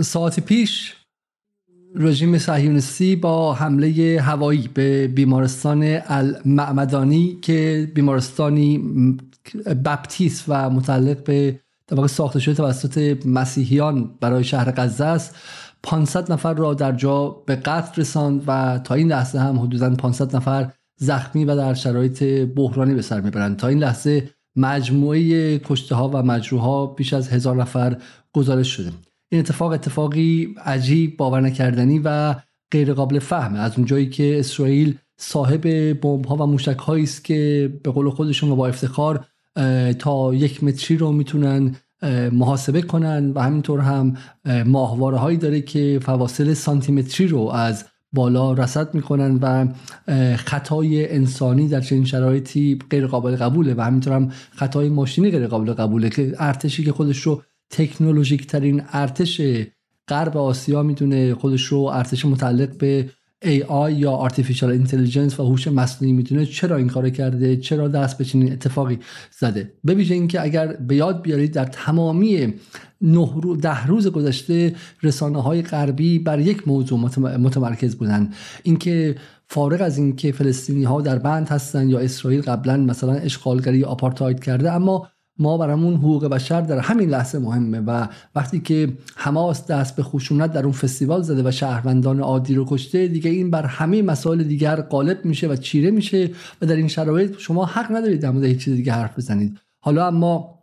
ساعت پیش رژیم صهیونیستی با حمله هوایی به بیمارستان المعمدانی که بیمارستانی بپتیس و متعلق به در ساخته شده توسط مسیحیان برای شهر غزه است 500 نفر را در جا به قتل رساند و تا این لحظه هم حدودا 500 نفر زخمی و در شرایط بحرانی به سر می‌برند. تا این لحظه مجموعه کشته ها و مجروح بیش از هزار نفر گزارش شده. این اتفاق اتفاقی عجیب باور نکردنی و غیر قابل فهمه. از اونجایی که اسرائیل صاحب بمب ها و موشک هایی است که به قول خودشون و با افتخار تا یک متری رو می‌تونن محاسبه کنن و همینطور هم ماهواره هایی داره که فواصل سانتیمتری رو از بالا رسد می‌کنن و خطای انسانی در چنین شرایطی غیر قابل قبوله و همینطور هم خطای ماشینی غیر قابل قبوله که ارتشی که خودش رو تکنولوژیک ترین ارتش غرب آسیا می‌دونه. خودش رو ارتش متعلق به AI یا Artificial Intelligence و هوش مصنوعی می‌دونه. چرا این کار کرده؟ چرا دست به چنین اتفاقی زده؟ به ویژه اینکه اگر به یاد بیارید در تمامی نه رو ده روز گذشته رسانه های غربی بر یک موضوع متمرکز بودن اینکه فارغ از اینکه فلسطینی ها در بند هستند یا اسرائیل قبلا مثلا اشغالگری آپارتاید کرده اما ما برامون حقوق بشر در همین لحظه مهمه و وقتی که حماس دست به خشونت در اون فستیوال زده و شهروندان عادی رو کشته دیگه این بر همه مسائل دیگر غالب میشه و چیره میشه و در این شرایط شما حق ندارید در مورد هیچ چیز دیگه حرف بزنید. حالا اما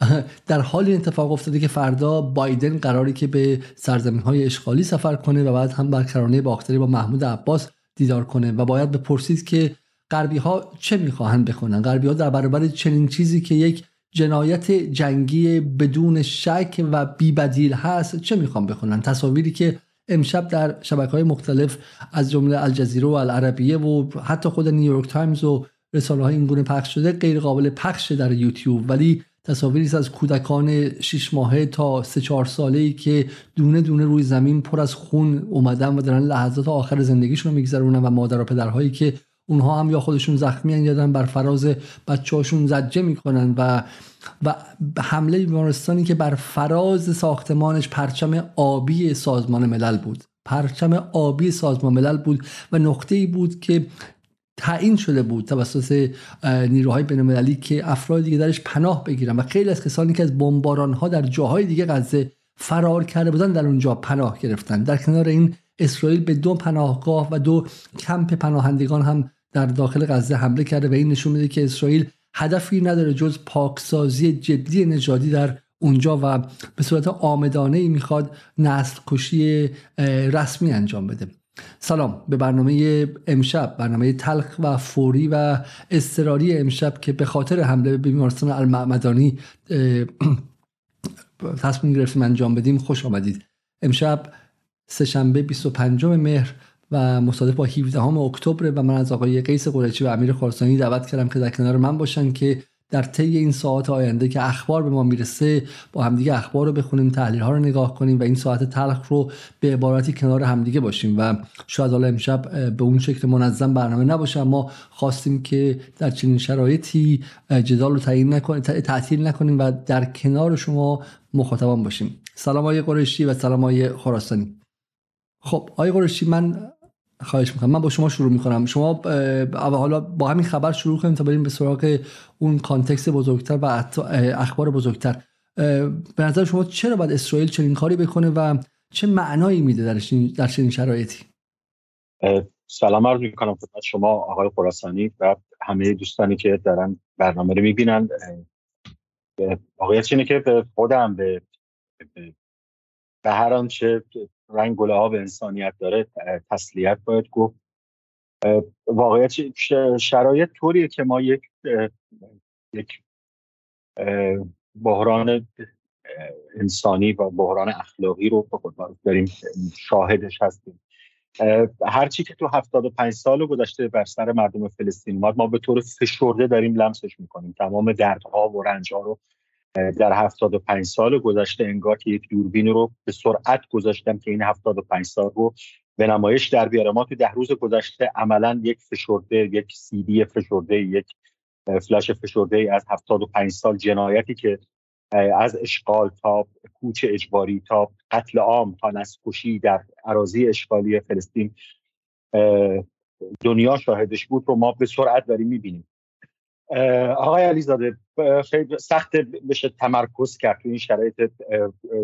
در حال این اتفاق افتاده که فردا بایدن قراری که به سرزمین های اشغالی سفر کنه و بعد هم بر کرانه باختری با محمود عباس دیدار کنه و باید بپرسید که غربی ها چه می‌خواهند بکنن غربی ها در برابر چنین چیزی که یک جنایت جنگی بدون شک و بیبدیل هست چه می‌خوان بکنن تصاویری که امشب در شبکه های مختلف از جمله الجزیره و العربیه و حتی خود نیویورک تایمز و رسانه های اینگونه پخش شده غیر قابل پخش در یوتیوب. ولی تصاویری از کودکان 6 ماهه تا 3 4 ساله ای که دونه دونه روی زمین پر از خون اومدن و دارن لحظات آخر زندگیشون رو میگذرونن و مادر و پدرهایی که اونها هم یا خودشون زخمی یا دارن بر فراز بچه هاشون زجه می‌کنن و و حمله بیمارستانی که بر فراز ساختمانش پرچم آبی سازمان ملل بود. پرچم آبی سازمان ملل بود و نقطه ای بود که تعیین شده بود توسط نیروهای بینالمللی که افراد دیگه درش پناه بگیرن و خیلی از کسانی که از بمباران ها در جاهای دیگه غزه فرار کرده بودن در اونجا پناه گرفتن. در کنار این اسرائیل به دو پناهگاه و دو کمپ پناهندگان هم در داخل غزه حمله کرده و این نشون میده که اسرائیل هدفی نداره جز پاکسازی جدی نژادی در اونجا و به صورت آمدانه ای می‌خواد نسل کشی رسمی انجام بده. سلام به برنامه امشب برنامه تلخ و فوری و اضطراری امشب که به خاطر حمله به بیمارستان المعمدانی تصمیم گرفتیم انجام بدیم. خوش آمدید. امشب سهشنبه 25 مهر و مصادف با 17 اکتبر و من از آقای قیس قریچی و امیر خراسانی دعوت کردم که در کنار من باشن که در طی این ساعت آینده که اخبار به ما می‌رسه با همدیگه اخبار رو بخونیم تحلیل ها رو نگاه کنیم و این ساعت تلخ رو به عبارتی کنار همدیگه باشیم و شاید حالا امشب به اون شکل منظم برنامه نباشه اما خواستیم که در چنین شرایطی جدال رو تعیین نکنیم تعطیل نکنیم و در کنار شما مخاطبان باشیم. سلام آقای قریشی و سلام آقای خراسانی. خب آقای قریشی من خواهش می‌کنم. من با شما شروع می‌کنم. شما حالا با همین خبر شروع کنیم تا بریم به سراغ اون کانتکست بزرگتر و اخبار بزرگتر. به نظر شما چرا باید اسرائیل چنین کاری بکنه و چه معنایی میده در چنین شرایطی؟ سلام عرض می‌کنم خدمت شما آقای خراسانی و همه دوستانی که دارن برنامه رو می‌بینن. واقعیت اینه که به خودم به به هر آنچه رنگ گله ها به انسانیت داره تسلیت باید گفت. واقعیت شرایط طوریه که ما یک یک بحران انسانی و بحران اخلاقی رو داریم شاهدش هستیم. هرچی که تو 75 سال گذشته بر سر مردم فلسطین اومد ما به طور فشرده داریم لمسش می‌کنیم. تمام دردها و رنجها رو در 75 سال گذشته انگار که یک دوربین رو به سرعت گذاشتم که این 75 سال رو به نمایش در بیاره ما تو ده روز گذشته عملا یک فشرده یک سی دی فشرده یک فلاش فشرده از 75 سال جنایتی که از اشغال تا کوچ اجباری تا قتل عام تا نسکشی در عراضی اشغالی فلسطین دنیا شاهدش بود رو ما به سرعت داریم می‌بینیم. آقای علیزاده خیلی سخت بشه تمرکز کرد تو این شرایط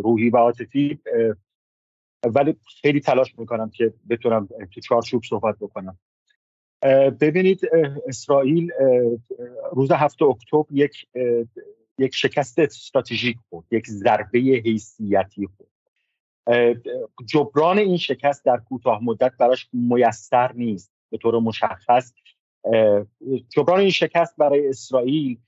روحی و عاطفی ولی خیلی تلاش می‌کنم که بتونم تو چارچوب صحبت بکنم. ببینید اسرائیل روز هفته اکتبر یک یک شکست استراتژیک بود یک ضربه حیثیتی بود جبران این شکست در کوتاه مدت براش میسر نیست به طور مشخص جبران این شکست برای اسرائیل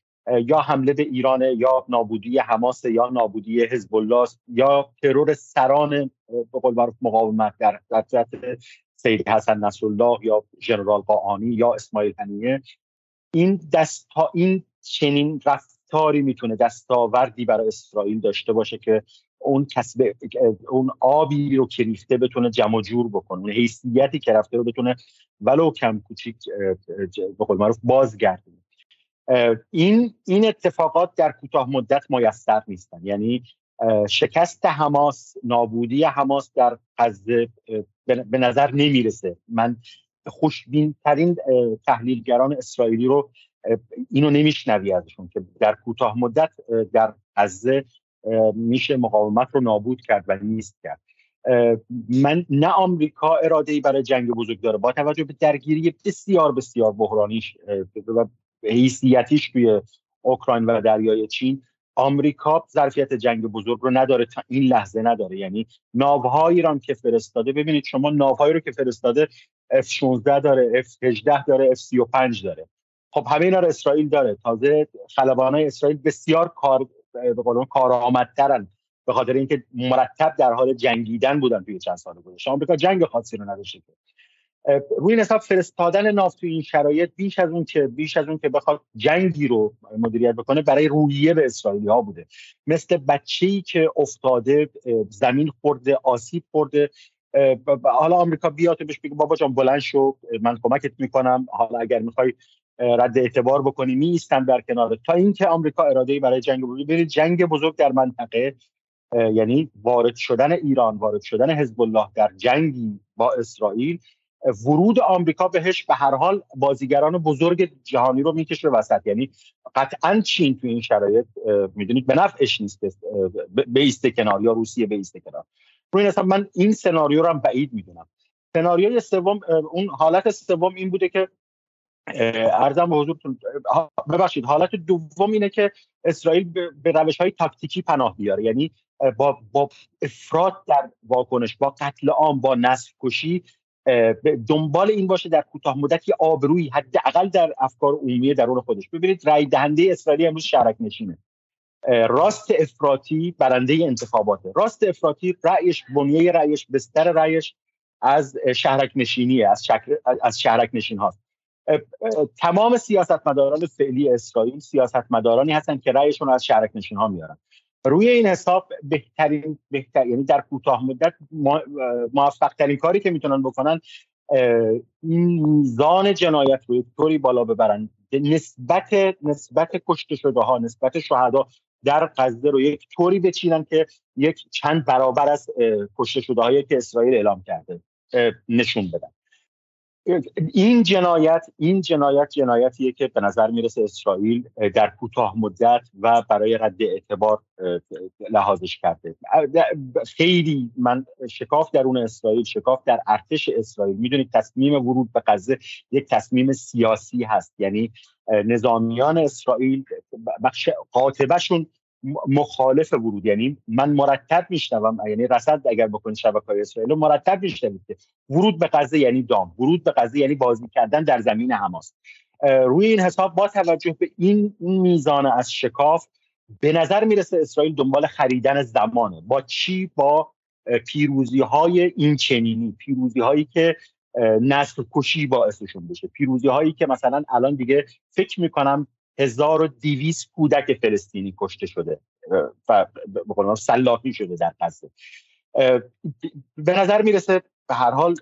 یا حمله به ایران یا نابودی حماس یا نابودی حزب الله یا ترور سران به قول مقاومت در سید حسن نصرالله یا ژنرال قاآنی یا اسماعیل هنیه این دست این چنین رفتاری می‌تونه دستاوردی برای اسرائیل داشته باشه که اون کسب اون آبی رو که ریخته بتونه جمع جور بکنه اون حیثیتی که رفته رو بتونه ولو کم کوچیک به قول معروف بازگردونه. این این اتفاقات در کوتاه مدت میسر نیستن. یعنی شکست حماس نابودی حماس در غزه به نظر نمی‌رسه. من خوشبین ترین تحلیلگران اسرائیلی رو اینو نمیشنوی ازشون که در کوتاه مدت در غزه میشه مقاومت رو نابود کرد و نیست کرد. من نه آمریکا اراده ای برای جنگ بزرگ داره با توجه به درگیری بسیار بسیار بحرانیش و حیثیتیش توی اوکراین و دریای چین آمریکا ظرفیت جنگ بزرگ رو نداره تا این لحظه نداره. یعنی ناوهای ایران که فرستاده ببینید شما ناوهایی رو که فرستاده F16 داره F18 داره F35 داره. خب همه اینا رو اسرائیل داره. تازه خلبانای اسرائیل بسیار کار به قولون کارآمدترن. به خاطر اینکه مرتب در حال جنگیدن بودن توی چند سال گذشته. آمریکا جنگ خاصی رو نداشته روی این حساب فرستادن نافت توی این شرایط بیش از اون که بیش از اون که بخواد جنگی رو مدیریت بکنه برای رویه به اسرائیلی ها بوده. مثل بچه‌ای که افتاده زمین خورده آسیب خورده. حالا آمریکا بیاد بهش بگه بابا جان بلند شو من کمکت می‌کنم. حالا اگر می‌خوای رد اعتبار بکنی میستم در کنار. تا اینکه آمریکا اراده برای جنگ بزرگ برید جنگ بزرگ در منطقه یعنی وارد شدن ایران وارد شدن حزب الله در جنگی با اسرائیل ورود آمریکا بهش به هر حال بازیگران بزرگ جهانی رو می‌کشه وسط. یعنی قطعا چین تو این شرایط می‌دونید به نفعش نیست بیسته کنار یا روسیه بیسته کنار. روی این من این سناریو رو هم بعید می‌دونم. سناریوی سوم اون حالت سوم این بوده که ارزم به حضورتون ببخشید حالت دوم اینه که اسرائیل به روش های تاکتیکی پناه بیاره. یعنی با با افراد در واکنش با قتل عام با نسل کشی دنبال این باشه در کوتاه مدت یه آبرویی حداقل در افکار عمومی درون خودش. ببینید رای دهنده اسرائیلی امروز شرک نشینه راست افراطی برنده انتخاباته. راست افراطی رأیش بنیه رأیش بستر رأیش از شهرک نشینیه از, از شهرک نشین هاست. تمام سیاستمداران فعلی اسرائیل سیاستمدارانی هستند که رأیشون از شهرک نشین ها میارن. روی این حساب بهترین بهتر یعنی در کوتاه مدت موفق ترین کاری که می‌تونن بکنن این میزان جنایت رو طوری بالا ببرن نسبت نسبت کشته شده ها نسبت شهدا در غزه رو یک طوری بچینن که یک چند برابر از کشته شده هایی که اسرائیل اعلام کرده نشون بدن. این جنایت این جنایت جنایتیه که به نظر می‌رسه اسرائیل در کوتاه مدت و برای رد اعتبار لحاظش کرده. خیلی من شکاف درون اسرائیل شکاف در ارتش اسرائیل. می‌دونید تصمیم ورود به غزه یک تصمیم سیاسی هست. یعنی نظامیان اسرائیل بخش قاطبهشون مخالف ورود. یعنی من مرتب میشنوم یعنی رصد اگر بکنید شبکه های اسرائیل مرتب میشنوید که ورود به غزه یعنی دام ورود به غزه یعنی بازی کردن در زمین حماس. روی این حساب با توجه به این میزان از شکاف به نظر می‌رسه اسرائیل دنبال خریدن زمانه. با چی؟ با پیروزی های این چنینی پیروزی هایی که نسل کشی باعثشون بشه. پیروزی هایی که مثلا الان دیگه فکر می‌کنم 1200 کودک فلسطینی کشته شده. و به سلاحی شده در غزه. به نظر می‌رسه به هر حال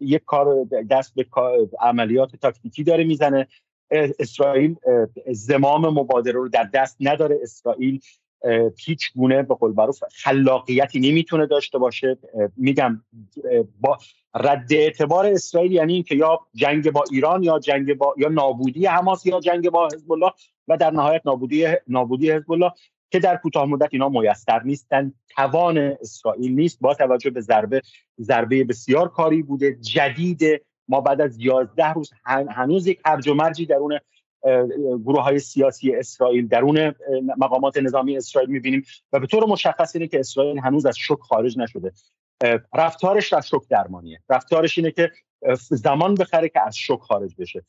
یک کار دست به عملیات تاکتیکی داره می‌زنه. اسرائیل زمام مبادره رو در دست نداره. اسرائیل هیچ گونه به قول معروف خلاقیتی نمی‌تونه داشته باشه. میگم با رد اعتبار اسرائیل یعنی اینکه یا جنگ با ایران یا جنگ با یا نابودی حماس یا جنگ با حزب الله و در نهایت نابودی نابودی حزب الله که در کوتاه مدت اینا میسر نیستن. توان اسرائیل نیست. با توجه به ضربه ضربه بسیار کاری بوده جدید. ما بعد از 11 روز هنوز یک هرج و مرجی درون گروه های سیاسی اسرائیل درون مقامات نظامی اسرائیل می‌بینیم و به طور مشخص اینه که اسرائیل هنوز از شک خارج نشده. رفتارش از شک درمانیه. رفتارش اینه که زمان بخره که از شک خارج بشه.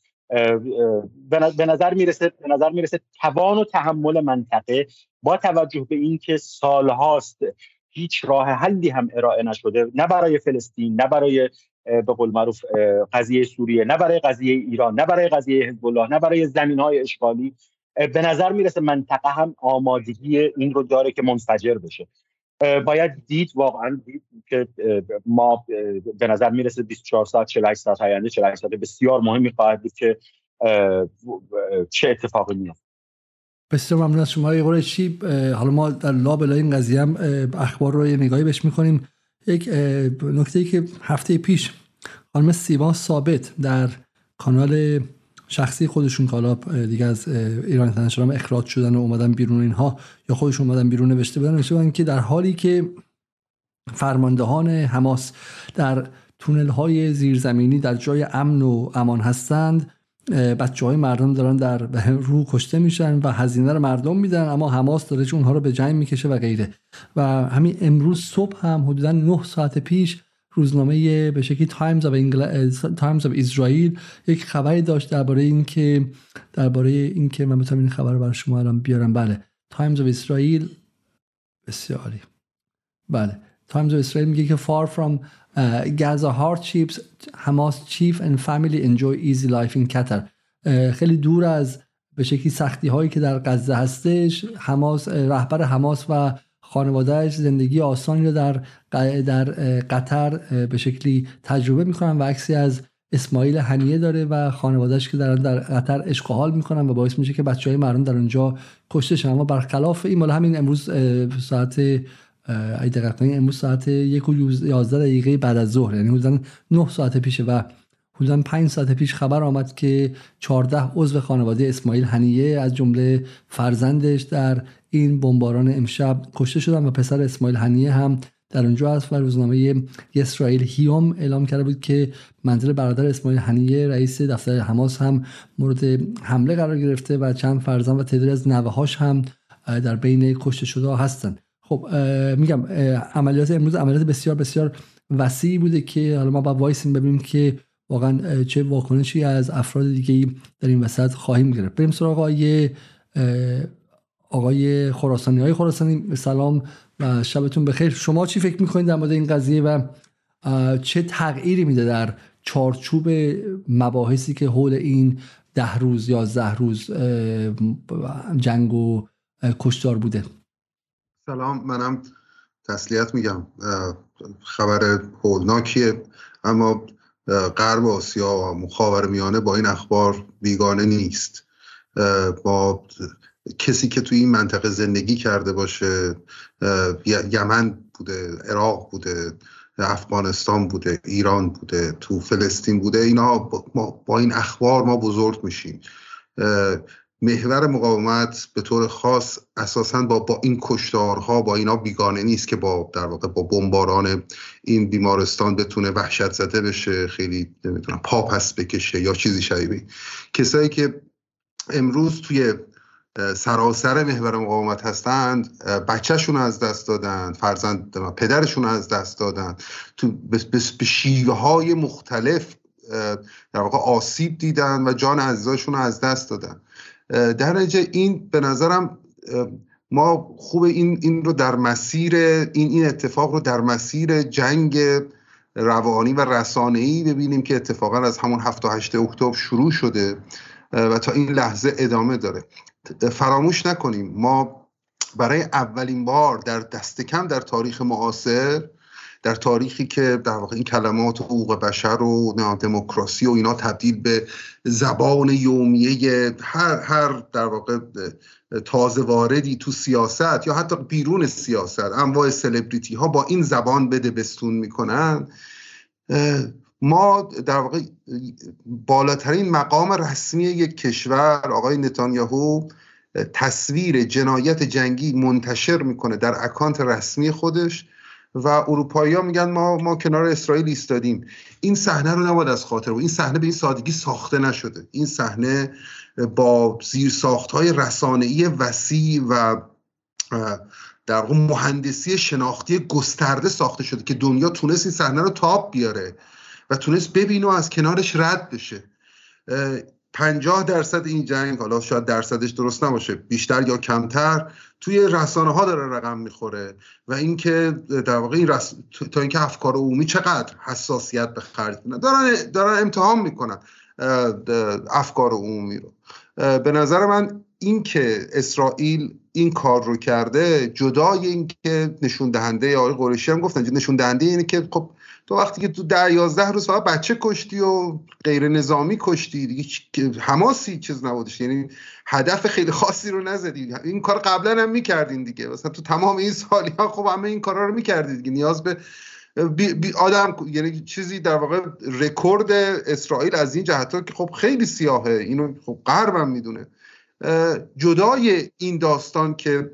به نظر می‌رسه به نظر می‌رسه توان و تحمل منطقه با توجه به اینکه سالهاست هیچ راه حلی هم ارائه نشده. نه برای فلسطین نه برای به قول معروف قضیه سوریه. نه برای قضیه ایران نه برای قضیه حزب الله نه برای زمین های اشغالی به نظر می‌رسه منطقه هم آمادگی این رو داره که منفجر بشه. باید دید واقعا دید که ما به نظر می‌رسه 24 ساعت 48 ساعت آینده 48 ساعت بسیار مهمی خواهد بود که چه اتفاقی میفته بسیار ممنون از شما یه چی حالا ما در لابلای این قضیه هم اخبار رو یه نگاهی بهش می‌کنیم. یک نکته ای که هفته پیش خانم سیما ثابت در کانال شخصی خودشون که حالا دیگه از ایران اینترنشنال اخراج شدن و اومدن بیرون اینها یا خودشون اومدن بیرون نوشته بودن نوشته بودن که در حالی که فرماندهان حماس در تونل های زیرزمینی در جای امن و امان هستند بچه های مردم دارن در رو کشته میشن و هزینه رو مردم میدن اما حماس داره اونها رو به جنگ می‌کشه و غیره. و همین امروز صبح هم حدودا 9 ساعت پیش روزنامه به شکلی Times of Times اسرائیل یک خبری داشت درباره اینکه درباره اینکه من بتونم این خبر رو برای شما الان بیارم. بله. Times of Israel بسیاری. بله. Times of Israel میگه که far from Gaza hardships Hamas chief and family enjoy easy life in Qatar. خیلی دور از به شکلی سختی هایی که در غزه هستش حماس رهبر حماس و خانوادهش زندگی آسانی رو در در قطر به شکلی تجربه می‌کنن و عکسی از اسماعیل هنیه داره و خانوادهش که دارن در قطر اشغال می‌کنن و باعث میشه که بچه های مردم در اونجا کشته شن. اما برخلاف این مال همین امروز ساعت ای دقیقا امروز ساعت یک و یازده دقیقه بعد از ظهر یعنی حدودا 9 ساعت پیشه و حدودا 5 ساعت پیش خبر آمد که 14 عضو خانواده اسماعیل هنیه از جمله فرزندش در این بمباران امشب کشته شدن و پسر اسماعیل هنیه هم در اونجا است و روزنامه اسرائیل هیوم اعلام کرده بود که منزل برادر اسماعیل هنیه رئیس دفتر حماس هم مورد حمله قرار گرفته و چند فرزند و تعدادی از نوه‌هاش هم در بین کشته شده هستند. خب میگم عملیات امروز عملیات بسیار بسیار وسیعی بوده که حالا ما با وایسیم ببینیم که واقعا چه واکنشی از افراد دیگه در این وسط خواهیم گرفت. بریم سراغ آقای آقای خراسانی. های خراسانی سلام و شبتون بخیر. شما چی فکر می‌کنید در مورد این قضیه و چه تغییری میده در چارچوب مباحثی که حول این ده روز یا ده روز جنگ و کشتار بوده؟ سلام منم تسلیت میگم. خبر هولناکیه اما غرب آسیا و مخاور میانه با این اخبار بیگانه نیست. با کسی که توی این منطقه زندگی کرده باشه یمن بوده عراق بوده افغانستان بوده ایران بوده تو فلسطین بوده اینا با, این اخبار ما بزرگ میشیم. محور مقاومت به طور خاص اساسا با, با این کشتارها با اینا بیگانه نیست که با در واقع با بمباران این بیمارستان بتونه وحشت زده بشه خیلی نمی‌دونم پا پس بکشه یا چیزی شبیه کسایی که امروز توی سراسر محور مقاومت هستند بچهشون از دست دادن فرزند پدرشون از دست دادن. تو به شیوه های مختلف در واقع آسیب دیدن و جان عزیزاشون از دست دادن. در نتیجه این به نظرم ما خوب این این رو در مسیر این این اتفاق رو در مسیر جنگ روانی و رسانه‌ای ببینیم که اتفاقا از همون 7 و 8 اکتبر شروع شده و تا این لحظه ادامه داره. فراموش نکنیم ما برای اولین بار در دست کم در تاریخ معاصر در تاریخی که در واقع این کلمات حقوق بشر و دموکراسی و اینا تبدیل به زبان یومیه هر هر در واقع تازه واردی تو سیاست یا حتی بیرون سیاست انواع سلبریتی ها با این زبان بده بستون می‌کنن. ما در واقع بالاترین مقام رسمی یک کشور آقای نتانیاهو تصویر جنایت جنگی منتشر می‌کنه در اکانت رسمی خودش. و اروپایی ها میگن ما ما کنار اسرائیل ایستادیم. این صحنه رو نباید از خاطر و این صحنه به این سادگی ساخته نشده. این صحنه با زیر ساخت های رسانه‌ای وسیع و در واقع مهندسی شناختی گسترده ساخته شده که دنیا تونست این صحنه رو تاب بیاره و تونست ببینه از کنارش رد بشه. پنجاه درصد این جنگ حالا شاید درصدش درست نباشه بیشتر یا کمتر توی رسانه ها داره رقم می‌خوره و اینکه در واقع این رس... تا اینکه افکار عمومی چقدر حساسیت به خرج دارن دارن امتحان می‌کنن افکار عمومی رو. به نظر من اینکه اسرائیل این کار رو کرده جدای اینکه نشون دهنده آقای قریشی هم گفتن نشون دهنده اینه که خب تو وقتی که تو ده یازده روز فقط بچه کشتی و غیر نظامی کشتی. دیگه حماسی چیز نبودش. یعنی هدف خیلی خاصی رو نزدی. این کار قبلا هم می‌کردین دیگه. مثلا تو تمام این سالی ها خب همه این کارا رو می‌کردید. دیگه نیاز به بی بی آدم یعنی چیزی در واقع رکورد اسرائیل از این جهت ها که خب خیلی سیاهه. اینو خب غربم می‌دونه. جدای این داستان که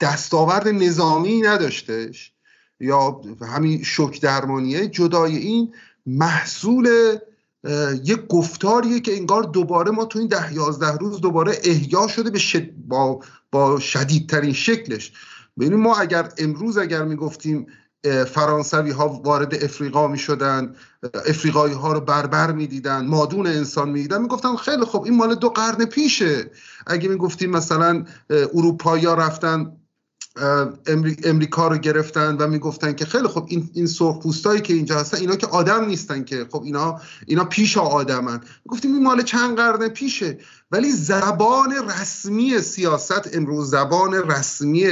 دستاورد نظامی نداشتش یا همین شوک درمانیه جدای این محصول یک گفتاریه که انگار دوباره ما تو این ده یازده روز دوباره احیا شده به با, با شدیدترین شکلش. ببینیم ما اگر امروز اگر می‌گفتیم فرانسوی ها وارد افریقا می شدن افریقایی ها رو بربر می دیدن مادون انسان می دیدن می گفتن خیلی خب این مال دو قرن پیشه. اگه می گفتیم مثلا اروپایی ها رفتن امریکا رو گرفتن و می‌گفتن که خیلی خب این این سرخپوستایی که اینجا هستن اینا که آدم نیستن که. خب اینا اینا پیش آدمن. گفتیم این مال چند قرن پیشه؟ ولی زبان رسمی سیاست امروز زبان رسمی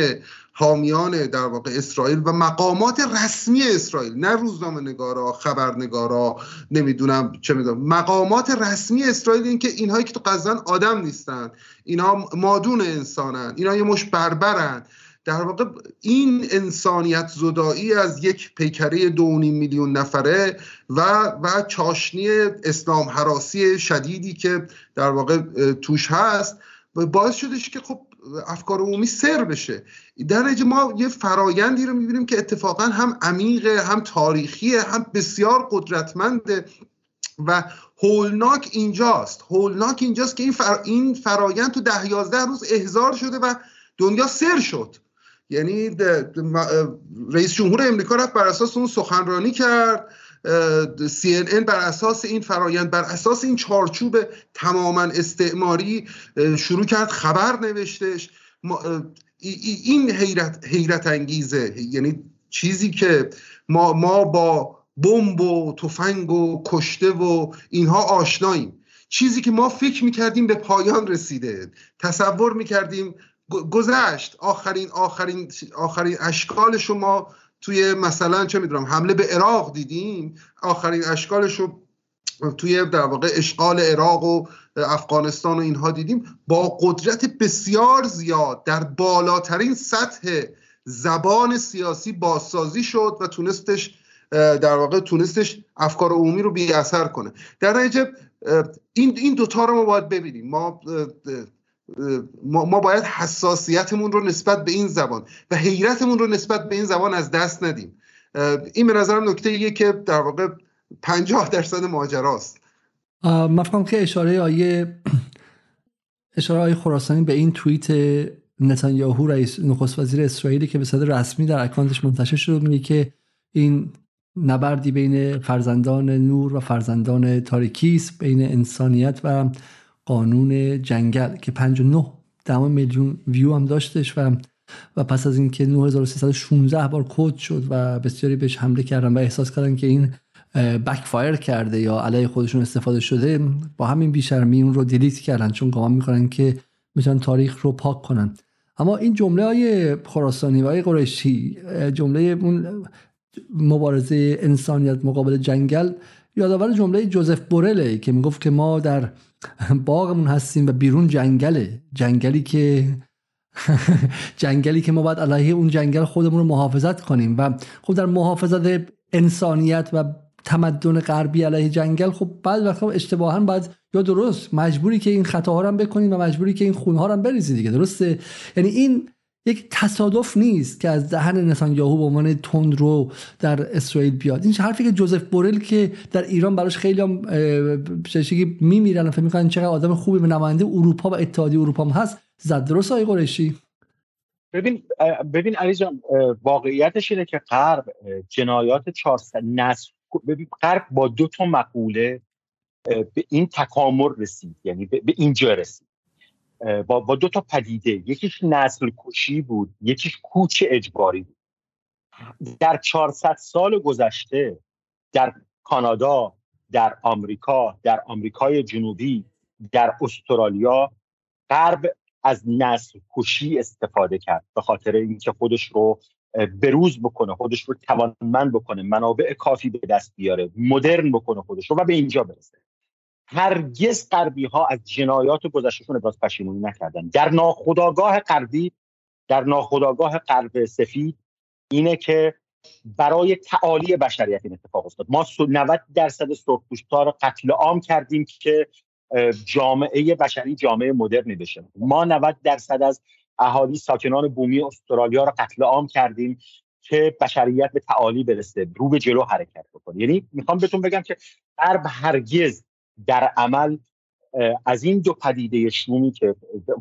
حامیان در واقع اسرائیل و مقامات رسمی اسرائیل نه روزنامه نگارا خبرنگارا نمی‌دونم چه می‌دونم. مقامات رسمی اسرائیل این که اینهایی که تو قزن آدم نیستن. اینا مادون انسانن. اینا یه مش بربرن. در واقع این انسانیت زدایی از یک پیکره دو میلیون نفره و و چاشنی اسلام حراسی شدیدی که در واقع توش هست باعث شدش که خب افکار عمومی سر بشه در ما یه فرایندی رو می‌بینیم که اتفاقا هم عمیقه هم تاریخیه هم بسیار قدرتمنده و هولناک اینجاست هولناک اینجاست که این. این فرایند تو ده یازده روز احضار شده و دنیا سر شد یعنی رئیس جمهور امریکا رفت بر اساس اون سخنرانی کرد. CNN بر اساس این فرایند بر اساس این چارچوب تماما استعماری شروع کرد خبر نوشتش. این حیرت, حیرت انگیزه. یعنی چیزی که ما, ما با بمب و تفنگ و کشته و اینها آشناییم. چیزی که ما فکر می‌کردیم به پایان رسیده. تصور می‌کردیم گذشت. آخرین آخرین آخرین اشکال شما توی مثلا چه می‌دونم حمله به عراق دیدیم. آخرین اشکالش رو توی در واقع اشغال عراق و افغانستان و اینها دیدیم. با قدرت بسیار زیاد در بالاترین سطح زبان سیاسی بازسازی شد و تونستش در واقع تونستش افکار عمومی رو بی اثر کنه. در نتیجه این این دوتا رو ما باید ببینیم. ما ما, باید حساسیتمون رو نسبت به این زبان و حیرتمون رو نسبت به این زبان از دست ندیم. این به نظرم نکته ایه که در واقع پنجاه درصد ماجراست. مفهوم که اشاره آیه اشاره آیه خراسانی به این توییت نتانیاهو رئیس نخست وزیر اسرائیلی که به صورت رسمی در اکانتش منتشر شد میگه که این نبردی بین فرزندان نور و فرزندان تاریکی است بین انسانیت و قانون جنگل که 59 دهم میلیون ویو هم داشتش و و پس از اینکه 9316 بار quote شد و بسیاری بهش حمله کردن و احساس کردن که این backfire کرده یا علیه خودشون استفاده شده با همین بیشرمی اون رو دیلیت کردن چون گمان می‌کنن که می‌تونن تاریخ رو پاک کنن. اما این جمله های خراسانی و های قریشی جمله اون مبارزه انسانیت مقابل جنگل یادآور جمله جوزف بورله که می‌گفت که ما در باغمون هستیم و بیرون جنگله. جنگلی که جنگلی که ما باید علیه اون جنگل خودمون رو محافظت کنیم. و خب در محافظت انسانیت و تمدن غربی علیه جنگل خب بعد وقتا اشتباها باید یا درست مجبوری که این خطاها رو بکنیم و مجبوری که این خونها رو بریزی دیگه. درسته؟ یعنی این یک تصادف نیست که از دهن یاهو به عنوان تند رو در اسرائیل بیاد. این حرفی که جوزف بورل که در ایران براش خیلی هم می میمیرن فکر می‌کنن چقدر آدم خوبی به نماینده اروپا و اتحادیه اروپا هم هست زد درست آقای قریشی؟ ببین ببین علی جان واقعیتش اینه که غرب جنایات 400 نسل ببین غرب با دو تا مقوله به این تکامل رسید یعنی به اینجا رسید. با, با دو تا پدیده. یکیش نسل کشی بود یکیش کوچ اجباری بود. در 400 سال گذشته در کانادا در آمریکا در آمریکای جنوبی در استرالیا غرب از نسل کشی استفاده کرد به خاطر اینکه خودش رو بروز بکنه خودش رو توانمند بکنه منابع کافی به دست بیاره مدرن بکنه خودش رو و به اینجا برسه. هرگز غربی ها از جنایات گذشتهشون ابراز پشیمونی نکردن. در ناخداگاه غربی در ناخداگاه غرب سفید اینه که برای تعالی بشریت این اتفاق افتاد. ما 90 درصد سرخپوستا رو قتل عام کردیم که جامعه بشری جامعه مدرنی بشه. ما 90 درصد از اهالی ساکنان بومی استرالیا رو قتل عام کردیم که بشریت به تعالی برسه رو به جلو حرکت بکنه. یعنی می‌خوام بهتون بگم که غرب هرگز در عمل از این دو پدیده شومی که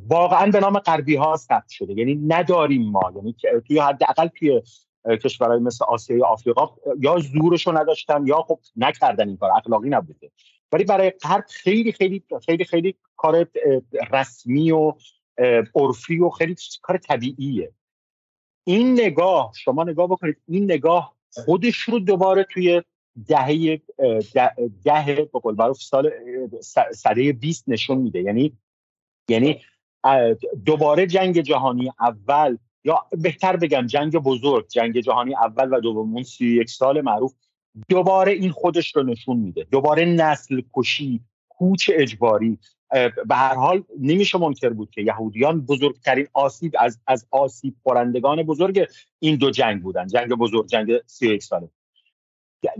واقعا به نام غربی ها ثبت شده. یعنی نداریم ما. یعنی توی حداقل توی کشورهای مثل آسیای آفریقا یا زورشو نداشتن یا خب نکردن این کار. اخلاقی نبوده. ولی برای غرب خیلی خیلی خیلی خیلی کار رسمی و عرفی و خیلی کار طبیعیه. این نگاه شما نگاه بکنید این نگاه خودش رو دوباره توی دهه ده به قول معروف سال سده 20 نشون میده. یعنی یعنی دوباره جنگ جهانی اول یا بهتر بگم جنگ بزرگ جنگ جهانی اول و دوم سی یک سال معروف دوباره این خودش رو نشون میده. دوباره نسل کشی کوچ اجباری به هر حال نمیشه منکر بود که یهودیان بزرگترین آسیب از از آسیب خورندگان بزرگ این دو جنگ بودن. جنگ بزرگ جنگ 31 ساله.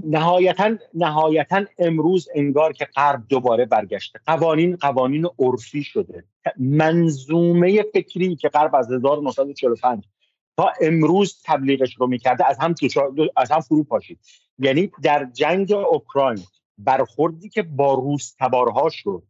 نهایتا نهایتا امروز انگار که غرب دوباره برگشته. قوانین قوانین عرفی شده. منظومه فکری که غرب از 1945 تا امروز تبلیغش رو می‌کرده از هم از هم فرو پاشید. یعنی در جنگ اوکراین برخوردی که با روس تبارها شد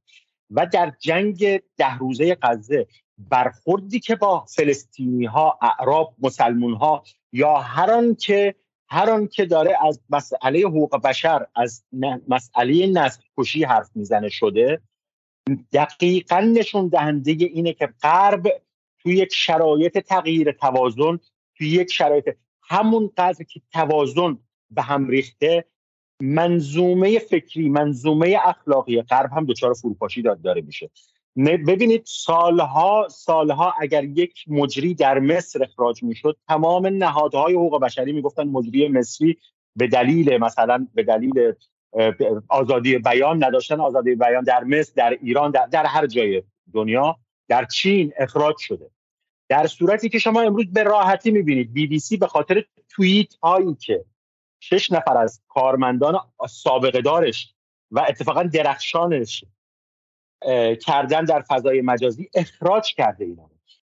و در جنگ ده روزه غزه برخوردی که با فلسطینی ها اعراب مسلمون ها یا هر که هر که داره از مسئله حقوق بشر از مسئله نسل کشی حرف می‌زنه شده دقیقا نشون دهنده اینه که غرب توی یک شرایط تغییر توازن توی یک شرایط همون قدر که توازن به هم ریخته منظومه فکری منظومه اخلاقی غرب هم دچار فروپاشی داره میشه. ببینید سالها سالها اگر یک مجری در مصر اخراج می‌شد تمام نهادهای حقوق بشری می‌گفتن مجری مصری به دلیل مثلا به دلیل آزادی بیان نداشتن. آزادی بیان در مصر در ایران در, در هر جای دنیا در چین اخراج شده. در صورتی که شما امروز به راحتی می‌بینید بی بی سی به خاطر توییت هایی که شش نفر از کارمندان سابقه دارش و اتفاقا درخشانش کردن در فضای مجازی اخراج کرده اینا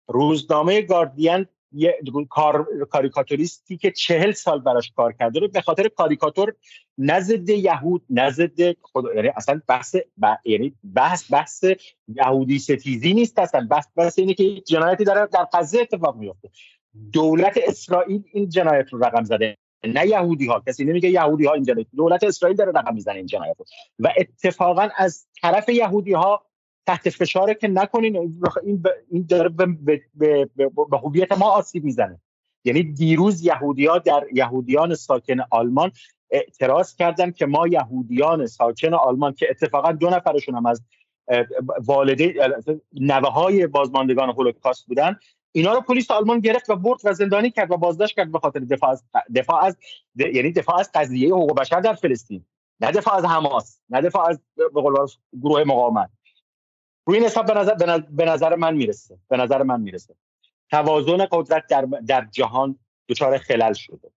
روزنامه گاردین یه کار کاریکاتوریستی که چهل سال براش کار کرده رو به خاطر کاریکاتور نزد یهود نزد خود یعنی اصلا بحث یعنی بحث بحث یهودی ستیزی نیست اصلا. بحث بحث اینه که جنایتی داره در غزه اتفاق میفته دولت اسرائیل این جنایت رو رقم زده. نه یهودی ها کسی نمیگه یهودی ها این جنایت دولت اسرائیل داره رقم می‌زنه این جنایت و اتفاقا از طرف یهودی ها تحت فشاره که نکنین این این داره به هویت ما آسیب می‌زنه. یعنی دیروز یهودی ها در یهودیان ساکن آلمان اعتراض کردن که ما یهودیان ساکن آلمان که اتفاقا دو نفرشون هم از والده نوه های بازماندگان هولوکاست بودن اینا رو پلیس آلمان گرفت و برد و زندانی کرد و بازداشت کرد به خاطر دفاع از دفاع از یعنی دفاع از قضیه حقوق بشر در فلسطین. نه دفاع از حماس نه دفاع از به گروه مقاومت. روی این حساب به نظر, به نظر من می‌رسه. به نظر من می‌رسه. توازن قدرت در, در جهان دچار خلل شده.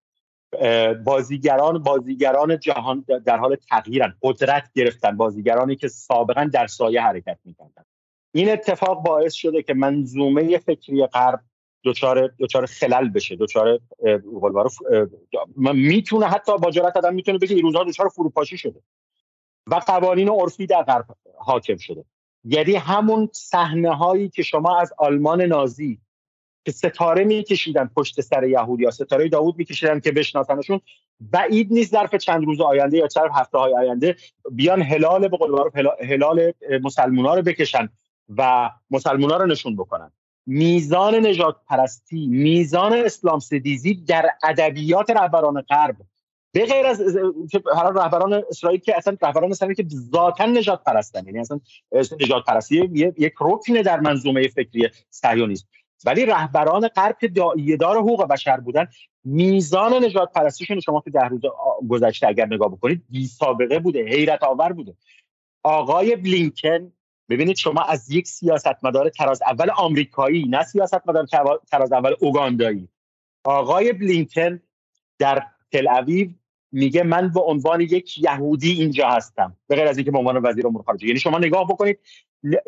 بازیگران بازیگران جهان در حال تغییرن. قدرت گرفتن بازیگرانی که سابقا در سایه حرکت می‌کردن. این اتفاق باعث شده که منظومه فکری غرب دچار دچار خلل بشه دچار می‌تونه حتی با جرأت آدم می‌تونه بگه این روزها دچار فروپاشی شده و قوانین عرفی در غرب حاکم شده. یعنی همون صحنه هایی که شما از آلمان نازی که ستاره میکشیدن پشت سر یهودی یا ستاره داوود میکشیدن که بشناسنشون بعید نیست ظرف چند روز آینده یا چند هفته های آینده بیان هلال به قول هلال مسلمونا رو بکشن. و مسلمونا رو نشون بکنن. میزان نجات پرستی میزان اسلام ستیزی در ادبیات رهبران غرب. به غیر از رهبران اسرائیل که اصلا رهبران اسرائیل که ذاتا نجات پرستن یعنی اصلا نجات پرستی یک رکنه در منظومه فکری صهیونیسم. ولی رهبران غرب که دار حقوق بشر بودن میزان نجات پرستیشون شما که ده روز گذشته اگر نگاه بکنید بی سابقه بوده حیرت آور بوده. آقای بلینکن ببینید شما از یک سیاستمدار تراز اول آمریکایی نه سیاستمدار تراز اول اوگاندایی. آقای بلینکن در تل اویو میگه من به عنوان یک یهودی اینجا هستم به غیر از اینکه به عنوان وزیر امور خارجه. یعنی شما نگاه بکنید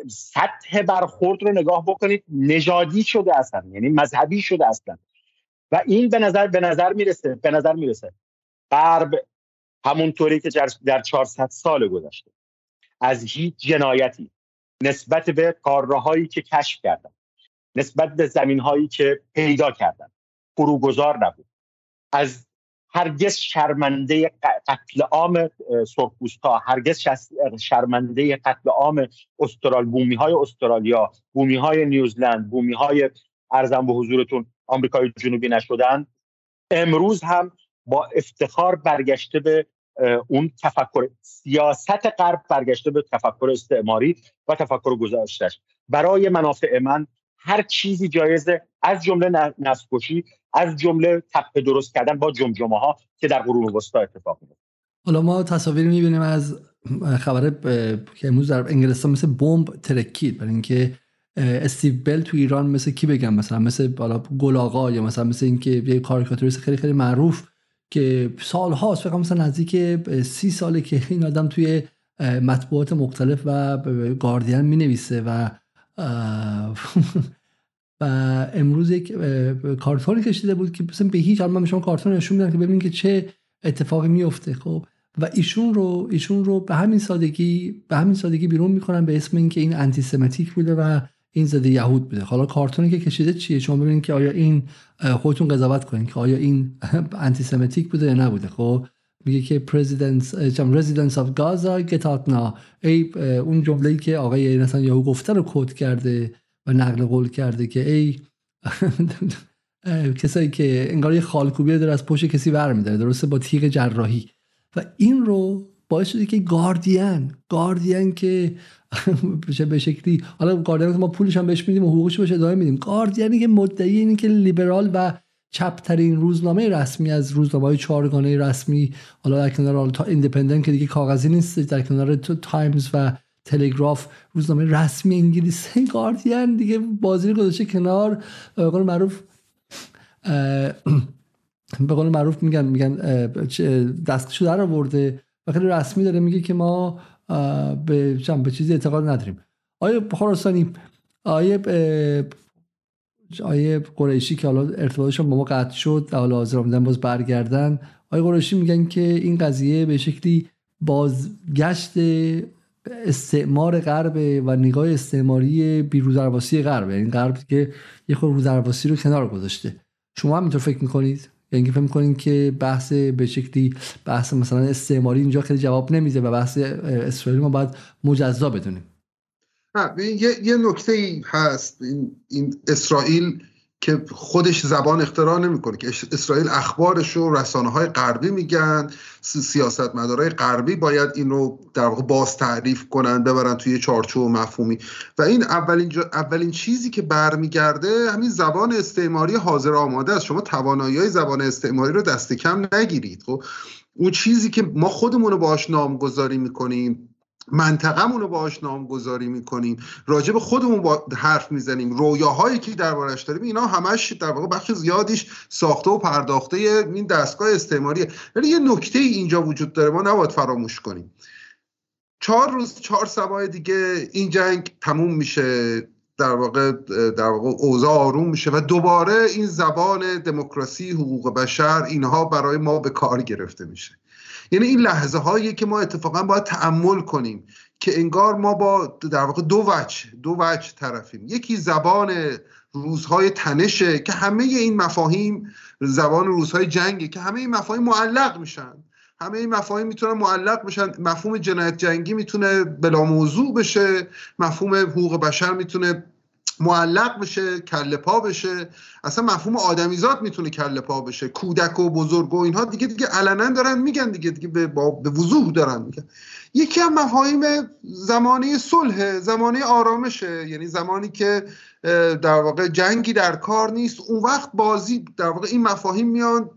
سطح برخورد رو نگاه بکنید نژادی شده اصلا یعنی مذهبی شده اصلا و این به نظر به نظر می‌رسه به نظر می‌رسه. غرب همونطوری که در 400 سال گذشته از هیچ جنایتی نسبت به کارراهایی که کشف کردن نسبت به زمین هایی که پیدا کردن فروگذار نبود. از هرگز شرمنده قتل عام سرخپوستا هرگز شرمنده قتل عام استرال بومی های استرالیا بومی های نیوزلند بومی های ارزم به حضورتون آمریکای جنوبی نشدن امروز هم با افتخار برگشته به اون تفکر سیاست غرب برگشته به تفکر استعماری و تفکر گذاشتش برای منافع من هر چیزی جایزه از جمله نسل از جمله تپه درست کردن با جمجمه ها که در قرون وسطا اتفاق میفته حالا ما تصاویر می‌بینیم از خبر که امروز در انگلستان مثل بمب ترکید. برای اینکه استیو بل تو ایران مثل کی بگم؟ مثلا مثل بالا گلاغا یا مثلا مثل اینکه یه کاریکاتوریست خیلی خیلی معروف که سال هاست فکر مثلا نزدیک سی ساله که این آدم توی مطبوعات مختلف و گاردین می نویسه و و امروز یک کارتون کشیده بود که مثلا به هیچ حال من شما کارتون نشون میدم که ببینید که چه اتفاقی میفته خب؟ و ایشون رو ایشون رو به همین سادگی به همین سادگی بیرون می‌کنن به اسم اینکه این انتی سمتیک بوده و این زده یهود بوده. حالا کارتونی که کشیده چیه؟ شما ببینید که آیا این خودتون قضاوت کنید که آیا این antisemitic بوده یا نبوده. خب میگه که president residents of Gaza get ای اون جمله‌ای که آقای نتانیاهو گفته رو quote کرده و نقل قول کرده که ای کسایی که انگار یه خالکوبی داره از پشت کسی برمیداره. درسته؟ با تیغ جراحی. و این رو باعث شده که گاردین گاردین که به شکلی حالا گاردین ما پولش هم بهش میدیم و حقوقش بهش ادامه میدیم. گاردینی که مدعی اینه که لیبرال و چپترین روزنامه رسمی از روزنامه های چهارگانه رسمی حالا در کنار تا ایندیپندنت که دیگه کاغذی نیست در کنار تایمز و تلگراف روزنامه رسمی انگلیس. گاردین دیگه بازی گذاشته کنار. به معروف به قول معروف میگن میگن دستشو در آورده. و خیلی رسمی داره میگه که ما به به چیزی اعتقاد نداریم. آیا خراسانی آیا آیه قریشی که حالا ارتباطشون با ما قطع شد و حالا حاضر آمدن باز برگردن آیه قریشی میگن که این قضیه به شکلی بازگشت استعمار غرب و نگاه استعماری بیرودرواسی غرب یعنی غرب که یه خود رودرواسی رو کنار گذاشته. شما هم اینطور فکر می‌کنید؟ یعنی فکر می‌کنید که بحث به شکلی بحث مثلا استعماری اینجا خیلی جواب نمیده و بحث اسرائیل ما باید مجزا بدونیم. یه, یه نکته هست. این, این اسرائیل که خودش زبان اختراع نمی‌کنه که اسرائیل اخبارش رو رسانه های غربی میگن سیاست مدارای غربی باید این رو در واقع باز تعریف کنن ببرن توی چارچوب مفهومی. و این اولین, اولین چیزی که برمیگرده همین زبان استعماری حاضر آماده است. شما توانایی های زبان استعماری رو دست کم نگیرید خب؟ اون چیزی که ما خودمون رو باش نامگذاری می‌کنیم منطقهمون رو باهاش نامگذاری می‌کنیم. راجع به خودمون با حرف می‌زنیم. رویاهایی که دربارش داریم اینا همش در واقع بخش زیادیش ساخته و پرداخته این دستگاه استعماریه. ولی یه نکته اینجا وجود داره ما نباید فراموش کنیم. چهار روز چهار سبای دیگه این جنگ تموم میشه. در واقع در واقع اوضاع آروم میشه و دوباره این زبان دموکراسی حقوق بشر اینها برای ما به کار گرفته میشه. یعنی این لحظه هایی که ما اتفاقا باید تعمل کنیم که انگار ما با در واقع دو وجه دو وجه طرفیم. یکی زبان روزهای تنشه که همه این مفاهیم زبان روزهای جنگه که همه این مفاهیم معلق میشن. همه این مفاهیم می‌تونن معلق بشن. مفهوم جنایت جنگی می‌تونه بلا موضوع بشه. مفهوم حقوق بشر می‌تونه معلق بشه کله پا بشه. اصلا مفهوم آدمیزاد می‌تونه کله پا بشه. کودک و بزرگ و اینها دیگه دیگه علنا دارن میگن دیگه دیگه به, به وضوح دارن میگن. یکی هم مفاهیم زمانه صلح زمانه آرامشه. یعنی زمانی که در واقع جنگی در کار نیست. اون وقت بازی در واقع این مفاهیم میان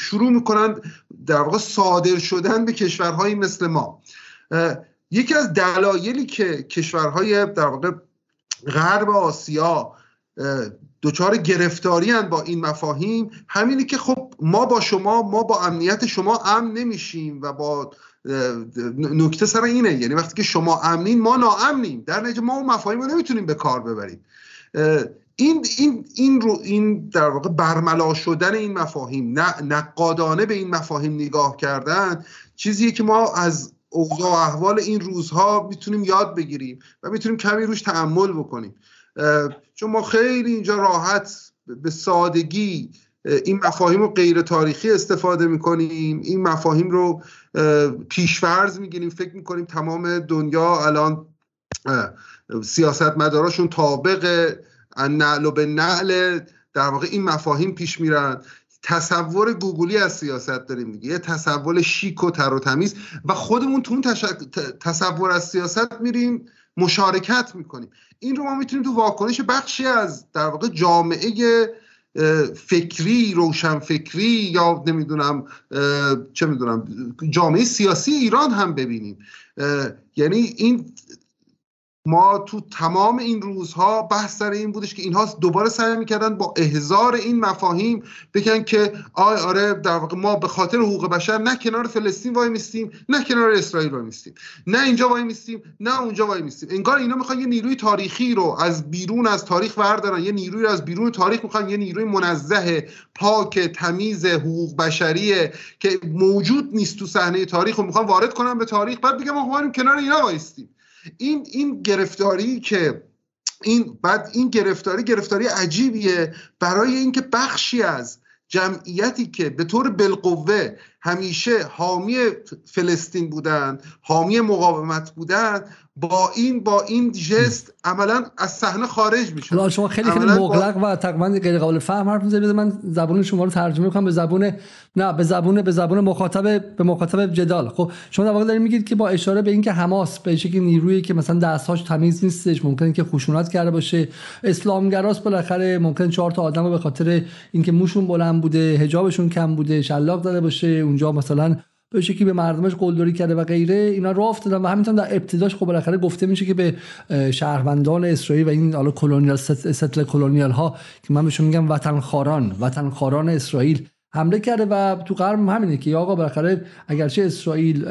شروع می‌کنن در واقع صادر شدن به کشورهایی مثل ما. یکی از دلایلی که کشورهای در واقع غرب آسیا دچار گرفتاری با این مفاهیم. همینی که خب ما با شما ما با امنیت شما امن نمیشیم و با نکته سر اینه. یعنی وقتی که شما امنین ما ناامنیم. در نتیجه ما اون مفاهیم رو نمی‌تونیم به کار ببریم. این این این رو این در واقع برملا شدن این مفاهیم نقادانه به این مفاهیم نگاه کردن چیزیه که ما از اوضاع و احوال این روزها می‌تونیم یاد بگیریم و می‌تونیم کمی روش تحمل بکنیم. چون ما خیلی اینجا راحت به سادگی این مفاهیم رو غیر تاریخی استفاده می‌کنیم این مفاهیم رو پیشفرز می‌گیریم فکر می‌کنیم تمام دنیا الان سیاست مداراشون طابق نعل و به نعل در واقع این مفاهیم پیش میرن. تصور گوگلی از سیاست داریم دیگه. یه تصور شیک و تر و تمیز. و خودمون تو اون تصور از سیاست میریم مشارکت می‌کنیم. این رو ما می‌تونیم تو واکنش بخشی از در واقع جامعه فکری روشن فکری یا نمی‌دونم چه می‌دونم جامعه سیاسی ایران هم ببینیم. یعنی این ما تو تمام این روزها بحث سر این بودش که اینها دوباره سعی می‌کردن با احزار این مفاهیم بگن که آی آره در واقع ما به خاطر حقوق بشر نه کنار فلسطین وای میستیم نه کنار اسرائیل وای میستیم نه اینجا وای میستیم نه اونجا وای میستیم انگار اینا می‌خوان یه نیروی تاریخی رو از بیرون از تاریخ بردارن یه نیروی رو از بیرون تاریخ می‌خوان یه نیروی منزه پاک تمیز حقوق بشریه که موجود نیست تو صحنه تاریخ رو می‌خوان وارد کنن به تاریخ بعد بگم ما کنار اینا وایستیم. این این گرفتاری که این بعد این گرفتاری گرفتاری عجیبیه برای اینکه بخشی از جمعیتی که به طور بالقوه همیشه حامی فلسطین بودن حامی مقاومت بودن با این با این جست عملا از صحنه خارج میشه شما خیلی خیلی مغلق و تقریبا غیر قابل فهم حرف می‌زنید. من زبون شما رو ترجمه کنم. به زبون نه به زبون به زبون مخاطب به مخاطب جدال. خب شما در واقع دارید میگید که با اشاره به اینکه حماس به شکلی نیرویی که مثلا دستهاش تمیز نیستش ممکنه که خشونت کرده باشه. اسلامگراست بالاخره. ممکن چهار تا آدم به خاطر اینکه موشون بلند بوده حجابشون کم بوده شلاق زده باشه. اونجا مثلا به شکلی به مردمش قلدری کرده و غیره اینا راه افتادن و همینطور در ابتداش خب بالاخره گفته میشه که به شهروندان اسرائیل و این حالا کلونیال ستل کلونیال ها که من بهشون میگم وطن خاران وطن خاران اسرائیل حمله کرده و تو غرب همینه که آقا بالاخره اگرچه اسرائیل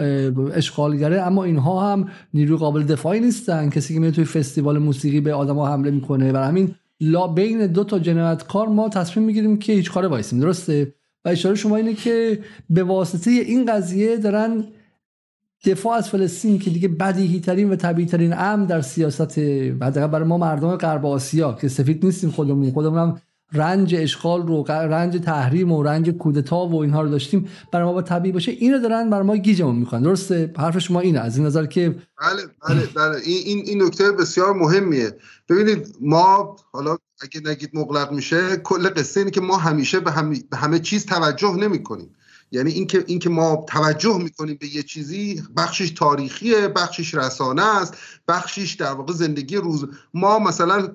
اشغالگره اما اینها هم نیروی قابل دفاعی نیستن. کسی که میره توی فستیوال موسیقی به آدما حمله می‌کنه و همین لا بین دو تا جنایتکار ما تصمیم می‌گیریم که هیچ کاره وایسیم. درسته؟ و اشاره شما اینه که به واسطه این قضیه دارن دفاع از فلسطین که دیگه بدیهی ترین و طبیعی ترین امن در سیاست حداقل برای ما مردم غرب آسیا که سفید نیستیم خودمون. خودمون رنج اشغال رو رنج تحریم و رنج کودتا و اینها رو داشتیم. برای ما با طبیعی باشه اینو دارن برای ما گیجمون می‌کنن. درسته؟ حرف شما اینه. از این نظر که بله بله بله. این این نکته بسیار مهمیه. ببینید ما حالا اگه نگید مغلق میشه کل قصه اینه که ما همیشه به, به همه چیز توجه نمی کنیم یعنی اینکه اینکه ما توجه می‌کنیم به یه چیزی بخشش تاریخیه بخشش رسانه است بخشش در واقع زندگی روز. ما مثلا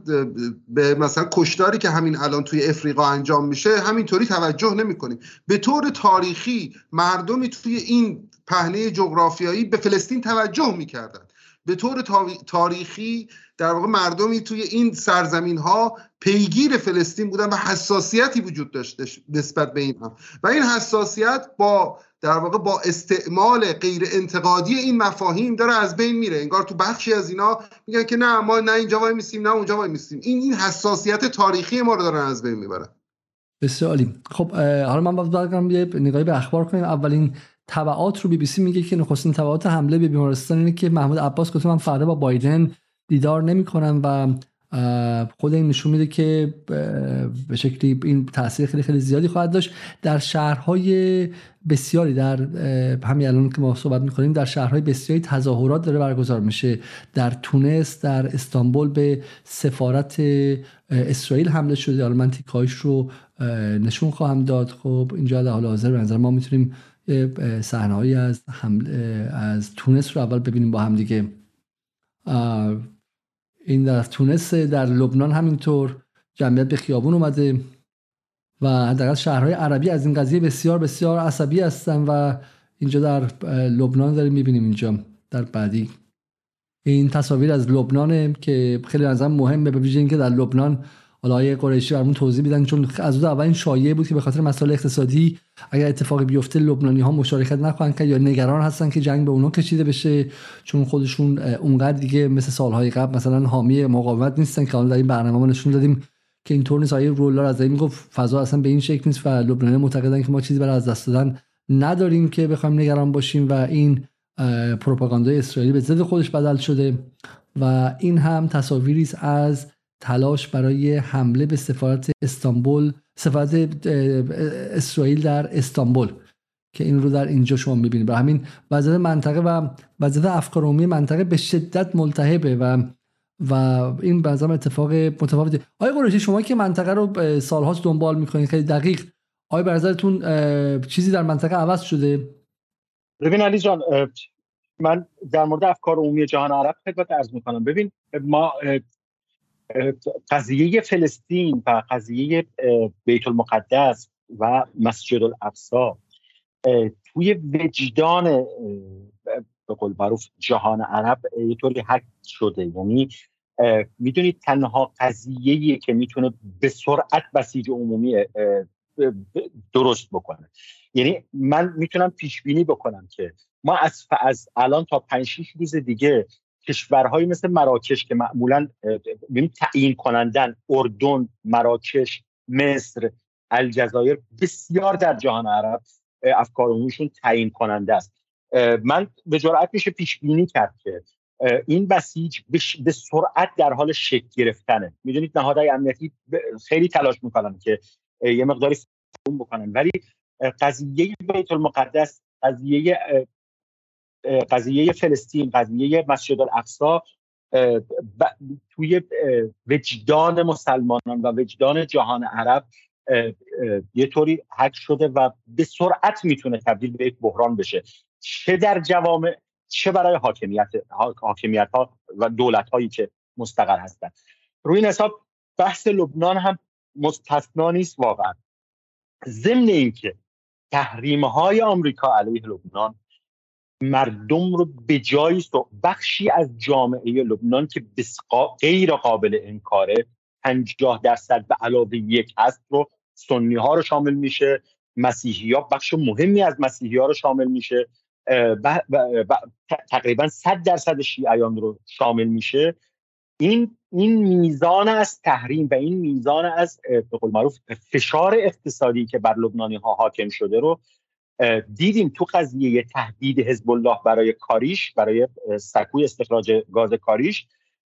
به مثلا کشتاری که همین الان توی افریقا انجام میشه همینطوری توجه نمی‌کنیم. به طور تاریخی مردمی توی این پهنه جغرافیایی به فلسطین توجه می‌کردن. به طور تاریخی در واقع مردمی توی این سرزمین ها پیگیر فلسطین بودن و حساسیتی وجود داشته نسبت به این هم و این حساسیت با در واقع با استعمال غیر انتقادی این مفاهیم داره از بین میره. انگار تو بخشی از اینا میگن که نه ما نه اینجا وای میسیم نه اونجا وای میسیم این این حساسیت تاریخی ما رو دارن از بین می‌برن. بسیار عالی. خب حالا من باید یه نگاهی به اخبار کنیم. اولین تبعات رو بی بی سی میگه که نخستین تبعات حمله به بیمارستان اینه که محمود عباس گفته من فردا با بایدن دیدار نمی‌کنم و خود این نشون میده که به شکلی این تاثیر خیلی خیلی زیادی خواهد داشت. در شهرهای بسیاری در همین الان که ما صحبت می‌کنیم در شهرهای بسیاری تظاهرات داره برگزار میشه. در تونس در استانبول به سفارت اسرائیل حمله شده. حالا من تیکایش رو نشون خواهم داد. خب اینجا در حال حاضر به نظر ما می‌تونیم صحنه‌ای از از تونس رو اول ببینیم با هم دیگه. این در تونس در لبنان همینطور جمعیت به خیابون اومده و حداقل شهرهای عربی از این قضیه بسیار بسیار عصبی هستن و اینجا در لبنان داریم می‌بینیم اینجا در بعدی. این تصاویر از لبنانه که خیلی نظرم مهمه به ویژه اینکه در لبنان حالا آیه قریشی برامون توضیح میدن چون از اول این شایعه بود که به خاطر مسائل اقتصادی اگر اتفاقی بیفته لبنانی ها مشارکت نخواهند که یا نگران هستن که جنگ به اونا کشیده بشه چون خودشون اونقدر دیگه مثل سالهای قبل مثلا حامی مقاومت نیستن که حالا در این برنامه ما نشون دادیم که اینطور نیست. آیه رولار از این می‌گفت فضا اصلا به این شکل نیست و لبنانی معتقدن که ما چیزی برای از دست دادن نداریم که بخوایم نگران باشیم و این پروپاگاندای اسرائیلی به ضد خودش بدل شده. و این هم تصاویری از تلاش برای حمله به سفارت استانبول سفارت اسرائیل در استانبول که این رو در اینجا شما می‌بینید. برای همین وضعیت منطقه و وضعیت افکار عمومی منطقه به شدت ملتهبه و و این بنظرم اتفاق متفاوته آیا قرشی شما که منطقه رو سالهاست دنبال می‌کنید خیلی دقیق. آیا به چیزی در منطقه عوض شده؟ ببین علی جان من در مورد افکار عمومی جهان عرب خدمت عرض می‌کنم. ببین ما قضیه فلسطین و قضیه بیت المقدس و مسجد الاقصا توی وجدان به قول معروف جهان عرب یه طوری حک شده. یعنی می‌دونید تنها قضیه که می‌تونه به سرعت بسیج عمومی درست بکنه. یعنی من می‌تونم پیش بینی بکنم که ما از از الان تا 5 6 روز دیگه کشورهایی مثل مراکش که معمولا تعیین کنندن اردن مراکش مصر الجزایر بسیار در جهان عرب افکار عمومیشون تعیین کننده است. من به جرأت میشه پیش بینی کرد که این بسیج به سرعت در حال شکل گرفتنه. می‌دونید نهادهای امنیتی خیلی تلاش می‌کنن که یه مقداری بکنن. ولی قضیه بیت المقدس قضیه قضیه فلسطین قضیه مسجد الاقصا توی وجدان مسلمانان و وجدان جهان عرب یه طوری حک شده و به سرعت می‌تونه تبدیل به یک بحران بشه. چه در جوامع چه برای حاکمیت حاکمیت ها و دولت هایی که مستقر هستند روی این حساب بحث لبنان هم مستثنا نیست واقعا. ضمن اینکه تحریم های آمریکا علیه لبنان مردم رو به جایی بخشی از جامعه لبنان که غیر قابل انکاره 50 درصد به علاوه یک هست رو سنی ها رو شامل میشه. مسیحی ها بخش مهمی از مسیحی ها رو شامل میشه. تقریبا 100 درصد شیعیان رو شامل میشه. این این میزان از تحریم و این میزان از به قول معروف فشار اقتصادی که بر لبنانی ها حاکم شده رو دیدیم تو قضیه تهدید حزب الله برای کاریش برای سکوی استخراج گاز کاریش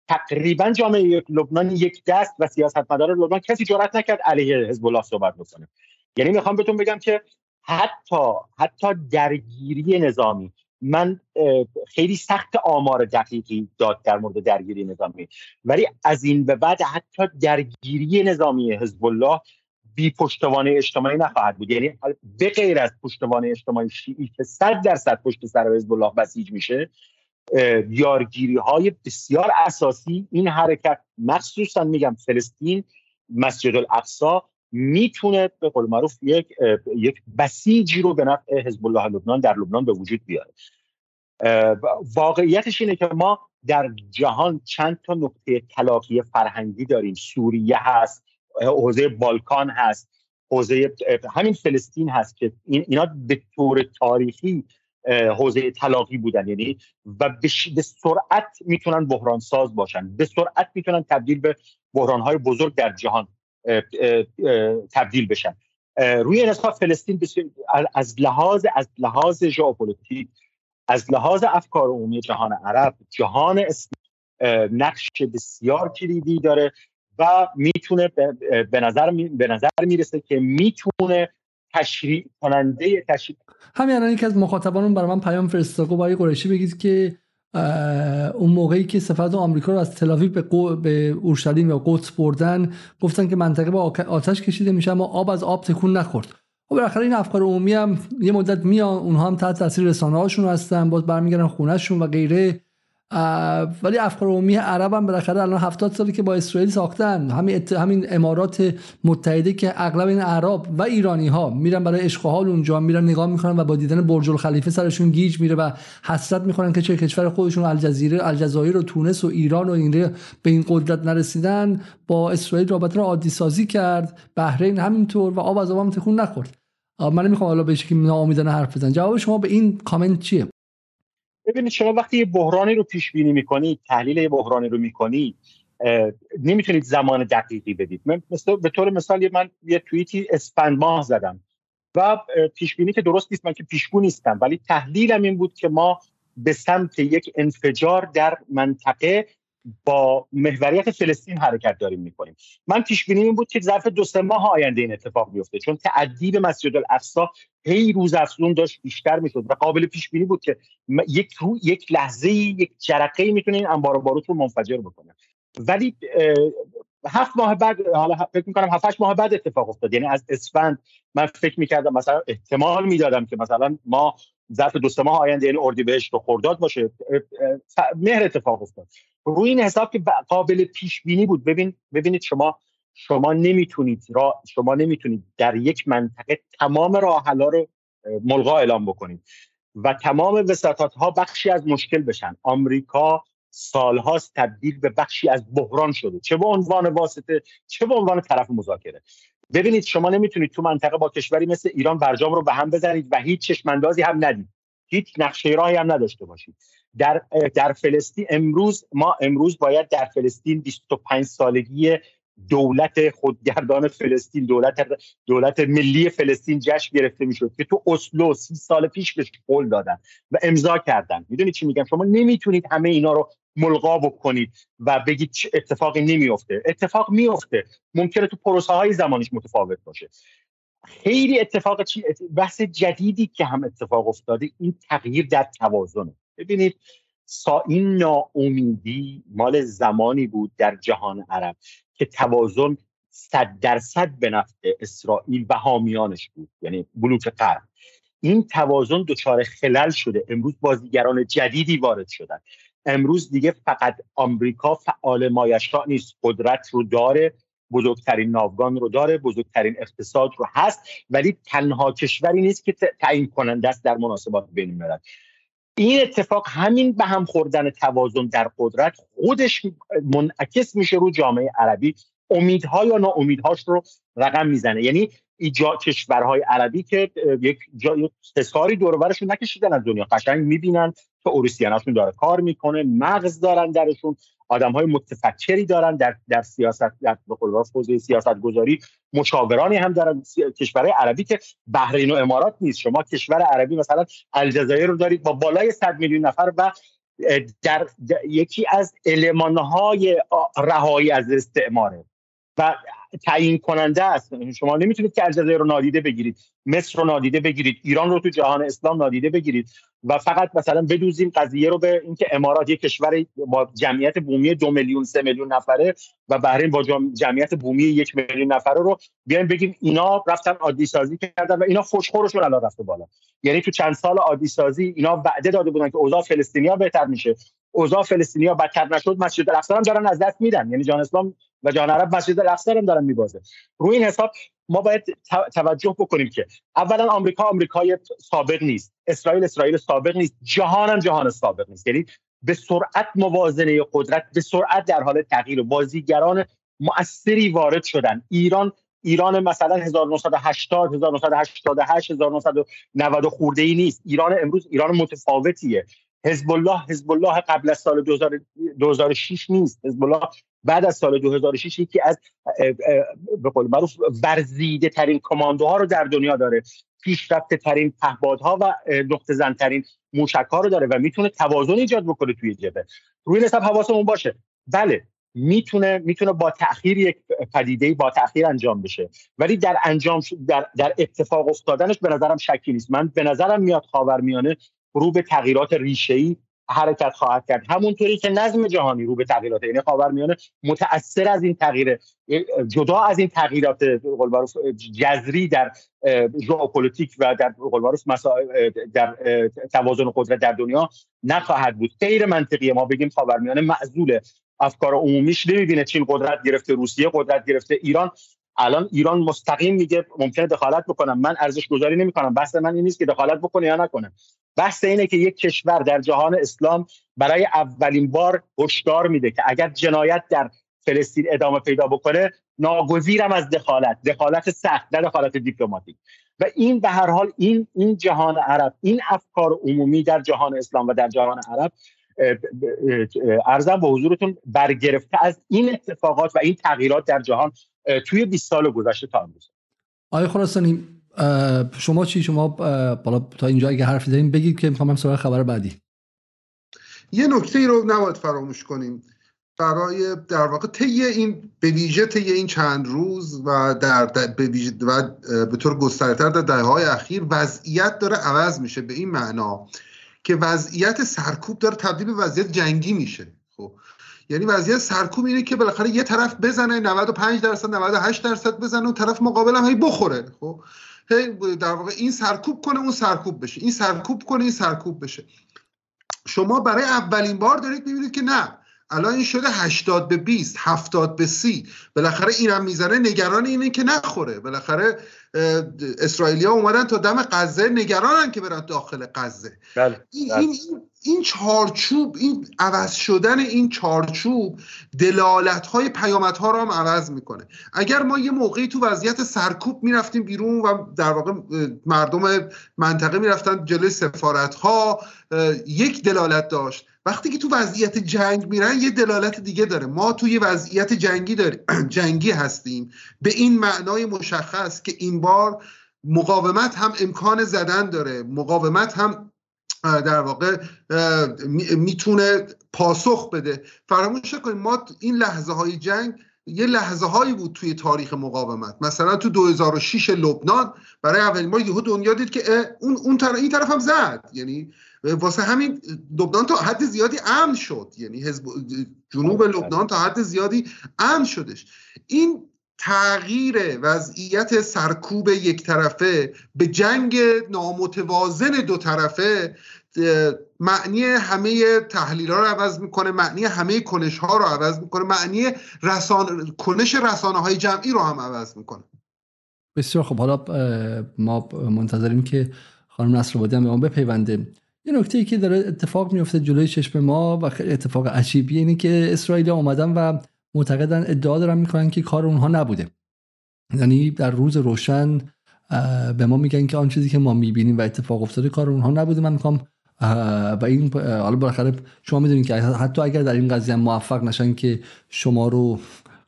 تقریبا جامعه لبنان یک دست و سیاستمدار لبنان کسی جرأت نکرد علیه حزب الله صحبت بکنه. یعنی می‌خوام بهتون بگم که حتی حتی درگیری نظامی من خیلی سخت آمار دقیقی داد در مورد درگیری نظامی ولی از این به بعد حتی درگیری نظامی حزب الله بی پشتوانه اجتماعی نخواهد بود. یعنی به غیر از پشتوانه اجتماعی شیعی که صد درصد پشت سر حزب الله بسیج میشه یارگیری های بسیار اساسی این حرکت مخصوصا میگم فلسطین مسجد الاقصا می‌تونه به قول معروف یک یک بسیجی رو به نفع حزب الله لبنان در لبنان به وجود بیاره. واقعیتش اینه که ما در جهان چند تا نقطه تلاقی فرهنگی داریم. سوریه هست حوزه بالکان هست حوزه همین فلسطین هست که این اینا به طور تاریخی حوزه تلاقی بودن. یعنی و به سرعت می‌تونن بحران ساز باشن. به سرعت می‌تونن تبدیل به بحران های بزرگ در جهان تبدیل بشن. روی این فلسطین از لحاظ از لحاظ ژئوپلیتیک از لحاظ افکار عمومی جهان عرب جهان اسلام نقش بسیار کلیدی داره. و می‌تونه به نظر به نظر می‌رسه که می‌تونه تشریع کننده تشریع همین الان یکی از مخاطبانون برای من پیام فرستاد برای قریشی بگید که اون موقعی که سفارت آمریکا رو از تلاویو به, قو... به اورشلیم و قدس بردن گفتن که منطقه با آتش کشیده میشه اما آب از آب تکون نخورد. خب بالاخره این افکار عمومی هم یه مدت میان اونها هم تحت تاثیر رسانه هاشون هستن باز برمیگردن خونهشون و غیره. ولی افکار عمومی عرب هم بالاخره الان 70 سالی که با اسرائیل ساختن. همین همین امارات متحده که اغلب این عرب و ایرانی ها میرن برای عشق حال اونجا میرن نگاه می‌کنن و با دیدن برج الخلیفه سرشون گیج میره و حسرت می‌کنن که چه کشور خودشون الجزیره الجزایر و تونس و ایران و این به این قدرت نرسیدن. با اسرائیل رابطه رو عادی سازی کرد. بحرین همینطور و آب از آبم تکون نخورد. من نمی‌خوام حالا بهش که ناامیدانه حرف بزنم. جواب شما به این کامنت چیه؟ ببینید شما وقتی یه بحرانی رو پیش بینی می‌کنید تحلیل یه بحرانی رو می‌کنید نمی‌تونید زمان دقیقی بدید. من مثل به طور مثال من یه توییتی اسفند ماه زدم و پیش بینی که درست نیست من که پیشگو نیستم ولی تحلیلم این بود که ما به سمت یک انفجار در منطقه با محوریت فلسطین حرکت داریم می‌کنیم. من پیش بینی این بود که ظرف دو سه ماه آینده این اتفاق بیفته. چون تعدی به مسجد الاقصا هی روز افزون داشت بیشتر می‌شد و قابل پیش بینی بود که یک رو یک لحظه یک جرقه می‌تونه این انبار و باروت رو منفجر بکنه. ولی هفت ماه بعد حالا فکر می‌کنم هفت ماه بعد اتفاق افتاد. یعنی از اسفند من فکر می‌کردم مثلا احتمال می‌دادم که مثلا ما ظرف دو سه ماه آینده یعنی اردیبهشت و خرداد باشه. مهر اتفاق افتاد. روی این حساب که قابل پیش بینی بود. ببین ببینید شما شما نمی‌تونید را شما نمی‌تونید در یک منطقه تمام راه رو ملغا اعلام بکنید. و تمام وساطات ها بخشی از مشکل بشن. آمریکا سالهاست تبدیل به بخشی از بحران شده. چه به عنوان واسطه چه به عنوان طرف مذاکره. ببینید شما نمی‌تونید تو منطقه با کشوری مثل ایران برجام رو به هم بزنید و هیچ چشماندازی هم ندید. هیچ نقشه راهی هم نداشته باشید. در در فلسطین امروز ما امروز باید در فلسطین 25 سالگی دولت خودگردان فلسطین دولت دولت ملی فلسطین جشن گرفته می‌شد که تو اسلو سی سال پیش بهش قول دادن و امضا کردن. می‌دونید چی میگم؟ شما نمی‌تونید همه اینا رو ملغا بکنید و بگید اتفاقی نمیفته اتفاق میفته ممکنه تو پروسه های زمانش متفاوت باشه. خیلی اتفاق چی؟ بحث جدیدی که هم اتفاق افتاده این تغییر در توازنه. ببینید سا این ناامیدی مال زمانی بود در جهان عرب که توازن صد درصد به نفع اسرائیل و حامیانش بود یعنی بلوک غرب. این توازن دچار خلل شده. امروز بازیگران جدیدی وارد شدن. امروز دیگه فقط آمریکا فعال مایشا نیست. قدرت رو داره بزرگترین ناوگان رو داره بزرگترین اقتصاد رو هست ولی تنها کشوری نیست که تعیین کننده است در مناسبات بین الملل. این اتفاق همین به هم خوردن توازن در قدرت خودش منعکس میشه رو جامعه عربی. امیدها یا ناامیدهاش رو رقم می‌زنه. یعنی ایجا کشورهای عربی که یک جا یک دورورشون نکشیدن از دنیا. قشنگ می‌بینن که اوریسیاناشون داره کار می‌کنه مغز دارن درشون آدم های متفکری دارن در در سیاست در حوزه سیاست گذاری مشاورانی هم دارن کشورهای عربی که بحرین و امارات نیست. شما کشور عربی مثلا الجزایر رو دارید با بالای 100 میلیون نفر و در, یکی از المانهای رهایی از استعماره. و تعیین کننده است. شما نمی‌تونید که الجزایر رو نادیده بگیرید مصر رو نادیده بگیرید ایران رو تو جهان اسلام نادیده بگیرید و فقط مثلا بدوزیم قضیه رو به اینکه امارات یک کشور با جمعیت بومی دو میلیون سه میلیون نفره و بحرین با جمعیت بومی یک میلیون نفره رو بیایم بگیم اینا رفتن عادی سازی کردن و اینا فوشخورشون الان رفته بالا. یعنی تو چند سال عادی سازی اینا وعده داده بودن که اوضاع فلسطینیا بهتر میشه. اوضاع فلسطینیا بدتر نشد مسجد الاقصا هم دارن از دست میدن. یعنی جان اسلام و جان عرب مسجد الاقصا هم دارن میبازه. روی این حساب ما باید توجه بکنیم که اولا آمریکا آمریکای سابق نیست. اسرائیل اسرائیل سابق نیست. جهان هم جهان سابق نیست. یعنی به سرعت موازنه قدرت به سرعت در حال تغییر بازیگران مؤثری وارد شدن. ایران ایران مثلا 1980 1988 1990 خورده ای نیست. ایران امروز ایران متفاوتیه. حزب الله حزب الله قبل از سال 2006 نیست. حزب الله بعد از سال 2006 یکی از به قول معروف ورزیده ترین کماندوها رو در دنیا داره. پیشرفته ترین پهپادها و نقطه زن ترین موشک ها رو داره و می‌تونه توازن ایجاد بکنه توی جبهه. روی نسب حواسمون باشه. بله می‌تونه می‌تونه با تاخیر یک پدیده با تاخیر انجام بشه. ولی در انجام در, در اتفاق افتادنش به نظرم شکی نیست. من به نظرم میاد خاورمیانه رو به تغییرات ریشه‌ای حرکت خواهد کرد. همونطوری که نظم جهانی رو به تغییرات یعنی خاورمیانه متاثر از این تغییر جدا از این تغییرات جذری در ژئوپلیتیک و در در توازن قدرت در دنیا نخواهد بود. غیر منطقیه ما بگیم خاورمیانه معزول افکار عمومیش نمی‌بینه چین قدرت گرفته روسیه قدرت گرفته ایران الان ایران مستقیم میگه ممکنه دخالت بکنم. من ارزش گذاری نمی کنم بحث من این نیست که دخالت بکنه یا نکنه. بحث اینه که یک کشور در جهان اسلام برای اولین بار هشدار میده که اگر جنایت در فلسطین ادامه پیدا بکنه ناگزیرم از دخالت. دخالت سخت نه دخالت دیپلماتیک. و این به هر حال این این جهان عرب این افکار عمومی در جهان اسلام و در جهان عرب ارزم به حضورتون برگرفته از این اتفاقات و این تغییرات در جهان توی 20 سال گذشته تا امروز. آقای خراسانی شما چی؟ شما بالا تا اینجا اگه حرفی داریم بگید که می‌خوام سراغ خبر بعدی. یه نکته ای رو نباید فراموش کنیم. برای در واقع طی این به ویژه طی این چند روز و در, به و به طور گسترتر در دهه های اخیر وضعیت داره عوض میشه به این معنا که وضعیت سرکوب داره تبدیل به وضعیت جنگی میشه. یعنی وضعیت سرکوب اینه که بالاخره یه طرف بزنه 95 درصد 98 درصد بزنه و طرف مقابل هم هی بخوره. خب؟ هی در واقع این سرکوب کنه اون سرکوب بشه. این سرکوب کنه این سرکوب بشه. شما برای اولین بار دارید می‌بینید که نه. الان این شده 80 به 20 70 به 30 بالاخره اینم می‌زنه نگران اینه که نخوره. بالاخره اسرائیلیا اومدن تا دم غزه نگرانن که برن داخل غزه. بله. این, بله. این, این چارچوب این عوض شدن این چارچوب دلالت های پیامت ها رو هم عوض می‌کنه. اگر ما یه موقعی تو وضعیت سرکوب می‌رفتیم بیرون و در واقع مردم منطقه می‌رفتن جلوی سفارت ها یک دلالت داشت. وقتی که تو وضعیت جنگ میرن یه دلالت دیگه داره. ما توی وضعیت جنگی داریم جنگی هستیم. به این معنای مشخص که این بار مقاومت هم امکان زدن داره مقاومت هم در واقع می‌تونه پاسخ بده. فراموش کنیم ما این لحظه های جنگ یه لحظه هایی بود توی تاریخ مقاومت. مثلا تو 2006 لبنان برای اولین بار یهو دنیا دید که اون اون طرف این طرف هم زد. یعنی واسه همین لبنان تا حد زیادی امن شد. یعنی حزب جنوب لبنان تا حد زیادی امن شدش. این تغییر وضعیت سرکوب یک طرفه به جنگ نامتوازن دو طرفه معنی همه تحلیل ها رو عوض می‌کنه معنی همه کنش ها رو عوض می‌کنه معنی رسان... کنش رسانه های جمعی رو هم عوض می‌کنه. بسیار خب حالا ما منتظریم که خانم نصر هم به ما بپیونده. یه نکته ای که داره اتفاق میفته جلوی چشم ما و خیلی اتفاق عجیبی اینه که اسرائیل آمدن و معتقدن ادعا دارن می‌کنن که کار اونها نبوده. یعنی در روز روشن به ما میگن که آن چیزی که ما می‌بینیم و اتفاق افتاده کار اونها نبوده. من می‌خوام و این حالا بالاخره شما می‌دونید که حتی اگر در این قضیه موفق نشن که شما رو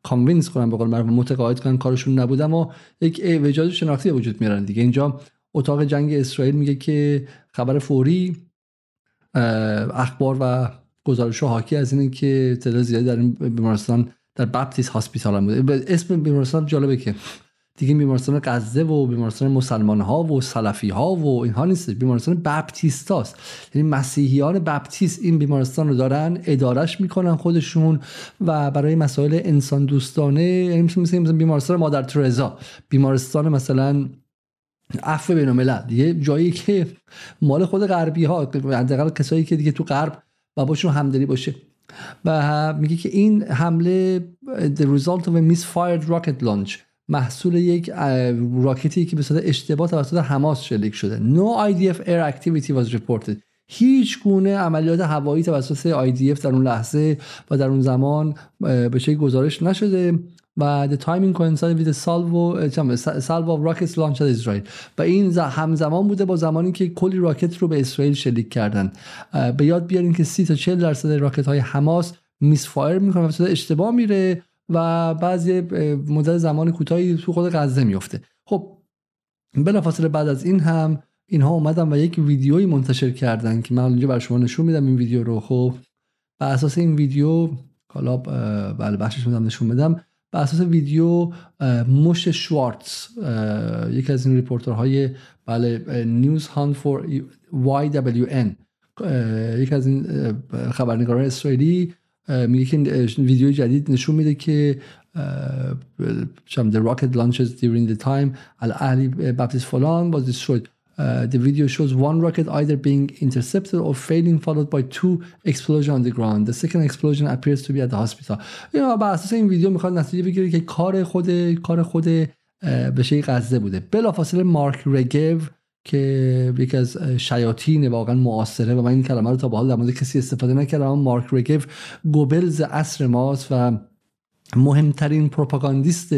convince کنن به قول معروف متقاعد کنن کارشون نبوده اما یک اعوجاج شناختی وجود میارن دیگه. اینجا اتاق جنگ اسرائیل میگه که خبر فوری اخبار و گزارش حاکی از اینه که تعداد زیادی در این بیمارستان در Baptist Hospital هم بوده. اسم بیمارستان جالبه که دیگه بیمارستان غزه و بیمارستان مسلمان ها و سلفی ها و اینها نیست. بیمارستان بپتیستاست. یعنی مسیحیان بپتیست این بیمارستان رو دارن ادارش می‌کنن خودشون و برای مسائل انسان دوستانه یعنی مثل, مثل بیمارستان مادر ترزا. بیمارستان مثلا عفو بین یه جایی که مال خود غربی ها حداقل کسایی که دیگه تو غرب و باشون همدلی باشه. و میگه که این حمله the result of a misfired rocket launch. محصول یک راکتی که به صورت اشتباه توسط حماس شلیک شده. No IDF air activity was reported. هیچ گونه عملیات هوایی توسط IDF در اون لحظه و در اون زمان به شکل گزارش نشده. و the timing coincided with the salvo salvo of rockets launched at Israel. و این همزمان بوده با زمانی که کلی راکت رو به اسرائیل شلیک کردن. به یاد بیارین که 30 تا 40 درصد راکت های حماس misfire می‌کنه و اشتباه میره و بعضی مدت زمان کوتاهی تو خود غزه میفته خب بلافاصله بعد از این هم اینها اومدن و یک ویدیویی منتشر کردن که من اینجا بر شما نشون میدم این ویدیو رو. خب بر اساس این ویدیو حالا بله بخشش میدم نشون بدم بر اساس ویدیو مش شوارتز. یکی از این reporter های بله News Hundred Four YWN یکی از این خبرنگاران اسرائیلی میگه که ویدیو جدید نشون میده که the rocket launches during the time Ahli Baptist فلان was destroyed Uh, the video shows one rocket either being intercepted or failing followed by two explosions on the ground. The second explosion appears to be at the hospital. یا بر اساس این ویدیو می‌خواد نتیجه بگیره که کار خود کار خود به شکل غزه بوده. بلافاصله مارک رگو که یکی از شیاطین واقعا معاصره و من این کلمه رو تا به حال در مورد کسی استفاده نکردم مارک رگف گوبلز عصر ماست و مهمترین پروپاگاندیست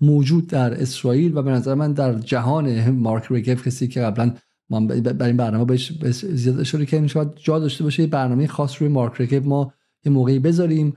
موجود در اسرائیل و به نظر من در جهان مارک رگف کسی که قبلا ما برای این برنامه بهش زیاد اشاره کردیم شاید جا داشته باشه برنامه خاص روی مارک رگف ما یه موقعی بذاریم.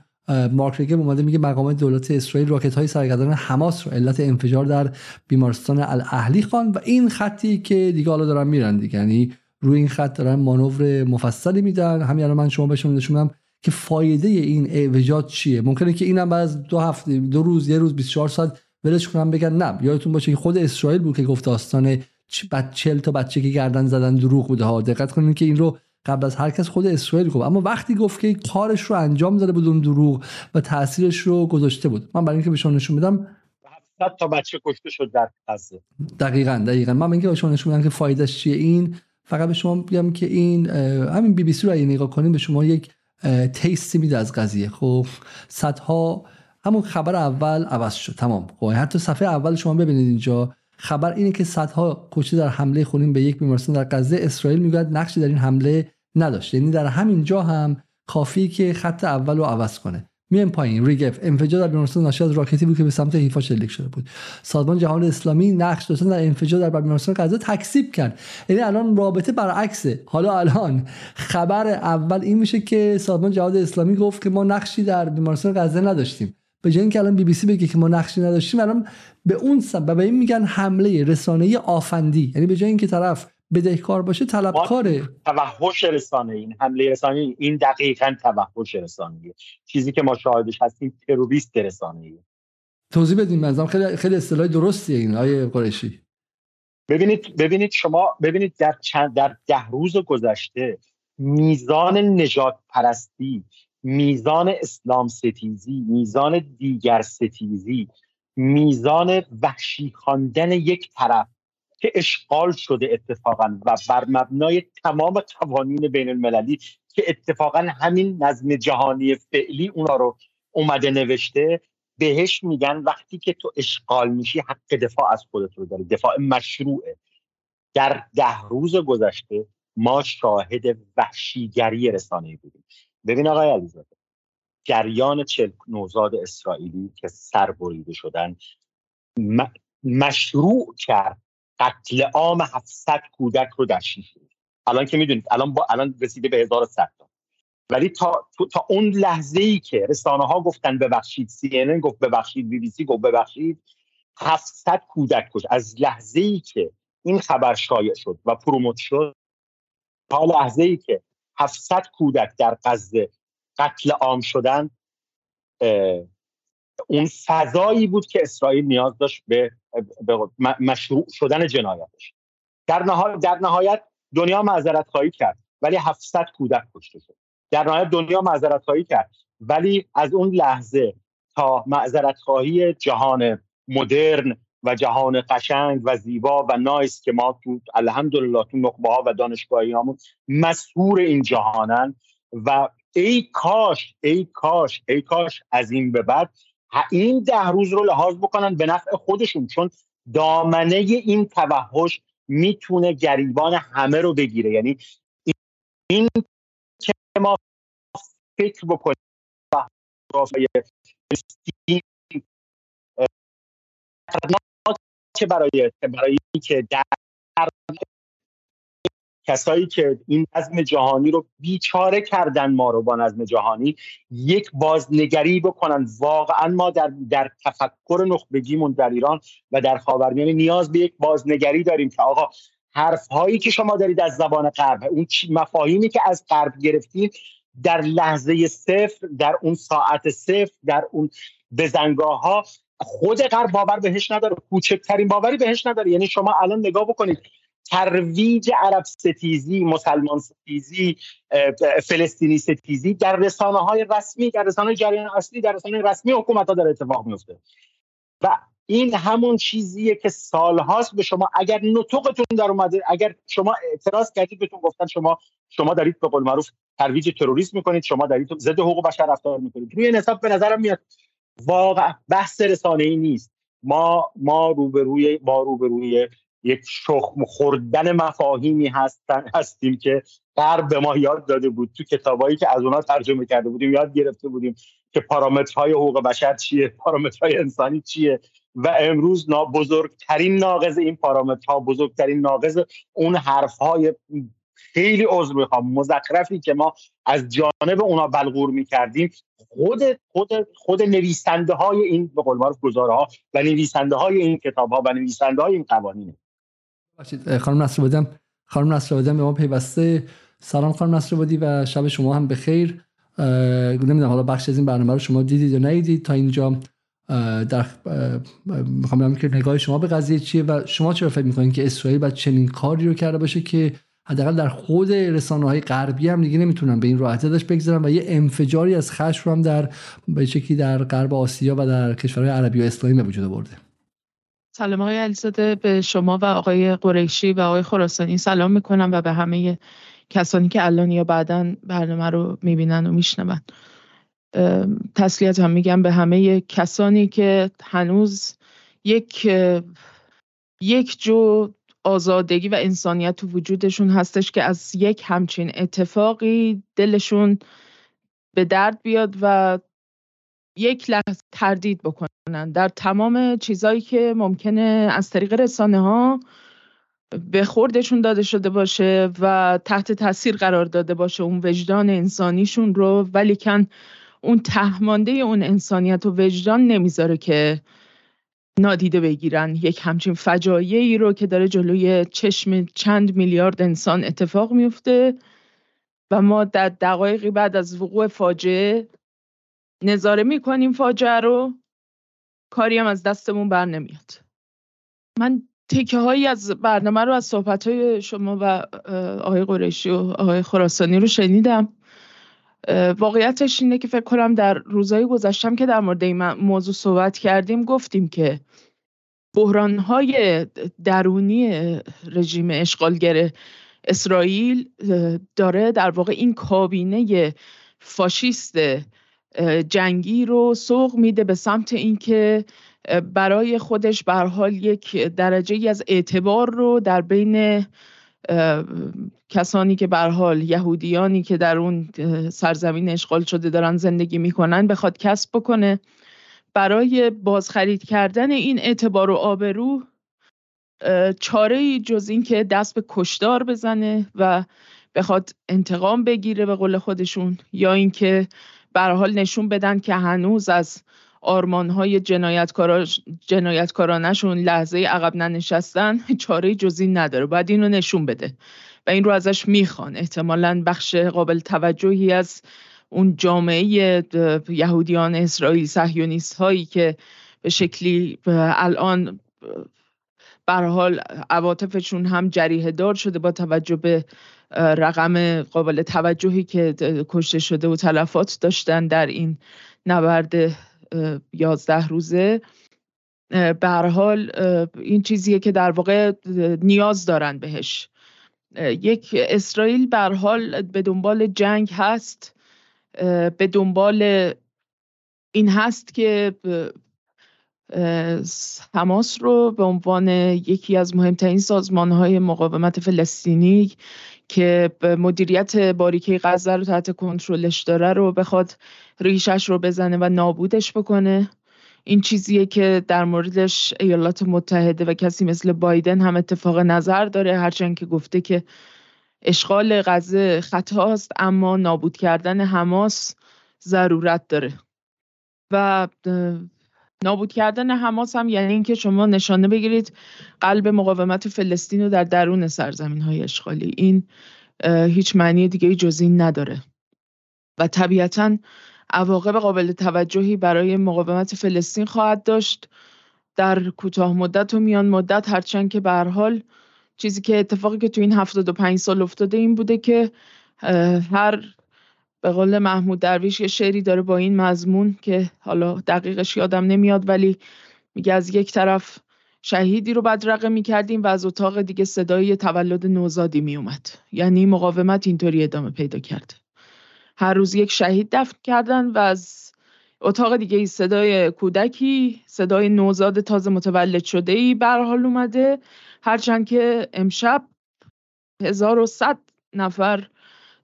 مارک ریگم اومده میگه مقامات دولت اسرائیل راکت های سرگردان حماس رو علت انفجار در بیمارستان الاهلی خوان و این خطی که دیگه حالا دارن میرن دیگه. یعنی روی این خط دارن مانور مفصلی میدن. همین الان من شما بهشون نشون که فایده این اعوجاج چیه؟ ممکنه که اینم بعد از دو هفته دو روز یه روز 24 ساعت ولش کنم بگن نه. یادتون باشه که خود اسرائیل بود که گفت داستان بچه تا بچه که گردن زدن دروغ بوده. ها دقت کنید که این رو قبل از هر کس خود اسرائیل گفت. اما وقتی گفت که کارش رو انجام داده بود اون دروغ و تاثیرش رو گذاشته بود. من برای اینکه به شما نشون بدم تا بچه کشته شد در غزه. دقیقاً دقیقاً. من اینکه به شما نشون بدم که فایدهش چیه این فقط به شما بگم که این همین بی بی سی رو اگه نگاه کنیم به شما یک تیستی میده از قضیه. خب صدها همون خبر اول عوض شد. تمام. خب حتی صفحه اول شما ببینید اینجا خبر اینه که صدها کشته در حمله خونین به یک بیمارستان در غزه اسرائیل می‌گوید نقشی در این حمله نداشت. یعنی در همین جا هم کافی که خط اول رو عوض کنه. میایم پایین. ریگف انفجار در بیمارستان ناشی از راکتی بود که به سمت حیفا شلیک شده بود. سازمان جهان اسلامی نقش داشتن در انفجار در بیمارستان غزه تکذیب کرد. یعنی الان رابطه برعکسه. حالا الان خبر اول این میشه که سازمان جهان اسلامی گفت که ما نقشی در بیمارستان غزه نداشتیم. به جای اینکه الان بی بی سی بگه که ما نقشی نداشتیم الان به اون سبب به این میگن حمله رسانه‌ای آفندی. یعنی به جای اینکه طرف بدهکار باشه طلبکاره توحش رسانه این حمله رسانه این دقیقا توحش رسانه چیزی که ما شاهدش هستیم تروریست رسانه توضیح بدین منظرم خیلی خیلی اصطلاح درستیه این آیه قریشی. ببینید ببینید شما ببینید در چند در ده روز گذشته میزان نجات پرستی میزان اسلام ستیزی میزان دیگر ستیزی میزان وحشی خواندن یک طرف که اشغال شده اتفاقا و بر مبنای تمام قوانین بین المللی که اتفاقا همین نظم جهانی فعلی اونا رو اومده نوشته بهش میگن وقتی که تو اشغال میشی حق دفاع از خودت رو داری دفاع مشروعه. در ده روز گذشته ما شاهد وحشیگری رسانه بودیم. ببین آقای علیزاده جریان چل نوزاد اسرائیلی که سربریده شدن مشروع کرد قتل عام 700 کودک رو در شیش الان که می‌دونید الان با الان رسیده به 1100 تا. ولی تا تا اون لحظه ای که رسانه ها گفتن ببخشید سی ان گفت ببخشید بی بی سی گفت ببخشید 700 کودک کش از لحظه ای که این خبر شایع شد و پروموت شد تا لحظه ای که 700 کودک در غزه قتل عام شدن اون فضایی بود که اسرائیل نیاز داشت به, مشروع شدن جنایتش. در, در نهایت دنیا معذرت خواهی کرد ولی 700 کودک کشته شد. در نهایت دنیا معذرت خواهی کرد ولی از اون لحظه تا معذرت خواهی جهان مدرن و جهان قشنگ و زیبا و نایس که ما تو الحمدلله تو نخبه ها و دانشگاهی همون مسهور این جهانن و ای کاش ای کاش ای کاش از این به بعد این ده روز رو لحاظ بکنن به نفع خودشون چون دامنه این توحش می‌تونه گریبان همه رو بگیره. یعنی این که ما فکر بکنیم که برای برای که در کسایی که این نظم جهانی رو بیچاره کردن ما رو با نظم جهانی یک بازنگری بکنن. واقعا ما در, در تفکر نخبگیمون در ایران و در خاورمیانه نیاز به یک بازنگری داریم که آقا حرف هایی که شما دارید از زبان غرب اون مفاهیمی که از غرب گرفتید در لحظه صفر در اون ساعت صفر در اون بزنگاه ها خود غرب باور بهش نداره. کوچکترین باوری بهش نداره. یعنی شما الان نگاه بکنید ترویج عرب ستیزی مسلمان ستیزی فلسطینی ستیزی در رسانه های رسمی در رسانه جریان اصلی در رسانه رسمی حکومت ها داره اتفاق میفته و این همون چیزیه که سالهاست به شما اگر نطقتون در اومده اگر شما اعتراض کردید بهتون گفتن شما شما دارید به قول معروف ترویج تروریسم می‌کنید شما دارید ضد حقوق بشر رفتار می‌کنید. روی حساب به نظرم میاد واقع بحث رسانه ای نیست. ما ما روبروی با روبروی یک شخم خوردن مفاهیمی هستن هستیم که غرب به ما یاد داده بود. تو کتابایی که از اونها ترجمه کرده بودیم یاد گرفته بودیم که پارامترهای حقوق بشر چیه پارامترهای انسانی چیه و امروز بزرگترین ناقض این پارامترها بزرگترین ناقض اون حرفهای خیلی عذر می‌خوام. مزخرفی که ما از جانب اونا بلغور می‌کردیم. خود خود خود نویسنده های این به قول معروف گزاره ها و نویسنده های این کتاب ها و نویسنده های این قوانین خانم نصر خانم نصر به ما پیوسته. سلام خانم نصر و شب شما هم بخیر. نمی‌دونم حالا بخش از این برنامه رو شما دیدید یا ندیدید. تا اینجا در می‌خوام که نگاه شما به قضیه چیه و شما چرا فکر می‌کنید که اسرائیل باید چنین کاری رو کرده باشه که حداقل در خود رسانه های غربی هم دیگه نمی‌تونن به این راحتی داشت بگذارن و یه انفجاری از خشم هم در به شکلی در غرب آسیا و در کشورهای عربی و اسلامی به وجود آورده؟ سلام آقای علیزاده به شما و آقای قریشی و آقای خراسانی سلام می‌کنم و به همه کسانی که الان یا بعدا برنامه رو می‌بینن و میشنون. تسلیت هم میگم به همه کسانی که هنوز یک یک جو آزادگی و انسانیت تو وجودشون هستش که از یک همچین اتفاقی دلشون به درد بیاد و یک لحظه تردید بکنن. در تمام چیزایی که ممکنه از طریق رسانه ها به خوردشون داده شده باشه و تحت تاثیر قرار داده باشه اون وجدان انسانیشون رو ولیکن اون تهمانده اون انسانیت و وجدان نمی‌ذاره که نادیده بگیرن. یک همچین فجایعی رو که داره جلوی چشم چند میلیارد انسان اتفاق میفته و ما در دقایقی بعد از وقوع فاجعه نظاره می‌کنیم فاجعه رو کاری هم از دستمون بر نمیاد. من تکه هایی از برنامه رو از صحبت های شما و آقای قریشی و آقای خراسانی رو شنیدم. واقعیتش اینه که فکر کنم در روزهای گذشتم که در مورد این موضوع صحبت کردیم گفتیم که بحرانهای درونی رژیم اشغالگر اسرائیل داره در واقع این کابینه فاشیست جنگی رو سوق میده به سمت اینکه برای خودش به حال یک درجه ای از اعتبار رو در بین کسانی که بر حال یهودیانی که در اون سرزمین اشغال شده دارن زندگی می‌کنن بخواد کسب بکنه. برای بازخرید کردن این اعتبار و آبرو چاره جز این که دست به کشدار بزنه و بخواد انتقام بگیره به قول خودشون یا اینکه به حال نشون بدن که هنوز از آرمانهای جنایتکارا جنایتکارانشون لحظه عقب ننشستن چاره جزی نداره. باید اینو نشون بده و این رو ازش می‌خوان. احتمالا بخش قابل توجهی از اون جامعه یهودیان اسرائیل سهیونیست هایی که به شکلی الان بر حال عواطفشون هم جریه دار شده با توجه به رقم قابل توجهی که کشته شده و تلفات داشتن در این نبرد یازده روزه. به حال این چیزیه که در واقع نیاز دارن بهش. یک اسرائیل به حال به دنبال جنگ هست. به دنبال این هست که حماس رو به عنوان یکی از مهمترین سازمان های مقاومت فلسطینی که مدیریت باریکه غزه رو تحت کنترلش داره رو بخواد ریشش رو بزنه و نابودش بکنه. این چیزیه که در موردش ایالات متحده و کسی مثل بایدن هم اتفاق نظر داره هرچند که گفته که اشغال غزه خطاست اما نابود کردن حماس ضرورت داره. و نابود کردن حماس هم یعنی اینکه شما نشانه بگیرید قلب مقاومت فلسطین رو در درون سرزمین های اشغالی. این هیچ معنی دیگه جز این نداره. و طبیعتا عواقب قابل توجهی برای مقاومت فلسطین خواهد داشت. در کوتاه مدت و میان مدت هرچند که به حال چیزی که اتفاقی که تو این 75 سال افتاده این بوده که هر به قول محمود درویش یه شعری داره با این مضمون که حالا دقیقش یادم نمیاد ولی میگه از یک طرف شهیدی رو بدرقه می‌کردیم و از اتاق دیگه صدای تولد نوزادی میومد یعنی مقاومت اینطوری ادامه پیدا کرده هر روز یک شهید دفن کردن و از اتاق دیگه ای صدای کودکی صدای نوزاد تازه متولد شده ای حال اومده. هرچند که امشب 1100 نفر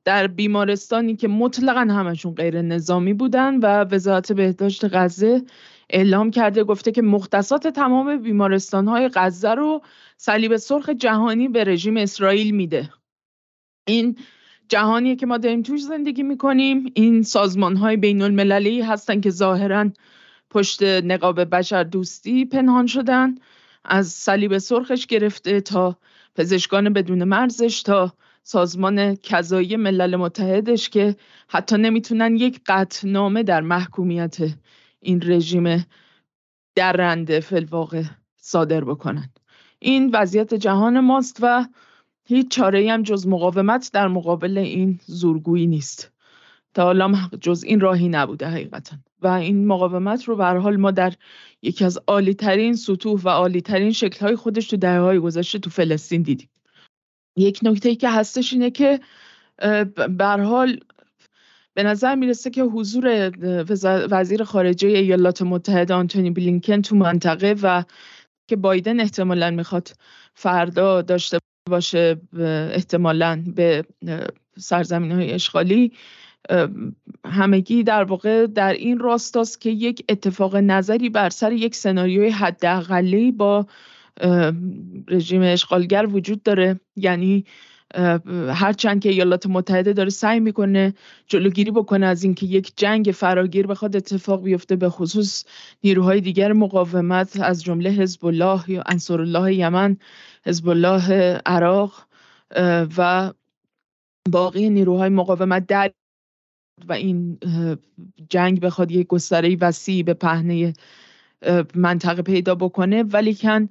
در بیمارستانی که مطلقا همشون غیر نظامی بودن و وزارت بهداشت غزه اعلام کرده گفته که مختصات تمام بیمارستان های غزه رو صلیب سرخ جهانی به رژیم اسرائیل میده. این جهانیه که ما داریم توش زندگی می‌کنیم. این سازمان های بین المللی هستن که ظاهرا پشت نقاب بشر دوستی پنهان شدن. از صلیب سرخش گرفته تا پزشکان بدون مرزش تا سازمان کذایی ملل متحدش که حتی نمی‌تونن یک قطنامه در محکومیت این رژیم درنده فلواقع صادر بکنن. این وضعیت جهان ماست و هیچ چاره هم جز مقاومت در مقابل این زورگویی نیست. تا حالا جز این راهی نبوده حقیقتا. و این مقاومت رو به حال ما در یکی از عالی ترین سطوح و عالی ترین شکل های خودش تو دهه های گذشته تو فلسطین دیدیم. یک نکته ای که هستش اینه که به حال به نظر می‌رسه که حضور وزیر خارجه ایالات متحده آنتونی بلینکن تو منطقه و که بایدن احتمالا می‌خواد فردا داشته باشه احتمالا به سرزمین های اشغالی همگی در واقع در این راستاست که یک اتفاق نظری بر سر یک سناریوی حداقلی با رژیم اشغالگر وجود داره. یعنی هرچند که ایالات متحده داره سعی می‌کنه جلوگیری بکنه از اینکه یک جنگ فراگیر بخواد اتفاق بیفته به خصوص نیروهای دیگر مقاومت از جمله حزب الله یا انصار الله یمن حزب الله عراق و باقی نیروهای مقاومت در و این جنگ بخواد یک گستره وسیع به پهنه منطقه پیدا بکنه. ولی کن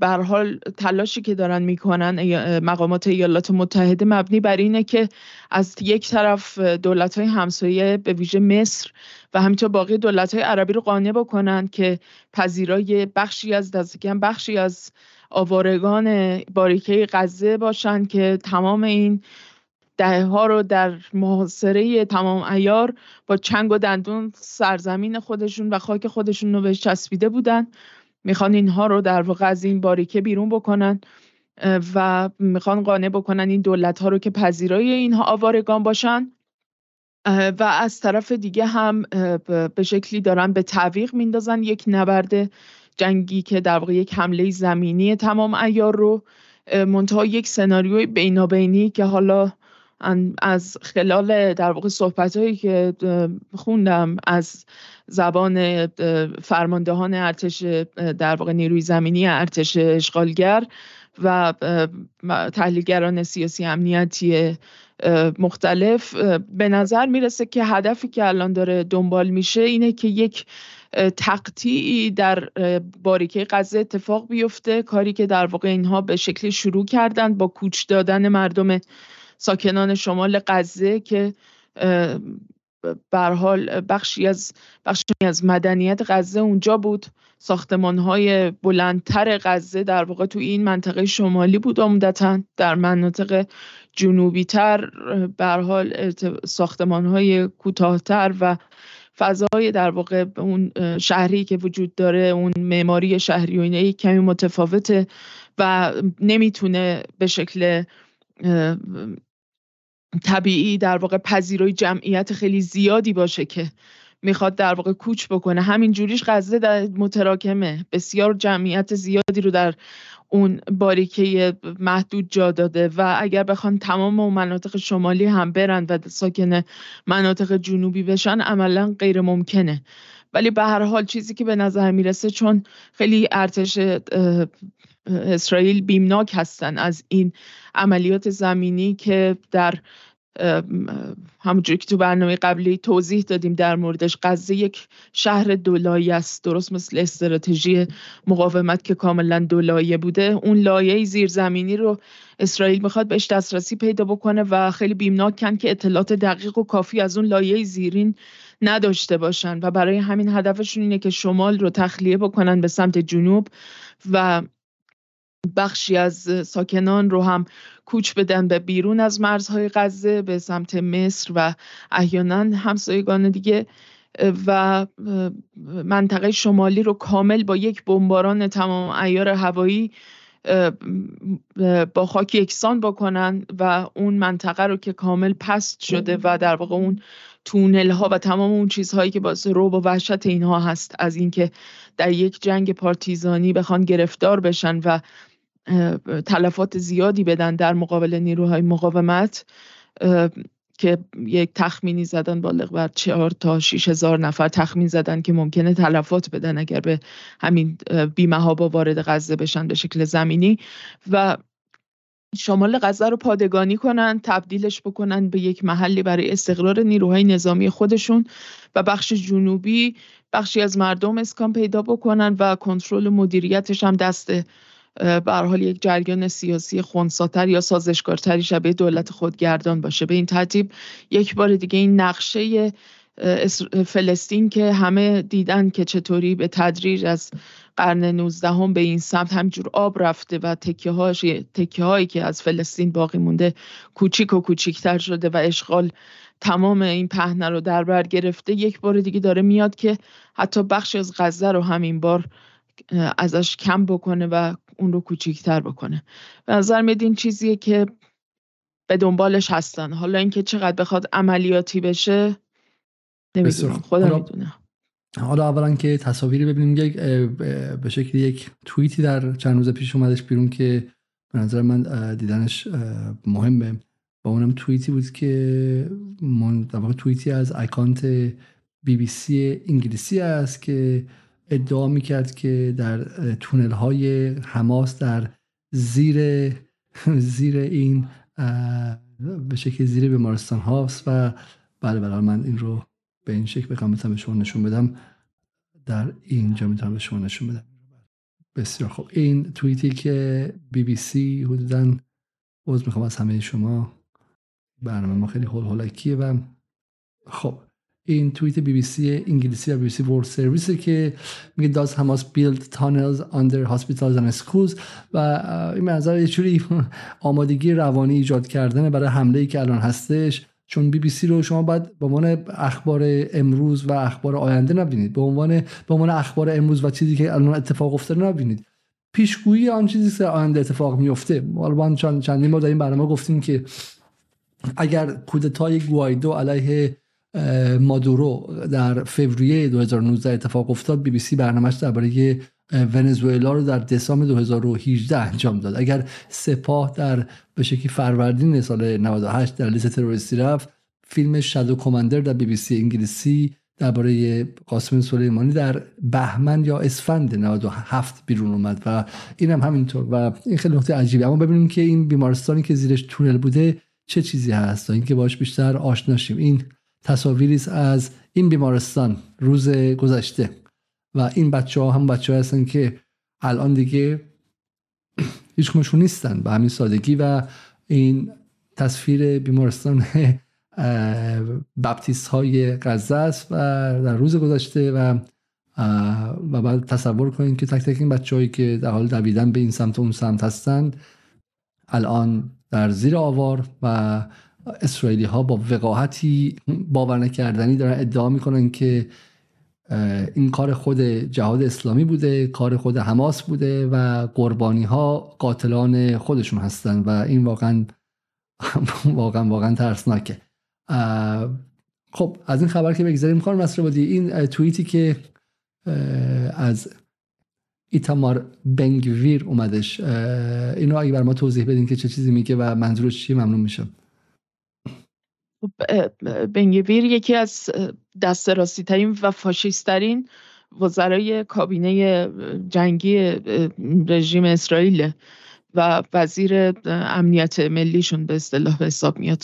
به حال تلاشی که دارن می‌کنن مقامات ایالات متحده مبنی بر اینه که از یک طرف دولت های همسایه به ویژه مصر و همینطور باقی دولت های عربی رو قانع بکنن که پذیرای بخشی از دستکم بخشی از آوارگان باریکه غزه باشن که تمام این دهه ها رو در محاصره تمام ایار با چنگ و دندون سرزمین خودشون و خاک خودشون رو بهش چسبیده بودن. می‌خوان اینها رو در واقع از این باریکه بیرون بکنن و می‌خوان قانع بکنن این دولت ها رو که پذیرای اینها آوارگان باشن. و از طرف دیگه هم به شکلی دارن به تعویق میندازن یک نبرد جنگی که در واقع یک حمله زمینی تمام ایار رو منتها یک سناریوی بینابینی که حالا از خلال در واقع صحبت هایی که خوندم از زبان فرماندهان ارتش در واقع نیروی زمینی ارتش اشغالگر و تحلیلگران سیاسی امنیتی مختلف. به نظر می‌رسه که هدفی که الان داره دنبال میشه اینه که یک تقطیعی در باریکه غزه اتفاق بیفته. کاری که در واقع اینها به شکلی شروع کردند با کوچ دادن مردم ساکنان شمال غزه که بر حال بخشی از بخشی از مدنیت غزه اونجا بود. ساختمان های بلندتر غزه در واقع تو این منطقه شمالی بود عمدتا. در مناطق جنوبی تر بر حال ساختمان های کوتاهتر و فضای در واقع اون شهری که وجود داره اون معماری شهری و کمی متفاوته و نمی‌تونه به شکل طبیعی در واقع پذیرای جمعیت خیلی زیادی باشه که می‌خواد در واقع کوچ بکنه. همین جوریش غزه در متراکمه. بسیار جمعیت زیادی رو در اون باریکه محدود جا داده و اگر بخوان تمام اون مناطق شمالی هم برن و ساکن مناطق جنوبی بشن عملا غیر ممکنه. ولی به هر حال چیزی که به نظر می‌رسه چون خیلی ارتش اسرائیل بیمناک هستن از این عملیات زمینی که در همونجوری که تو برنامه قبلی توضیح دادیم در موردش غزه یک شهر دولایی است درست مثل استراتژی مقاومت که کاملا دولایه بوده. اون لایه زیرزمینی رو اسرائیل می‌خواد بهش دسترسی پیدا بکنه و خیلی بیمناکن که اطلاعات دقیق و کافی از اون لایه زیرین نداشته باشن. و برای همین هدفشون اینه که شمال رو تخلیه بکنن به سمت جنوب و بخشی از ساکنان رو هم کوچ بدن به بیرون از مرزهای غزه به سمت مصر و احیانا همسایگان دیگه. و منطقه شمالی رو کامل با یک بمباران تمام ایار هوایی با خاک یکسان بکنن و اون منطقه رو که کامل پست شده و در واقع اون تونل ها و تمام اون چیزهایی که باعث رو و وحشت اینها هست از اینکه در یک جنگ پارتیزانی بخوان گرفتار بشن و تلفات زیادی بدن در مقابل نیروهای مقاومت که یک تخمینی زدن بالغ بر چهار تا شیش هزار نفر تخمین زدن که ممکنه تلفات بدن اگر به همین بیمه ها با وارد غزه بشن به شکل زمینی. و شمال غزه رو پادگانی کنن تبدیلش بکنن به یک محلی برای استقرار نیروهای نظامی خودشون و بخش جنوبی بخشی از مردم اسکان پیدا بکنن و کنترل مدیریتش هم دست به حال یک جریان سیاسی خونساتر یا سازشکارتری شبیه دولت خودگردان باشه. به این ترتیب یک بار دیگه این نقشه فلسطین که همه دیدن که چطوری به تدریج از قرن 19 هم به این سمت همجور آب رفته و تکیه, تکیه هایی که از فلسطین باقی مونده کوچیک و کوچیکتر شده و اشغال تمام این پهنه رو در بر گرفته یک بار دیگه داره میاد که حتی بخشی از غزه رو همین بار ازش کم بکنه و اون رو کوچیکتر بکنه. به نظر میاد این چیزیه که به دنبالش هستن. حالا اینکه چقدر بخواد عملیاتی بشه نمی‌دونم. خدا می‌دونه حالا اولا که تصاویری ببینیم یک به شکل یک توییتی در چند روز پیش اومدش بیرون که به نظر من دیدنش مهمه. با اونم توییتی بود که من در واقع توییتی از اکانت بی بی سی انگلیسی است که ادعا می‌کرد که در تونل های حماس در زیر زیر این به شکل زیر بیمارستان هاست و بله بله من این رو به این شکل بخوام به شما نشون بدم. در اینجا می‌تونم به شما نشون بدم. بسیار خب این توییتی که بی بی سی حدودا عوض می‌خوام از همه شما. برنامه ما خیلی هول هولکیه و خب. این توییت بی بی سی انگلیسی و BBC World Service که میگه does Hamas build tunnels under hospitals and schools و این منظر یه جوری آمادگی روانی ایجاد کردن برای حمله ای که الان هستش. چون بی بی سی رو شما باید به عنوان اخبار امروز و اخبار آینده نبینید. به عنوان به عنوان اخبار امروز و چیزی که الان اتفاق افتاده نبینید. پیشگویی آن چیزی که آینده اتفاق میفته حالا چند چندین بار در این برنامه گفتیم که اگر کودتای گوایدو علیه مادورو در فوریه 2019 اتفاق افتاد. بی بی سی برنامهش درباره ونزوئلا رو در دسامبر 2018 انجام داد. اگر سپاه در به شکلی فروردین سال 98 در لیست تروریستی رفت فیلم شادو کماندر در بی بی سی انگلیسی درباره قاسم سلیمانی در بهمن یا اسفند 97 بیرون اومد و این هم همینطور و این خیلی نکته عجیبه. اما ببینیم که این بیمارستانی که زیرش تونل بوده چه چیزی هست تا اینکه باش بیشتر آشنا شیم. این تصاویری از این بیمارستان روز گذشته. و این بچه ها هم بچه ها هستن که الان دیگه هیچ کمشون نیستن به همین سادگی و این تصویر بیمارستان بپتیست های غزه است و در روز گذشته و و بعد تصور کنید که تک تک این بچههایی که در حال دویدن به این سمت و اون سمت هستند الان در زیر آوار و اسرائیلی ها با وقاحتی باور نکردنی دارن ادعا می‌کنن که این کار خود جهاد اسلامی بوده کار خود حماس بوده و قربانی ها قاتلان خودشون هستن و این واقعا واقعا واقعا ترسناکه. خب از این خبر که بگذاریم مصر بودی این توییتی که از ایتامار بنگویر اومدش اینو اگه بر ما توضیح بدین که چه چیزی میگه و منظورش چی ممنون میشم. بنگویر یکی از دست راستی ترین و فاشیسترین وزرای کابینه جنگی رژیم اسرائیل و وزیر امنیت ملیشون به اصطلاح حساب میاد.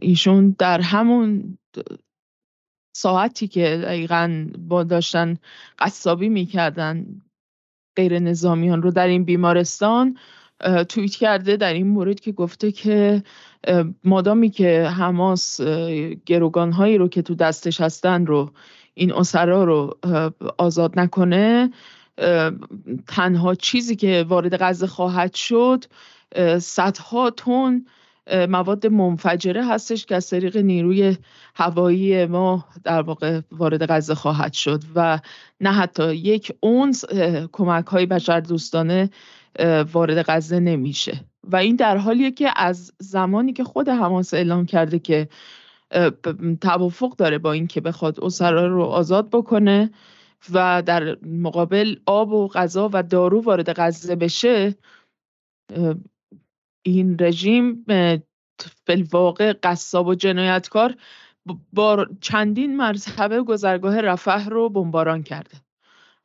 ایشون در همون ساعتی که دقیقا با داشتن قصابی می‌کردن غیر نظامیان رو در این بیمارستان توییت کرده در این مورد که گفته که مادامی که حماس گروگان هایی رو که تو دستش هستن رو این اسرا رو آزاد نکنه تنها چیزی که وارد غزه خواهد شد صدها تن مواد منفجره هستش که از طریق نیروی هوایی ما در واقع وارد غزه خواهد شد و نه حتی یک اونس کمک های بشر دوستانه وارد غزه نمیشه. و این در حالیه که از زمانی که خود حماس اعلام کرده که توافق داره با اینکه بخواد اسرا رو آزاد بکنه و در مقابل آب و غذا و دارو وارد غزه بشه این رژیم واقع قصاب و جنایتکار با چندین مرتبه گذرگاه رفح رو بمباران کرده.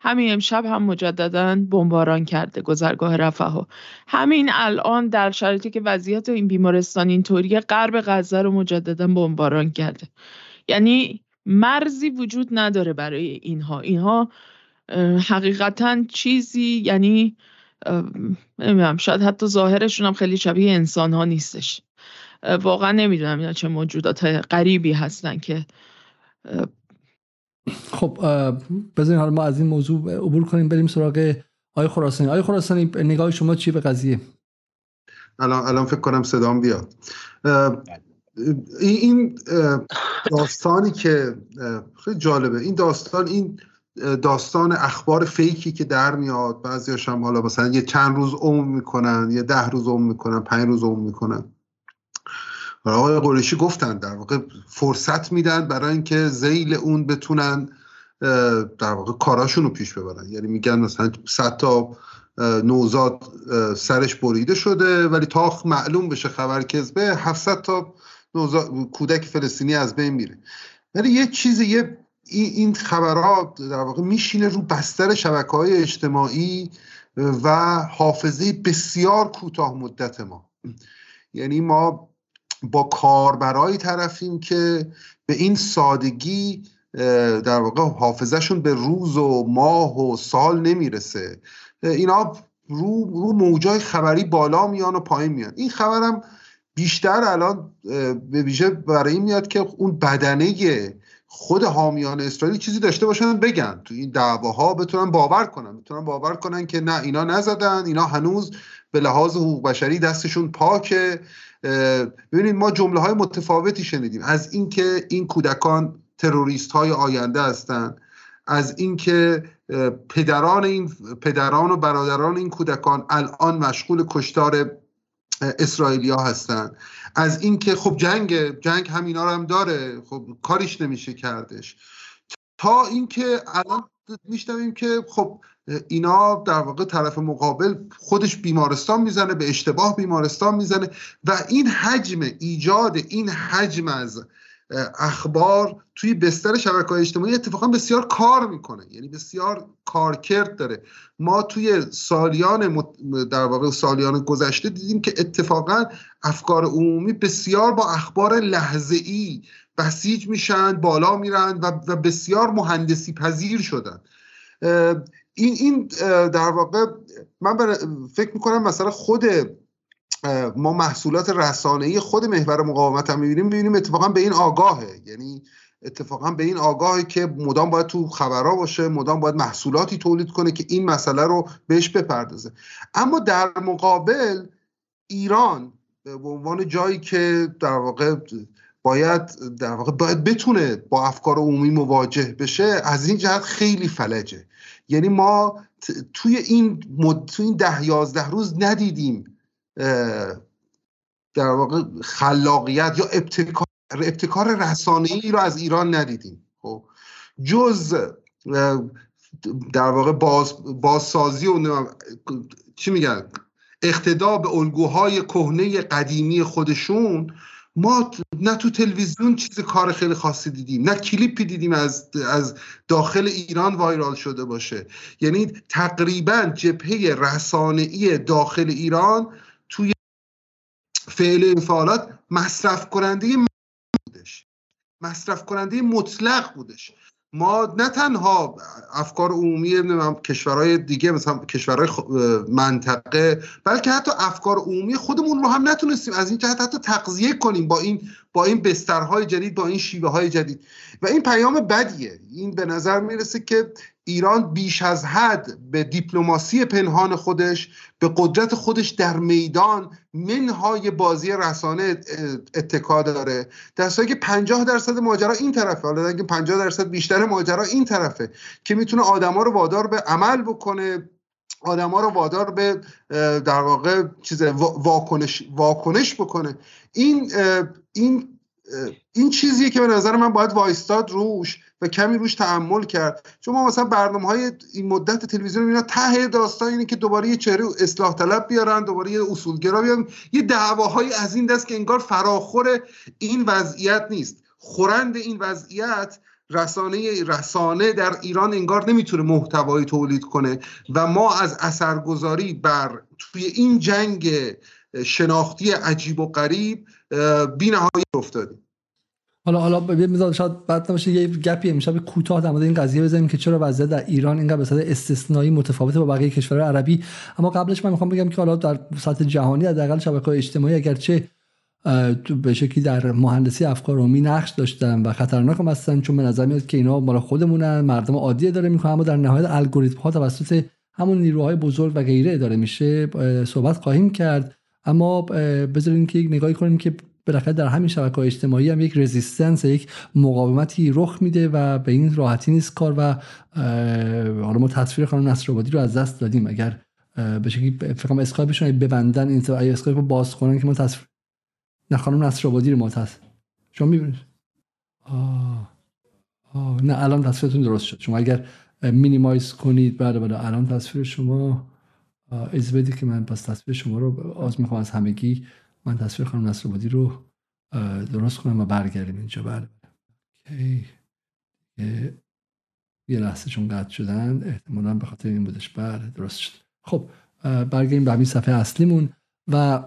همین امشب هم مجددا بمباران کرده گذرگاه رفح همین الان در شرایطی که وضعیت این بیمارستان اینطوری غرب غزه رو مجددا بمباران کرده. یعنی مرزی وجود نداره برای اینها. اینها حقیقتا چیزی یعنی نمی‌دونم شاید حتی ظاهرشون هم خیلی شبیه انسان ها نیستش واقعا نمی‌دونم اینا چه موجودات غریبی هستن که خب بذارین حالا ما از این موضوع عبور کنیم بریم سراغ آی خراسانی. آی خراسانی نگاه شما چی به قضیه؟ الان الان فکر کنم صدام بیاد. این داستانی که خیلی جالبه. این داستان این داستان اخبار فیکی که در میاد بعضیاش هم حالا مثلا یه چند روز عمر می‌کنن یه ده روز عمر می‌کنن پنج روز عمر می‌کنن. آقای قریشی گفتن در واقع فرصت میدن برای اینکه زیل اون بتونن در واقع کاراشون رو پیش ببرن. یعنی میگن مثلا 100 تا نوزاد سرش بریده شده ولی تا معلوم بشه خبر کذبه 700 تا کودک فلسطینی از بین میره. ولی یه چیزی یه این خبرها در واقع میشینه رو بستر شبکه های اجتماعی و حافظه بسیار کوتاه مدت ما. یعنی ما با کاربرایی طرفیم که به این سادگی در واقع حافظهشون به روز و ماه و سال نمی‌رسه. اینا رو, رو موجای خبری بالا میان و پایین میان. این خبرم بیشتر الان به ویژه برای این میاد که اون بدنه خود حامیان اسرائیل چیزی داشته باشن بگن. تو این دعواها بتونن باور کنن. بتونن باور کنن که نه اینا نزدن اینا هنوز به لحاظ حقوق بشری دستشون پاکه. ببینید ما جمله های متفاوتی شنیدیم. از اینکه این کودکان تروریست های آینده هستند از اینکه پدران این پدران و برادران این کودکان الان مشغول کشتار اسرائیلیا هستند. از اینکه خب جنگ جنگ همینا رو هم داره خب کاریش نمیشه کردش. تا اینکه الان میشنویم که خب اینا در واقع طرف مقابل خودش بیمارستان می‌زنه به اشتباه بیمارستان می‌زنه و این حجم ایجاد این حجم از اخبار توی بستر شبکه اجتماعی اتفاقا بسیار کار می‌کنه. یعنی بسیار کارکرد داره. ما توی سالیان در واقع سالیان گذشته دیدیم که اتفاقا افکار عمومی بسیار با اخبار لحظه ای بسیج میشن بالا میرن و بسیار مهندسی پذیر شدن. این این در واقع من فکر می‌کنم مثلا خود ما محصولات رسانه‌ای خود محور مقاومت هم می‌بینیم می‌بینیم اتفاقا به این آگاهه. یعنی اتفاقا به این آگاهه که مدام باید تو خبرها باشه مدام باید محصولاتی تولید کنه که این مسئله رو بهش بپردازه. اما در مقابل ایران به عنوان جایی که در واقع باید در واقع باید بتونه با افکار عمومی مواجه بشه از این جهت خیلی فلجه. یعنی ما توی این مد... توی این ده یازده روز ندیدیم در واقع خلاقیت یا ابتکار ابتکار رسانه ای رو از ایران ندیدیم. خب؟ جز در واقع باز بازسازی و چی میگن؟ اقتدا به الگوهای کهنه قدیمی خودشون ما نه تو تلویزیون چیز کار خیلی خاصی دیدیم نه کلیپی دیدیم از از داخل ایران وایرال شده باشه. یعنی تقریبا جبهه رسانه‌ای داخل ایران توی فعل انفعالات مصرف کننده بودش مصرف کننده مطلق بودش. ما نه تنها افکار عمومی کشورهای دیگه مثلا کشورهای منطقه بلکه حتی افکار عمومی خودمون رو هم نتونستیم از این جهت حتی تقضیه کنیم با این با این بسترهای جدید با این شیوه های جدید. و این پیام بدیه. این به نظر می‌رسه که ایران بیش از حد به دیپلماسی پنهان خودش به قدرت خودش در میدان منهای بازی رسانه اتکا داره. در که 50 درصد ماجرا این طرفه. حالا اگه 50 درصد بیشتر ماجرا این طرفه که می‌تونه آدما رو وادار به عمل بکنه آدما رو وادار به در واقع چیز واکنش واکنش بکنه. این این این چیزیه که به نظر من باید وایستاد روش و کمی روش تحمل کرد. چون ما مثلا برنامه های این مدت تلویزیون می‌بینن ته داستان اینه که دوباره یه چهره اصلاح طلب بیارن دوباره یه اصولگرا بیارن. یه دعواهای از این دست که انگار فراخور این وضعیت نیست. خورند این وضعیت رسانه رسانه در ایران انگار نمی‌تونه محتوایی تولید کنه و ما از اثرگذاری بر توی این جنگ شناختی عجیب و غریب بی نهایی افتادیم. حالا حالا ببین شاید بعد نباشه یه گپی امشب کوتاه در مورد این قضیه بزنیم که چرا وضعیت در ایران اینقدر به صورت استثنایی متفاوته با بقیه کشورهای عربی. اما قبلش من می‌خوام بگم که حالا در سطح جهانی حداقل شبکه‌های اجتماعی اگرچه به شکلی در مهندسی افکار عمومی نقش داشتن و خطرناک هم هستن چون به نظر میاد که اینا مال خودمونن مردم عادی داره می‌کنن اما در نهایت الگوریتم ها توسط همون نیروهای بزرگ و غیره اداره میشه صحبت خواهیم کرد. اما بذارین که یک نگاهی کنیم که بالاخره در همین شبکه اجتماعی هم یک resistance یک مقاومتی رخ میده و به این راحتی نیست کار و حالا ما تصویر خانم نصرآبادی رو از دست دادیم اگر به شکلی فکر کنم اسکایپشون ببندن این اسکایپ رو باز کنن که ما تصویر نه خانم نصرآبادی رو ما تصویر شما می‌بینید آه. آه. نه الان تصویرتون درست شد شما اگر مینیمایز کنید بعد بعد الان تصویر شما از بدید که من پس تصویر شما رو آز می‌خوام از همگی من تصویر خانم نصرآبادی رو درست کنم و برگردیم اینجا. بله یه لحظه چون قطع شدن احتمالا به خاطر این بودش. بله درست شد. خب برگردیم به همین صفحه اصلیمون و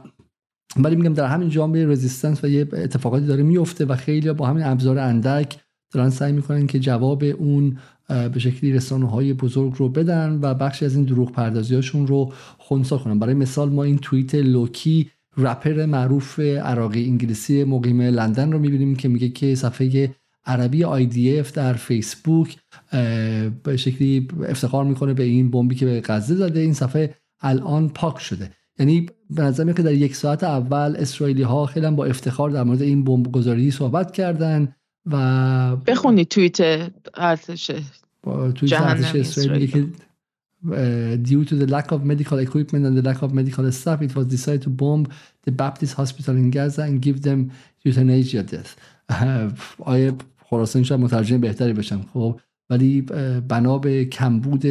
ولی میگم در همین جامعه رزिस्टنس و یه اتفاقاتی داره میفته و خیلی با همین ابزار اندک دارن سعی می‌کنن که جواب اون به شکلی رسانه های بزرگ رو بدن و بخشی از این دروغ پردازی هاشون رو خونسا کنن. برای مثال ما این توییت لوکی رپر معروف عراقی انگلیسی مقیم لندن رو می‌بینیم که میگه که صفحه عربی IDF در فیسبوک به شکلی افتخار می‌کنه به این بمبی که به غزه زده. این صفحه الان پاک شده. یعنی به نظر که در یک ساعت اول اسرائیلی ها خیلی با افتخار در مورد این بمب گذاری صحبت کردن. و بخونی توییت ارتش توییت ارتش اسرائیل که Uh, due to the lack of medical equipment and the lack of medical staff, it was decided to bomb the Baptist hospital in Gaza and give them euthanasia death. آیا خراسان شاید مترجم بهتری بشم خب ولی بنا به کمبود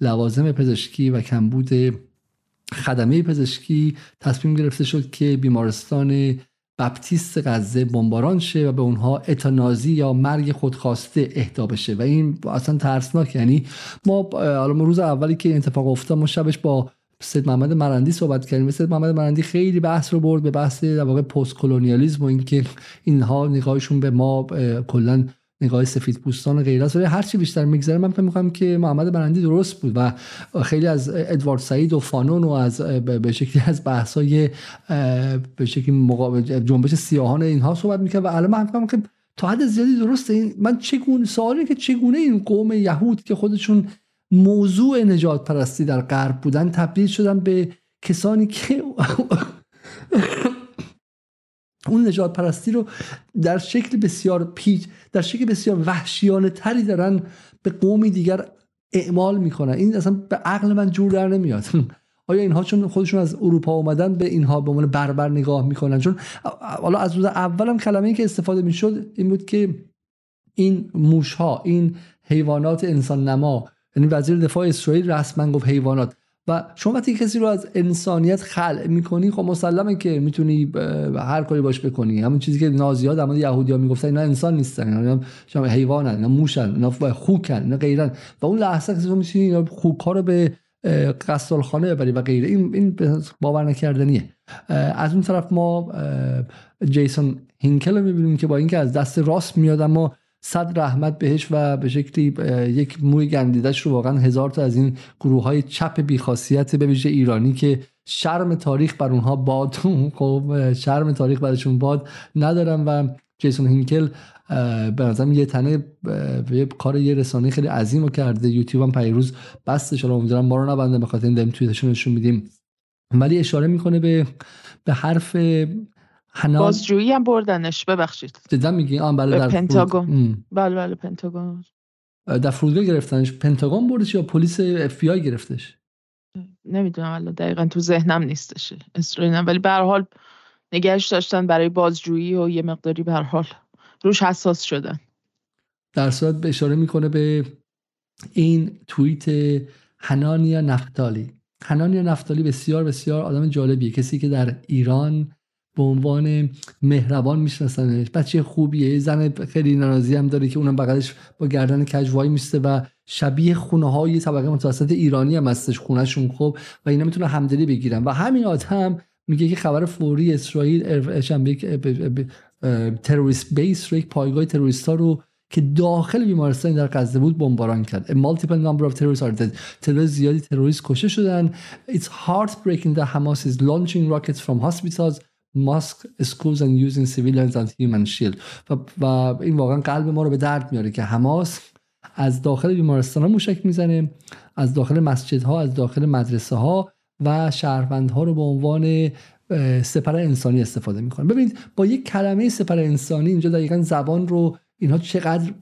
لوازم پزشکی و کمبود خدمه پزشکی تصمیم گرفته شد که بیمارستان بپتیست غزه بمباران شه و به اونها اتنازی یا مرگ خودخواسته اهدا بشه. و این اصلا ترسناک. یعنی ما حالا روز اولی که اتفاق افتاد ما شبش با سید محمد مرندی صحبت کردیم. سید محمد مرندی خیلی بحث رو برد به بحث در واقع پست کلونیالیسم و اینکه اینها نگاهشون به ما کلا نگاه سفید پوستان و غیره ولی هر چی بیشتر میگذره من فکر می‌کنم که محمد برندی درست بود و خیلی از ادوارد سعید و فانون و از به شکلی از بحثای به شکلی جنبش سیاهان اینها صحبت می‌کرد و الان من فکر که تا حد زیادی درسته. این من چگونه سوالی که چگونه این قوم یهود که خودشون موضوع نجات پرستی در غرب بودن تبدیل شدن به کسانی که اون نجات پرستی رو در شکل بسیار پیچ در شکل بسیار وحشیانه تری دارن به قومی دیگر اعمال می‌کنن. این اصلا به عقل من جور در نمیاد. آیا اینها چون خودشون از اروپا اومدن به اینها به عنوان بربر نگاه می‌کنن؟ چون حالا از روز اولم کلمه ای که استفاده می‌شد این بود که این موش ها این حیوانات انسان نما یعنی وزیر دفاع اسرائیل رسما گفت حیوانات. و شما وقتی کسی رو از انسانیت خلع می‌کنی خب مسلمه که می‌تونی هر کاری باش بکنی. همون چیزی که نازی‌ها در مورد یهودی‌ها می‌گفتن اینا انسان نیستن اینا شما حیوانن اینا موشن اینا خوکن اینا غیرن. و اون لحظه که تو می‌تونی اینا خوک‌ها رو به خانه ببری و غیره. این این باور نکردنیه. از اون طرف ما جیسون هینکل رو می‌بینیم که با اینکه از دست راست میاد اما صد رحمت بهش و به شکلی یک موی گندیدش رو واقعا هزار تا از این گروه های چپ بیخاصیت به ویژه ایرانی که شرم تاریخ بر اونها باد خب شرم تاریخ برشون باد ندارم و جیسون هینکل به نظرم یه تنه یه کار یه رسانه خیلی عظیم رو کرده. یوتیوب هم پیروز بستش. حالا امیدوارم ما رو نبنده. به خاطر این داریم توییتشون نشون میدیم. ولی اشاره می‌کنه به به حرف بازجویی هم بردنش. ببخشید. جدا میگی؟ آن بله در پنتاگون. بله بله پنتاگون. در فرودگاه گرفتنش. پنتاگون بردش یا پلیس اف بی گرفتش؟ نمی‌دونم الان دقیقا تو ذهنم نیستش اسرائیل ولی به هر حال نگهش داشتن برای بازجویی و یه مقداری به هر حال روش حساس شدن. در صورت به اشاره می‌کنه به این توییت حنانیا نفتالی. حنانیا نفتالی بسیار بسیار آدم جالبیه. کسی که در ایران به عنوان مهربان میشناسنش. بچه خوبیه. زن خیلی ناراضی هم داره که اونم بغلش با گردن کجوایی میسته و شبیه خونه های طبقه متوسط ایرانی هم هستش خونهشون خوب و اینا می‌تونه همدلی بگیرن. و همین آدم میگه که خبر فوری اسرائیل یک تروریست بیس رو یک پایگاه تروریست رو که داخل بیمارستان در غزه بود بمباران کرد. A multiple number of terrorists are تعداد زیادی تروریست کشته شدن. It's heartbreaking that Hamas is launching rockets from hospitals. Mosque schools and using civilians as human shield. و, و این واقعا قلب ما رو به درد میاره که حماس از داخل بیمارستان ها موشک می‌زنه از داخل مسجد ها از داخل مدرسه ها و شهروند ها رو به عنوان سپر انسانی استفاده می‌کنه. ببینید با یک کلمه سپر انسانی اینجا دقیقا زبان رو اینها چقدر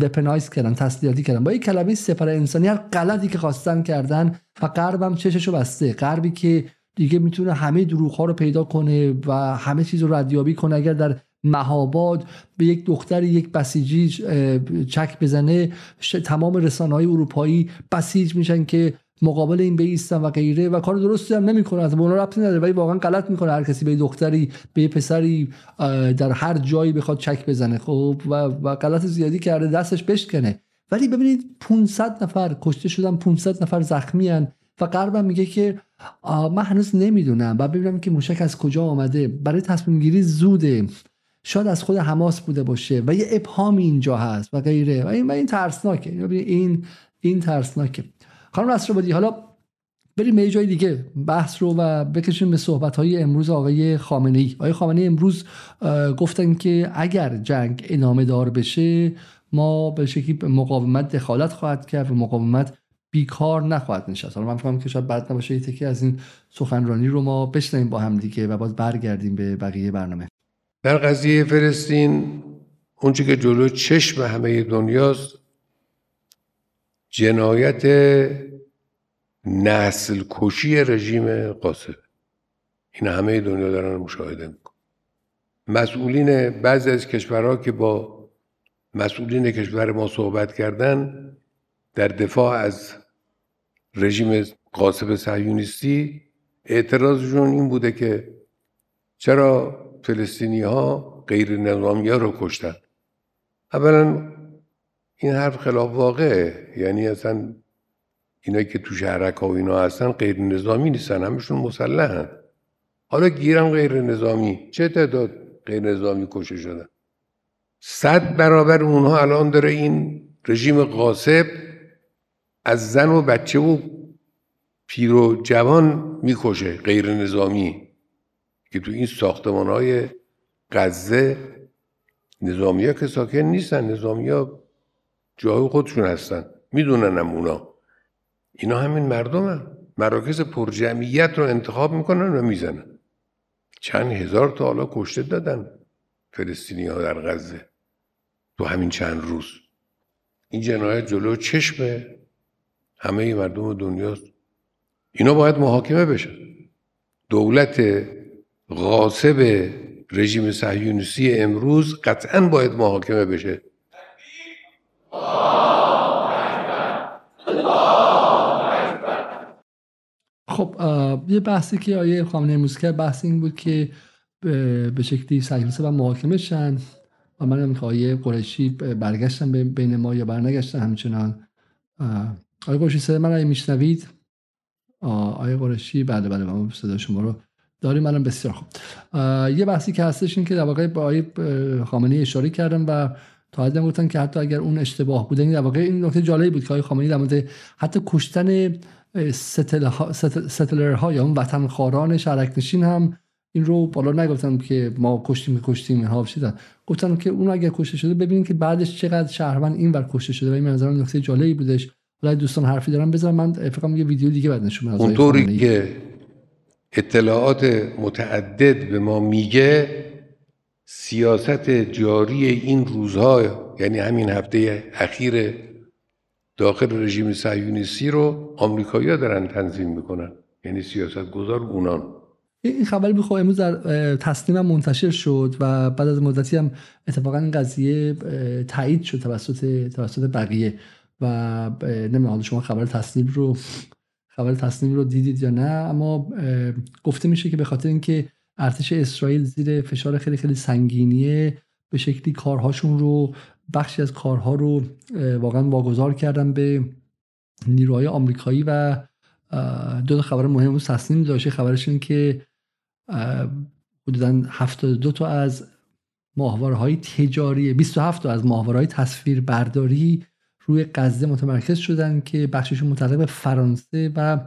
وپنایز کردن تسلیحاتی کردن. با یک کلمه سپر انسانی هر غلطی که خواستن کردن و غربم چششو بسته. غربی که دیگه می‌تونه همه دروغ ها رو پیدا کنه و همه چیز رو ردیابی کنه. اگر در مهاباد به یک دختر یک بسیجی چک بزنه تمام رسانه های اروپایی بسیج میشن که مقابل این بیستن و غیره و کار درستی هم نمی‌کنه از اونا ربطی نداره. ولی واقعا غلط می‌کنه هر کسی به دختری به پسری در هر جایی بخواد چک بزنه. خب و, و غلط زیادی کرده دستش بشکنه. ولی ببینید 500 نفر کشته شدن 500 نفر زخمی هن و غربم میگه که من هنوز نمی‌دونم و ببینم که موشک از کجا آمده. برای تصمیم گیری زوده. شاید از خود حماس بوده باشه و یه ابهامی اینجا هست و غیره. و این و این ترسناکه. این این ترسناکه. خانم بودی حالا بریم به جای دیگه. بحث رو و بکشیم به صحبت های امروز آقای خامنه ای آقای خامنه امروز گفتن که اگر جنگ ادامه دار بشه ما به شکلی مقاومت دخالت خواهد کرد و مقاومت بیکار نخواهد نشست. حالا من فکرم که شاید بعد نباشه یه تکی از این سخنرانی رو ما بشنیم با هم دیگه و باز برگردیم به بقیه برنامه. در قضیه فلسطین اونچه که جلو چشم همه دنیاست جنایت نسل کشی رژیم قاسم این همه دنیا دارن مشاهده میکن مسئولین بعضی از کشورها که با مسئولین کشور ما صحبت کردن در دفاع از رژیم قاسب صهیونیستی اعتراضشون این بوده که چرا فلسطینی ها غیر نظامی ها رو کشتن. اولا این حرف خلاف واقعه. یعنی اصلا اینا که تو شهرک ها و اینا هستن غیر نظامی نیستن همشون مسلحن. حالا گیرم غیر نظامی. چه تعداد غیر نظامی کشته شدن؟ صد برابر اونها الان داره این رژیم قاسب از زن و بچه و پیر و جوان می‌کشه غیر نظامی که تو این ساختمان های غزه نظامی ها که ساکن نیستن نظامی ها جای خودشون هستن میدوننم اونا. اینا همین مردم هم. مراکز پرجمعیت رو انتخاب می‌کنن و می‌زنن. چند هزار تا حالا کشته دادن فلسطینی ها در غزه تو همین چند روز. این جنایت جلو چشم همه مردم دنیاست اینا باید محاکمه بشن. دولت غاصب رژیم صهیونیستی امروز قطعا باید محاکمه بشه. خب یه بحثی که آیه خامنه کرد بحث این بود که به شکلی صهیونیستی و محاکمه شن و من هم آیه قرشی برگشتن بین ما یا برنگشتن همچنان. آیه قرشی صدا من میشنوید آیه قرشی بله بله من صدا شما رو داریم منم بسیار خوب. یه بحثی که هستش این که در واقع با آیه خامنه اشاره کردم و تا حدی گفتن که حتی اگر اون اشتباه بوده این در واقع این نکته جالبی بود که آیه خامنه‌ای در مورد حتی کشتن ستلر ها یا اون وطن خاران شرک نشین هم این رو بالا نگفتن که ما کشتیم کشتیم اینها شدن گفتن که اون اگر کشته شده ببینید که بعدش چقدر شهروند این ور کشته شده و این منظر نکته جالبی بودش. حالا دوستان حرفی دارن بذارم من فکر یه ویدیو دیگه بعد نشون بدم. اونطوری که اطلاعات متعدد به ما میگه سیاست جاری این روزها یعنی همین هفته اخیر داخل رژیم صهیونیستی رو آمریکایی‌ها دارن تنظیم می‌کنن. یعنی سیاست گذار اونان. این خبر بخو امروز در تصمیم منتشر شد و بعد از مدتی هم اتفاقا این قضیه تایید شد توسط توسط بقیه. و نمی‌دونم حالا شما خبر تصمیم رو خبر تصمیم رو دیدید یا نه اما گفته میشه که به خاطر اینکه ارتش اسرائیل زیر فشار خیلی خیلی سنگینیه به شکلی کارهاشون رو بخشی از کارها رو واقعا واگذار کردن به نیروهای آمریکایی و دو تا خبر مهم رو تصمیم داشته. خبرش این که حدودا 72 تا از ماهواره های تجاری 27 تا از ماهواره های تصویر برداری روی غزه متمرکز شدن که بخششون متعلق به فرانسه و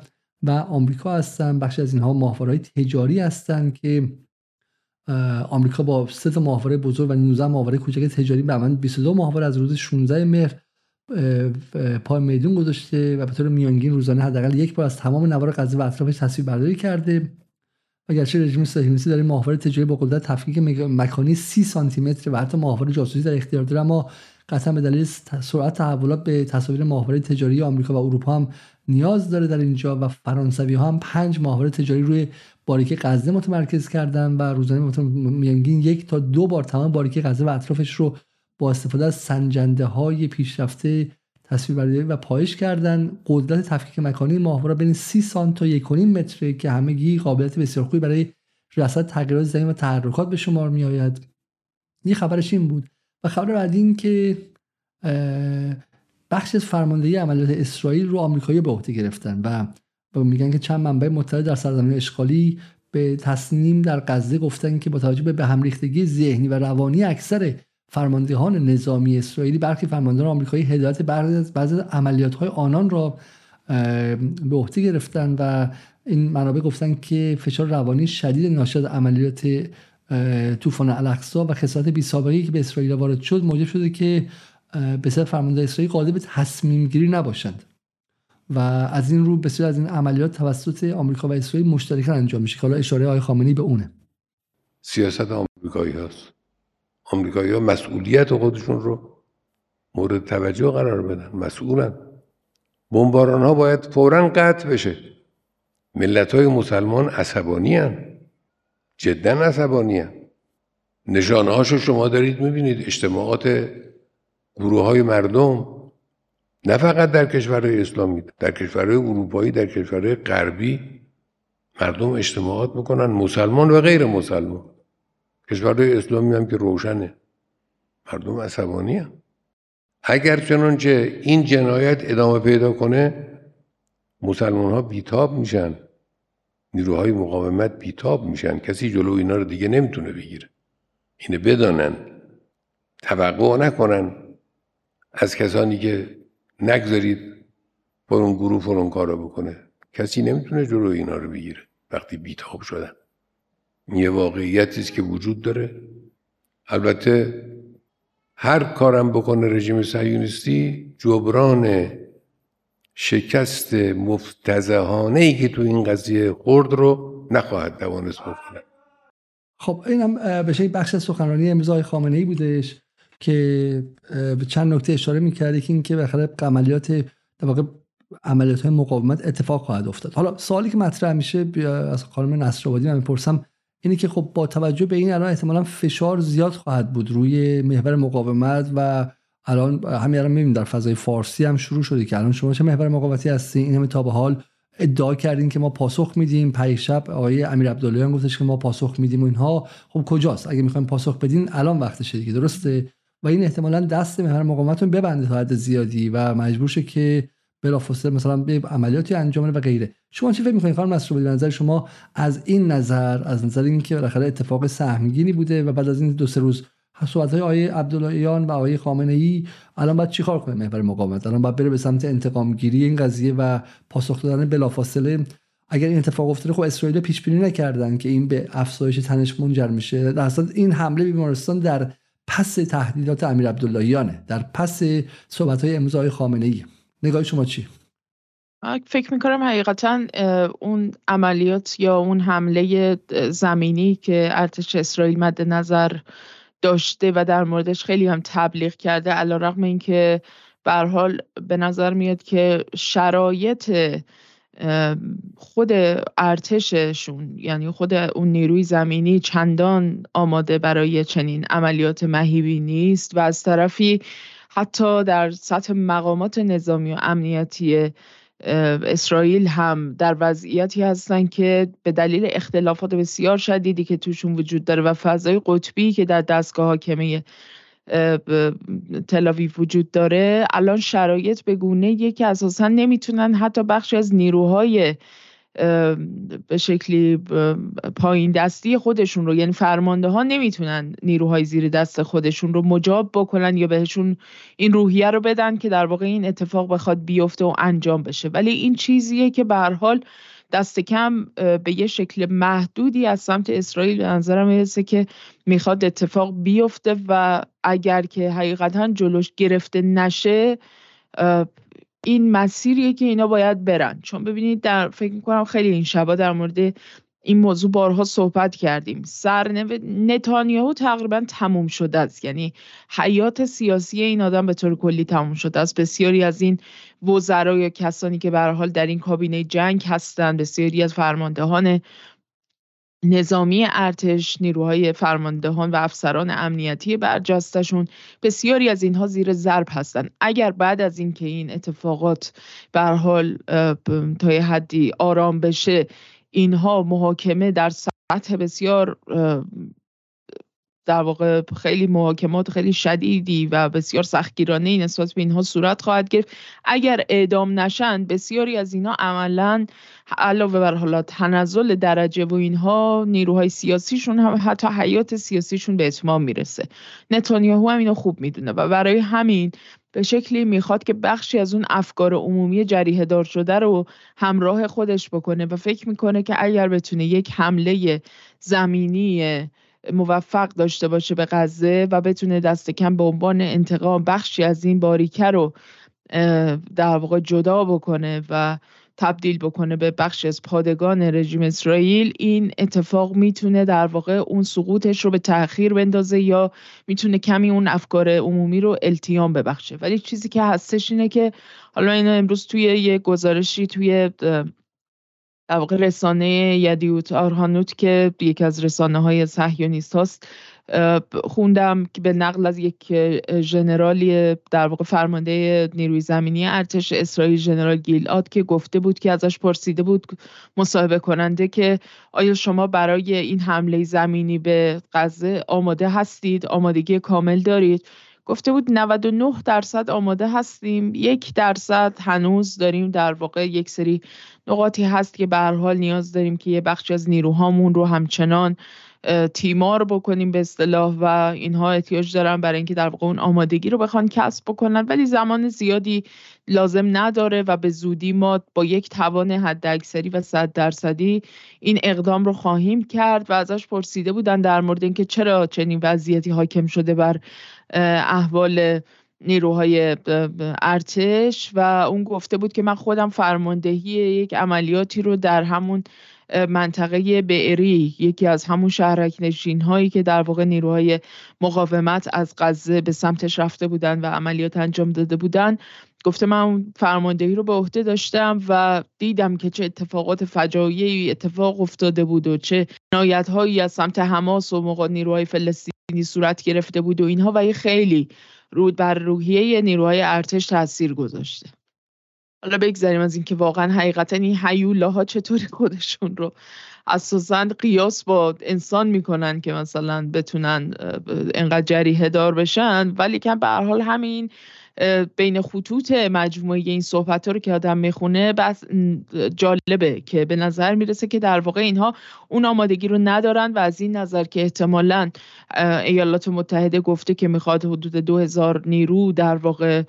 و آمریکا هستن. بخشی از اینها ماهواره های تجاری هستن که آمریکا با سه تا ماهواره بزرگ و 19 ماهواره کوچک تجاری به من 22 ماهواره از روز 16 مهر پای میدون گذاشته و به طور میانگین روزانه حداقل یک بار از تمام نوار غزه و اطرافش تصویر برداری کرده. اگرچه رژیم صهیونیستی داره ماهواره تجاری با قدرت تفکیک مکانی 30 سانتی متر و حتی ماهواره جاسوسی در اختیار داره اما قطعا به دلیل سرعت تحولات به تصاویر ماهواره تجاری آمریکا و اروپا هم نیاز داره در اینجا و فرانسوی ها هم پنج ماهواره تجاری روی باریکه غزه متمرکز کردن و روزانه میانگین یک تا دو بار تمام باریکه غزه و اطرافش رو با استفاده از سنجنده های پیشرفته تصویر و پایش کردن. قدرت تفکیک مکانی ماهواره بین 30 سانت تا 1.5 متر که همگی قابلیت بسیار خوبی برای رصد تغییرات زمین و تحرکات به شمار می آید یه خبرش این بود. و خبر بعدی این که بخش از فرماندهی عملیات اسرائیل رو آمریکایی به عهده گرفتن و میگن که چند منبع مطلع در سرزمین اشغالی به تصمیم در غزه گفتن که با توجه به هم ریختگی ذهنی و روانی اکثر فرماندهان نظامی اسرائیلی برخی فرماندهان آمریکایی هدایت بعضی از بعضی عملیات های آنان را به عهده گرفتن و این منابع گفتن که فشار روانی شدید ناشی از عملیات طوفان الاقصا و خسارت بی سابقه که به اسرائیل وارد شد موجب شده که بسیار فرمانده اسرائیل قادر به تصمیم گیری نباشند. و از این رو بسیار از این عملیات توسط آمریکا و اسرائیل مشترکاً انجام میشه. حالا اشاره آقای خامنه‌ای به اونه. سیاست آمریکایی هست. آمریکایی ها مسئولیت خودشون رو مورد توجه قرار بدن. مسئولن. بمباران ها باید فورا قطع بشه. ملت های مسلمان عصبانی هن. جدا عصبانی. نشانه هاشو شما دارید می‌بینید اجتماعات گروه های مردم نه فقط در کشورهای اسلامی در کشورهای اروپایی در کشورهای غربی مردم اجتماعات می‌کنن مسلمان و غیر مسلمان کشورهای اسلامی هم که روشنه مردم عصبانی هم. اگر چنانچه این جنایت ادامه پیدا کنه مسلمان ها بیتاب میشن نیروهای مقاومت بیتاب میشن. کسی جلو اینا رو دیگه نمی‌تونه بگیره. اینه بدانن توقع نکنن. از کسانی که نگذارید اون گروه فرون کارو بکنه. کسی نمی‌تونه جلو اینا رو بگیره وقتی بیتاب شدن. یه واقعیتی است که وجود داره. البته هر کارم بکنه رژیم صهیونیستی جبران شکست مفتزهانه ای که تو این قضیه خورد رو نخواهد توانست بکنه خب اینم به شکل بخش سخنرانی آقای خامنه ای بودش که به چند نکته اشاره می‌کرده که اینکه بخاطر عملیات در واقع عملیات های مقاومت اتفاق خواهد افتاد. حالا سوالی که مطرح میشه از خانم نصرآبادی من می‌پرسم اینه که خب با توجه به این الان احتمالا فشار زیاد خواهد بود روی محور مقاومت و الان همین الان می‌بینیم در فضای فارسی هم شروع شده که الان شما چه محور مقاومتی هستین؟ این همه تا به حال ادعا کردین که ما پاسخ میدیم. شب آقای امیر عبداللهیان گفتش که ما پاسخ میدیم و اینها. خب کجاست؟ اگه می‌خوایم پاسخ بدین الان وقتشه دیگه. درسته؟ و این احتمالا دست محور مقاومتتون ببنده تا حد زیادی و مجبور شه که بلافاصله مثلا به عملیاتی انجام و غیره. شما چی فکر می‌کنید خانم مسعود نظر شما از این نظر از نظر اینکه بالاخره اتفاق سهمگینی بوده و بعد از این دو سه روز صحبت های آقای عبداللهیان و آقای خامنه ای الان باید چیکار کنه محور مقاومت؟ الان باید بره به سمت انتقام گیری این قضیه و پاسخ دادن بلافاصله. اگر این اتفاق افتاده خب اسرائیل پیش بینی نکردن که این به افزایش تنش منجر میشه. در این حمله بیمارستان در پس تهدیدات امیر عبداللهیانه در پس صحبت های آقای خامنه ای. نگاه شما چی؟ فکر می‌کنم حقیقتا اون عملیات یا اون حمله زمینی که ارتش اسرائیل مد نظر داشته و در موردش خیلی هم تبلیغ کرده. علا رقم این که حال به نظر میاد که شرایط خود ارتششون یعنی خود اون نیروی زمینی چندان آماده برای چنین عملیات مهیبی نیست و از طرفی حتی در سطح مقامات نظامی و امنیتی اسرائیل هم در وضعیتی هستن که به دلیل اختلافات بسیار شدیدی که توشون وجود داره و فضای قطبی که در دستگاه حاکمه تلاویف وجود داره الان شرایط به گونه که اساسا نمی‌تونن حتی بخشی از نیروهای به شکلی پایین دستی خودشون رو یعنی فرمانده ها نمی‌تونن نیروهای زیر دست خودشون رو مجاب بکنن یا بهشون این روحیه رو بدن که در واقع این اتفاق بخواد بیفته و انجام بشه. ولی این چیزیه که به حال دست کم به یه شکل محدودی از سمت اسرائیل به نظرم می‌رسه که می‌خواد اتفاق بیفته و اگر که حقیقتا جلوش گرفته نشه این مسیریه که اینا باید برن. چون ببینید در فکر می‌کنم خیلی این شبا در مورد این موضوع بارها صحبت کردیم. سرنو نتانیاهو تقریبا تموم شده است. یعنی حیات سیاسی این آدم به طور کلی تموم شده است. بسیاری از این وزرا یا کسانی که به حال در این کابینه جنگ هستند بسیاری از فرماندهان نظامی ارتش نیروهای فرماندهان و افسران امنیتی برجستشون بسیاری از اینها زیر ضرب هستند اگر بعد از اینکه این اتفاقات به حال تا حدی آرام بشه اینها محاکمه در سطح بسیار در واقع خیلی محاکمات خیلی شدیدی و بسیار سختگیرانه نسبت به اینها صورت خواهد گرفت. اگر اعدام نشند بسیاری از اینها عملا علاوه بر حالا تنزل درجه و اینها نیروهای سیاسیشون هم حتی حیات سیاسیشون به اتمام می‌رسه. نتانیاهو هم اینو خوب می‌دونه و برای همین به شکلی می‌خواد که بخشی از اون افکار عمومی جریه دار شده رو همراه خودش بکنه و فکر می‌کنه که اگر بتونه یک حمله زمینی موفق داشته باشه به غزه و بتونه دست کم به عنوان انتقام بخشی از این باریکه رو در واقع جدا بکنه و تبدیل بکنه به بخشی از پادگان رژیم اسرائیل. این اتفاق می‌تونه در واقع اون سقوطش رو به تاخیر بندازه یا می‌تونه کمی اون افکار عمومی رو التیام ببخشه. ولی چیزی که هستش اینه که حالا اینا امروز توی یه گزارشی توی در واقع رسانه یدیوت آرهانوت که یکی از رسانه های صهیونیست هاست خوندم که به نقل از یک ژنرالی در واقع فرمانده نیروی زمینی ارتش اسرائیل ژنرال گیلاد که گفته بود که ازش پرسیده بود مصاحبه کننده که آیا شما برای این حمله زمینی به غزه آماده هستید؟ آمادگی کامل دارید؟ گفته بود 99 درصد آماده هستیم. یک درصد هنوز داریم در واقع یک سری نقاطی هست که به حال نیاز داریم که یه بخشی از نیروهامون رو همچنان تیمار بکنیم به اصطلاح و اینها احتیاج دارن برای اینکه در واقع اون آمادگی رو بخوان کسب بکنن. ولی زمان زیادی لازم نداره و به زودی ما با یک توان حداکثری و صد درصدی این اقدام رو خواهیم کرد و ازش پرسیده بودن در مورد اینکه چرا چنین وضعیتی حاکم شده بر احوال نیروهای ارتش و اون گفته بود که من خودم فرماندهی یک عملیاتی رو در همون منطقه بعری یکی از همون شهرک نشین هایی که در واقع نیروهای مقاومت از غزه به سمتش رفته بودن و عملیات انجام داده بودن. گفته من فرماندهی رو به عهده داشتم و دیدم که چه اتفاقات فجایعی اتفاق افتاده بود و چه نایت هایی از سمت حماس و موقع نیروهای فلسطینی صورت گرفته بود و اینها و خیلی رود بر روحیه نیروهای ارتش تاثیر گذاشته. حالا بگذاریم از اینکه واقعا حقیقتا این هیولاها چطوری خودشون رو اساسا قیاس با انسان می‌کنن که مثلا بتونن انقدر جریه دار بشن. ولی که به هر حال همین بین خطوط مجموعه این صحبت رو که آدم می‌خونه بس جالبه که به نظر می‌رسه که در واقع اینها اون آمادگی رو ندارن و از این نظر که احتمالا ایالات متحده گفته که می‌خواد حدود دو هزار نیرو در واقع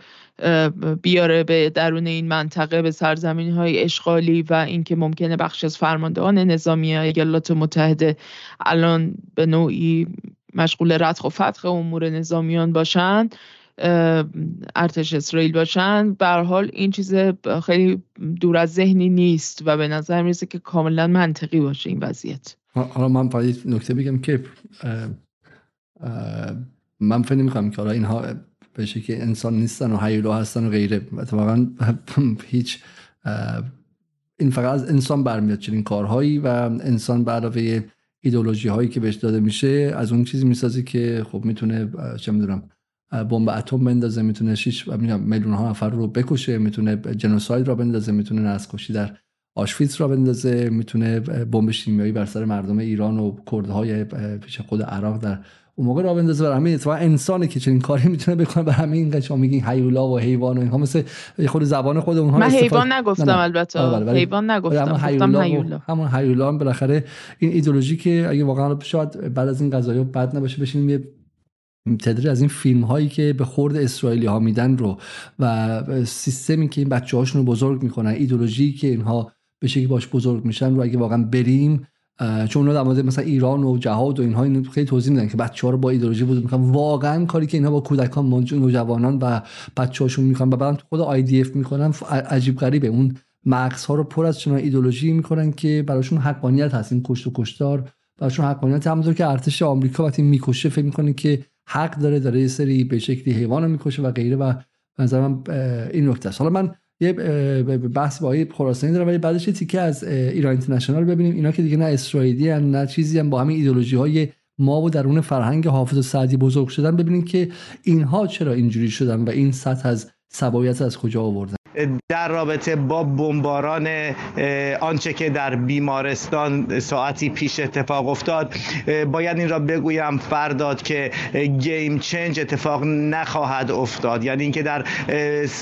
بیاره به درون این منطقه به سرزمین های اشغالی و اینکه ممکنه بخش از فرماندهان نظامی ایالات متحده الان به نوعی مشغول ردخ و فتخ امور نظامیان باشند ارتش اسرائیل باشن. به حال این چیز خیلی دور از ذهنی نیست و به نظر می‌رسه که کاملا منطقی باشه این وضعیت. حالا من باید نکته بگم که من فکر نمی‌کنم که حالا اینها به شکل انسان نیستن و حیولا هستن و غیره. اتفاقا هیچ این فقط از انسان برمیاد چنین کارهایی و انسان به علاوه ایدولوژی هایی که بهش داده میشه از اون چیزی می‌سازه که خب می‌تونه چه می‌دونم بمب اتم بندازه می‌تونه شیش میلیون ها نفر رو بکشه می‌تونه جنوساید را بندازه می‌تونه نسل در آشفیتس را بندازه می‌تونه بمب شیمیایی بر سر مردم ایران و کردهای پیش خود عراق در اون موقع را بندازه بر همین اتفاقا انسانی که چنین کاری می‌تونه بکنه. بر همین اینقدر شما میگین حیولا و حیوان و اینها مثل خود زبان خود اونها من حیوان نگفتم البته. آره، حیوان نگفتم حیولا همون حیولا هم بالاخره این ایدولوژی که اگه واقعا شاید بعد از این قضایا بد نباشه بشینیم یه تدری از این فیلم هایی که به خورد اسرائیلی ها میدن رو و سیستمی که این بچه هاشون رو بزرگ می‌کنن ایدولوژی که اینها به شکلی باش بزرگ میشن رو اگه واقعا بریم چون اونا در مورد مثلا ایران و جهاد و اینها اینو خیلی توضیح میدن که بچه ها رو با ایدولوژی بزرگ می‌کنن. واقعا کاری که اینها با کودکان نوجوانان و بچه هاشون می‌کنن و بعد خود آی دی اف می‌کنن عجیب غریبه. اون مغز ها رو پر از چنان ایدولوژی می‌کنن که براشون حقانیت هست. این کشت و کشتار براشون حقانیت. همونطور که ارتش آمریکا وقتی می‌کشه فکر می‌کنه که حق داره داره یه سری به شکلی حیوان می‌کشه و غیره و نظر من این نکته است. حالا من یه بحث با خراسانی دارم ولی بعدش یه تیکه از ایران اینترنشنال ببینیم. اینا که دیگه نه اسرائیلی هن نه چیزی هم با همین ایدولوژی های ما و درون فرهنگ حافظ و سعدی بزرگ شدن. ببینیم که اینها چرا اینجوری شدن و این سطح از سبایت از کجا آوردن. در رابطه با بمباران آنچه که در بیمارستان ساعتی پیش اتفاق افتاد باید این را بگویم فرداد که گیم چنج اتفاق نخواهد افتاد. یعنی اینکه در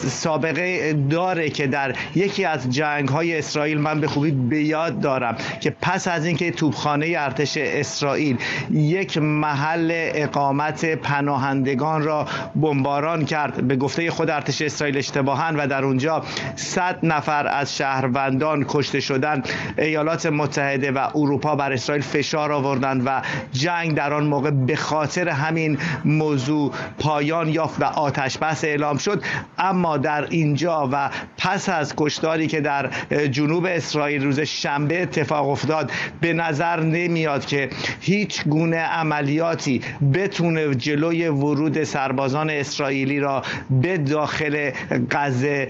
سابقه داره که در یکی از جنگ های اسرائیل من به خوبی به یاد دارم که پس از اینکه توپخانه ارتش اسرائیل یک محل اقامت پناهندگان را بمباران کرد به گفته خود ارتش اسرائیل اشتباهن و در اون اونجا 100 نفر از شهروندان کشته شدن. ایالات متحده و اروپا بر اسرائیل فشار آوردند و جنگ در آن موقع به خاطر همین موضوع پایان یافت و آتش بس اعلام شد. اما در اینجا و پس از کشتاری که در جنوب اسرائیل روز شنبه اتفاق افتاد به نظر نمیاد که هیچ گونه عملیاتی بتونه جلوی ورود سربازان اسرائیلی را به داخل غزه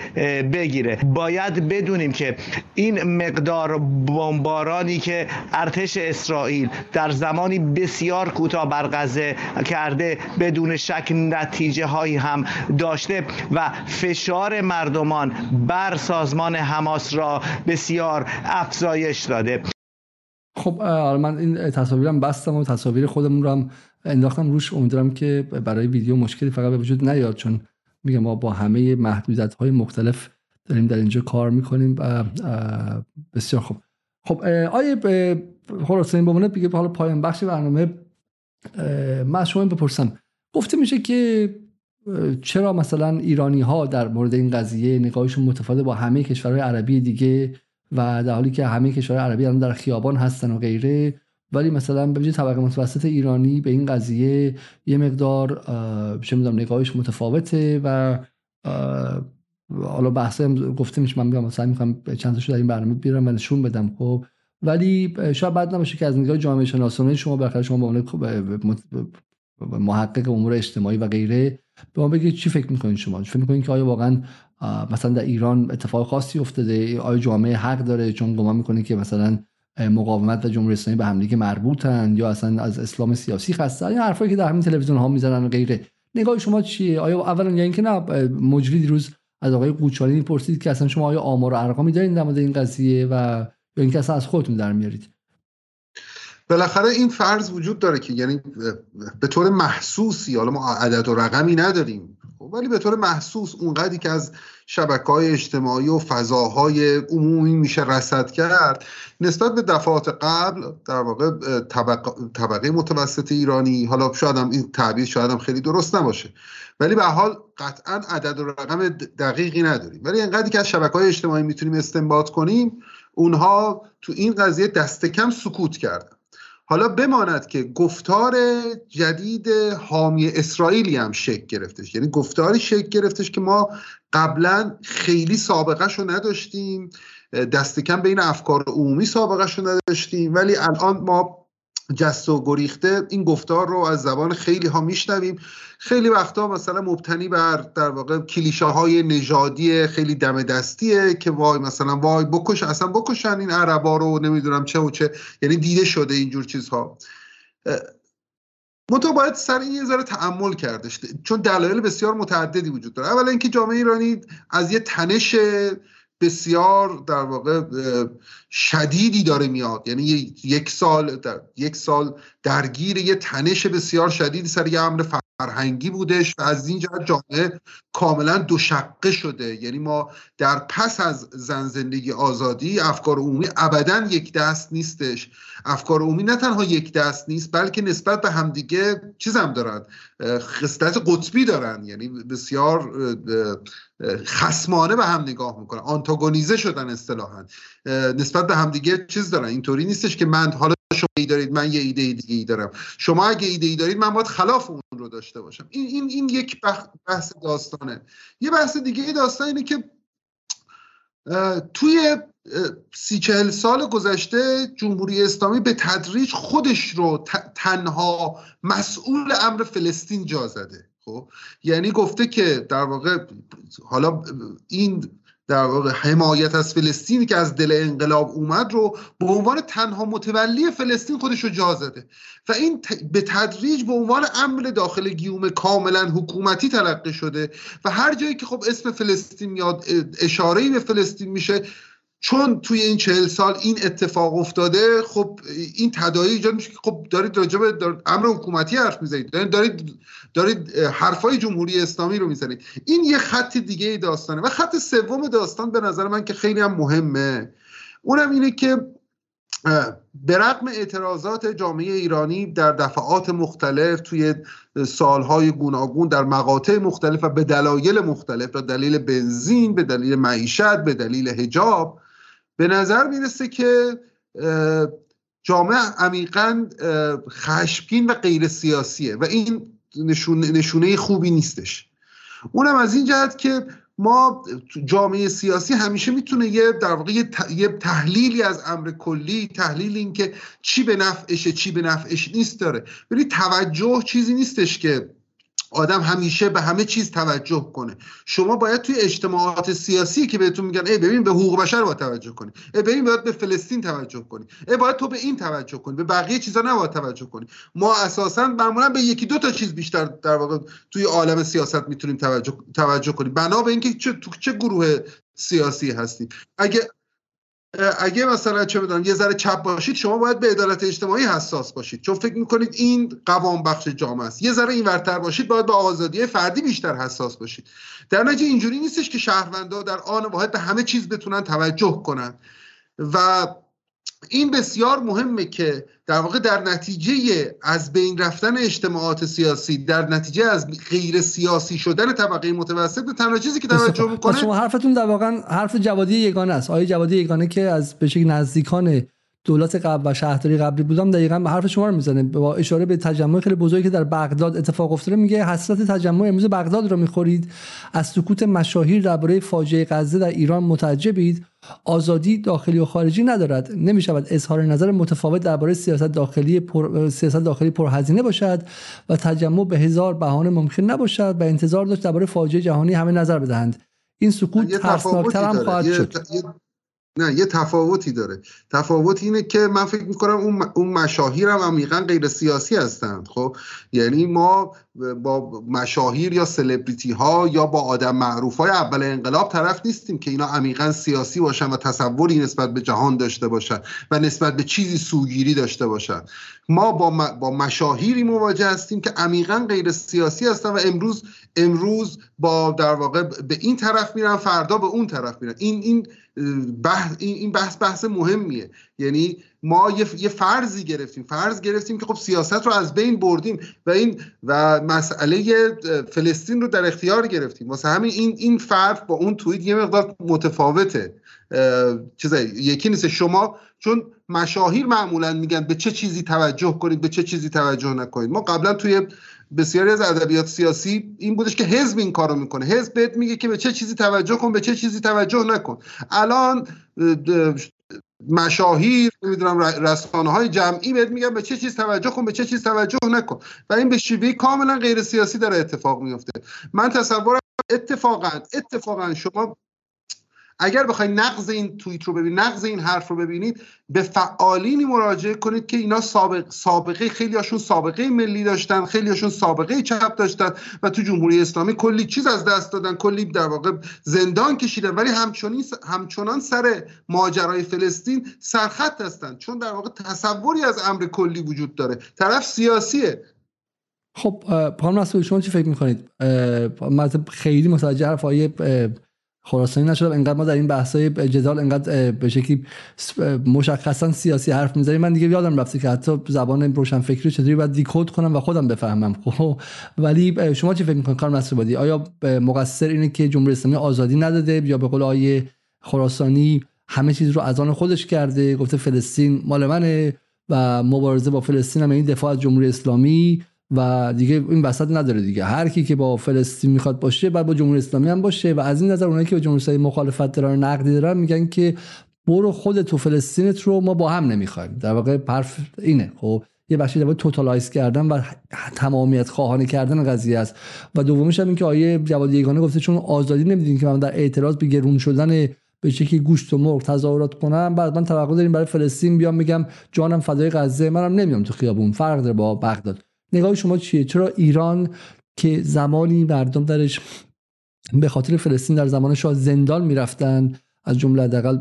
بگیره. باید بدونیم که این مقدار بمبارانی که ارتش اسرائیل در زمانی بسیار کوتاه بر غزه کرده بدون شک نتیجه هایی هم داشته و فشار مردمان بر سازمان حماس را بسیار افزایش داده. خب من این تصاویرم بستم و تصاویر خودمون رو هم انداختم. روش امیدوارم که برای ویدیو مشکلی فقط به وجود نیاد چون میگم ما با همه محدودیت های مختلف داریم در اینجا کار می‌کنیم بسیار خوب. خب آیه به بگه حالا پایان بخش برنامه من شما بپرسم. گفته میشه که چرا مثلا ایرانی ها در مورد این قضیه نگاهشون متفاوت با همه کشورهای عربی دیگه و در حالی که همه کشورهای عربی الان در خیابان هستن و غیره؟ ولی مثلا به ویژه طبقه متوسط ایرانی به این قضیه یه مقدار چه می‌دونم نگاهش متفاوته و حالا بحث گفته میشه من میگم مثلا می‌خوام چند در این برنامه بیارم و نشون بدم خب. ولی شاید بد نباشه که از نگاه جامعه شناسانه شما بالاخره شما به عنوان محقق امور اجتماعی و غیره به ما بگید چی فکر می‌کنید شما؟ فکر می‌کنید که آیا واقعا مثلا در ایران اتفاق خاصی افتاده؟ آیا جامعه حق داره چون گمان می‌کنه که مثلا مقاومت و جمهوری اسلامی به همدیگه مربوطن یا اصلا از اسلام سیاسی خسته؟ این حرفایی که در همین تلویزیون ها می‌زنن و غیره. نگاه شما چیه؟ آیا اولا یا اینکه نه مجری دیروز از آقای قوچانی پرسید که اصلا شما آیا آمار و ارقامی دارین در این قضیه و یا اینکه اصلا از خودتون در میارید؟ بالاخره این فرض وجود داره که یعنی به طور محسوسی حالا ما عدد و رقمی نداریم. ولی به طور محسوس اونقدری که از شبکه های اجتماعی و فضاهای عمومی میشه رسد کرد نسبت به دفعات قبل در واقع طبقه متوسط ایرانی حالا شاید هم این تعبیر شاید هم خیلی درست نباشه ولی به حال قطعا عدد و رقم دقیقی نداریم. ولی انقدری که از شبکه های اجتماعی می‌تونیم استنباط کنیم اونها تو این قضیه دست کم سکوت کردن. حالا بماند که گفتار جدید حامی اسرائیلی هم شکل گرفتش. یعنی گفتاری شکل گرفتش که ما قبلا خیلی سابقه رو نداشتیم. دست کم بین افکار عمومی سابقه رو نداشتیم. ولی الان ما جست و گریخته این گفتار رو از زبان خیلی ها میشنویم. خیلی وقتا مثلا مبتنی بر در واقع کلیشه های نژادی خیلی دم دستیه که وای مثلا وای بکش اصلا بکشن این عربا رو نمی‌دونم چه و چه. یعنی دیده شده اینجور چیزها. منتها باید سر این یه ذره تعمل کردش چون دلایل بسیار متعددی وجود داره. اولا اینکه جامعه ایرانی از یه تنش بسیار در واقع شدیدی داره میاد. یعنی یک سال در یک سال درگیر یه تنش بسیار شدیدی سر یه امر فرهنگی بودش و از این جهت جامعه کاملا دو شقه شده. یعنی ما در پس از زن زندگی آزادی افکار عمومی ابدا یک دست نیستش. افکار عمومی نه تنها یک دست نیست بلکه نسبت به همدیگه چیز هم دارن. خصلت قطبی دارن. یعنی بسیار خسمانه به هم نگاه می‌کنن. آنتاگونیزه شدن اصطلاحا. نسبت به همدیگه چیز دارن. اینطوری نیستش که من حالا شما ای دارید من یه ایده دیگه ای دارم. شما اگه ایده ای دارید من باید خلاف اون رو داشته باشم. این این این یک بحث داستانه. یه بحث دیگه داستان اینه که توی سی چهل سال گذشته جمهوری اسلامی به تدریج خودش رو تنها مسئول امر فلسطین جا زده. خب؟ یعنی گفته که در واقع حالا این در واقع حمایت از فلسطینی که از دل انقلاب اومد رو به عنوان تنها متولی فلسطین خودش رو جا زده. و این به تدریج به عنوان امر داخل گیوم کاملا حکومتی تلقی شده. و هر جایی که خب اسم فلسطین میاد اشاره به فلسطین میشه چون توی این چهل سال این اتفاق افتاده خب این تداعی ایجاد میشه که خب دارید راجع به امر حکومتی حرف می‌زنید. دارید دارید حرفای جمهوری اسلامی رو می‌زنید. این یه خط دیگه داستانه. و خط سوم داستان به نظر من که خیلی هم مهمه. اونم اینه که به رغم اعتراضات جامعه ایرانی در دفعات مختلف توی سالهای گوناگون در مقاطع مختلف و به دلایل مختلف به دلیل بنزین به دلیل معیشت به دلیل هجاب به نظر می‌رسه که جامعه عمیقا خشمگین و غیر سیاسیه و این نشونه خوبی نیستش. اونم از این جهت که ما جامعه سیاسی همیشه می‌تونه یه در واقع یه تحلیلی از امر کلی تحلیل این که چی به نفعشه چی به نفعش نیست داره. ولی توجه چیزی نیستش که آدم همیشه به همه چیز توجه کنه. شما باید توی اجتماعات سیاسی که بهتون میگن ای ببین به حقوق بشر باید توجه کنی. ای ببین باید به فلسطین توجه کنی. ای باید تو به این توجه کنی. به بقیه چیزا نباید توجه کنی. ما اساسا معمولا به یکی دو تا چیز بیشتر در واقع توی عالم سیاست می‌تونیم توجه توجه کنیم. بنا به اینکه چه تو چه گروه سیاسی هستیم. اگه اگه مثلا چه بدونم یه ذره چپ باشید شما باید به عدالت اجتماعی حساس باشید. چون فکر می‌کنید این قوام بخش جامعه است. یه ذره این ورتر باشید باید به آزادی فردی بیشتر حساس باشید. در نتیجه اینجوری نیستش که شهروندا در آن واحد به همه چیز بتونن توجه کنن. و این بسیار مهمه که در واقع در نتیجه از بین رفتن اجتماعات سیاسی در نتیجه از غیر سیاسی شدن طبقه متوسط به تنها چیزی که توجه می‌کنه شما حرفتون در واقع حرف جوادی یگانه است. آیه جوادی یگانه که از به نزدیکان دولت قبل و شهرداری قبلی بودم دقیقا به حرف شما رو می‌زنه. با اشاره به تجمع خیلی بزرگی که در بغداد اتفاق افتاده میگه حسرت تجمع امروز بغداد رو می‌خورید. از سکوت مشاهیر درباره فاجعه غزه در ایران متعجبید. آزادی داخلی و خارجی ندارد. نمی شود اظهار نظر متفاوت درباره سیاست داخلی پر... سیاست داخلی پرهزینه باشد و تجمع به هزار بهانه ممکن نباشد و انتظار داشت درباره فاجعه جهانی همه نظر بدهند. این سکوت ترسناکتر هم خواهد شد. نه یه تفاوتی داره. تفاوت اینه که من فکر می‌کنم اون, اون مشاهیر هم عمیقا غیر سیاسی هستند خب؟ یعنی ما با مشاهیر یا سلبریتی ها یا با آدم معروف های اول انقلاب طرف نیستیم که اینا عمیقا سیاسی باشن و تصوری نسبت به جهان داشته باشن و نسبت به چیزی سوگیری داشته باشن. ما با, با مشاهیری مواجه هستیم که عمیقا غیر سیاسی هستن و امروز امروز با در واقع به این طرف میرن فردا به اون طرف میرن. این این بحث این بحث بحث مهمیه. یعنی ما یه, فرضی گرفتیم. فرض گرفتیم که خب سیاست رو از بین بردیم و این و مسئله فلسطین رو در اختیار گرفتیم. واسه همین این این فرق با اون توییت یه مقدار متفاوته. چیزایی یکی نیست شما چون مشاهیر معمولا میگن به چه چیزی توجه کنید به چه چیزی توجه نکنید. ما قبلا توی بسیاری از ادبیات سیاسی این بودش که حزب این کارو می‌کنه. حزب بهت میگه که به چه چیزی توجه کن به چه چیزی توجه نکن. الان مشاهیر نمی‌دونم رسانه های جمعی بهت میگن به چه چیز توجه کن به چه چیز توجه نکن. و این به شیوه کاملا غیر سیاسی داره اتفاق میفته من تصورم اتفاقا اتفاقا شما اگر بخواید نقض این توییت رو ببینید نقض این حرف رو ببینید به فعالینی مراجعه کنید که اینا سابق سابقه خیلیاشون سابقه ملی داشتن خیلیاشون سابقه چپ داشتن و تو جمهوری اسلامی کلی چیز از دست دادن کلی در واقع زندان کشیدن. ولی همچنان همچنان سر ماجرای فلسطین سرخط هستن. چون در واقع تصوری از امر کلی وجود داره. طرف سیاسیه. خب پام شما چی فکر می‌کنید؟ خیلی متوجه حرف خراسانی نشدم انقدر ما در این بحثای جدال انقدر به شکلی مشخصا سیاسی حرف می‌زنیم. من دیگه یادم رفته که حتی زبان روشن فکری چطوری باید دیکود کنم و خودم بفهمم. خب ولی شما چی فکر می‌کنید کار مسئول آیا مقصر اینه که جمهوری اسلامی آزادی نداده یا به قول آیه خراسانی همه چیز رو از آن خودش کرده؟ گفته فلسطین مال منه و مبارزه با فلسطین هم این دفاع از جمهوری اسلامی. و دیگه این وسط نداره دیگه. هر کی که با فلسطین می‌خواد باشه بعد با جمهوری اسلامی هم باشه. و از این نظر اونایی که با جمهوری اسلامی مخالفت دارن نقدی دارن میگن که برو خود تو فلسطینت رو ما با هم نمی‌خوایم. در واقع حرف اینه. خب یه بخشی در توتالایز کردن و تمامیت خواهانه کردن قضیه است. و دومیش هم این که آیه جواد یگانه گفته چون آزادی نمیدین که من در اعتراض به گرون شدن به شکلی گوشت و مرغ تظاهرات کنم بعد من توقع داریم برای فلسطین بیام میگم جانم فدای غزه منم نمیام تو خیابون. فرق داره با بغداد. نگاه شما چیه؟ چرا ایران که زمانی مردم درش به خاطر فلسطین در زمان شاه زندان می‌رفتن از جمله حداقل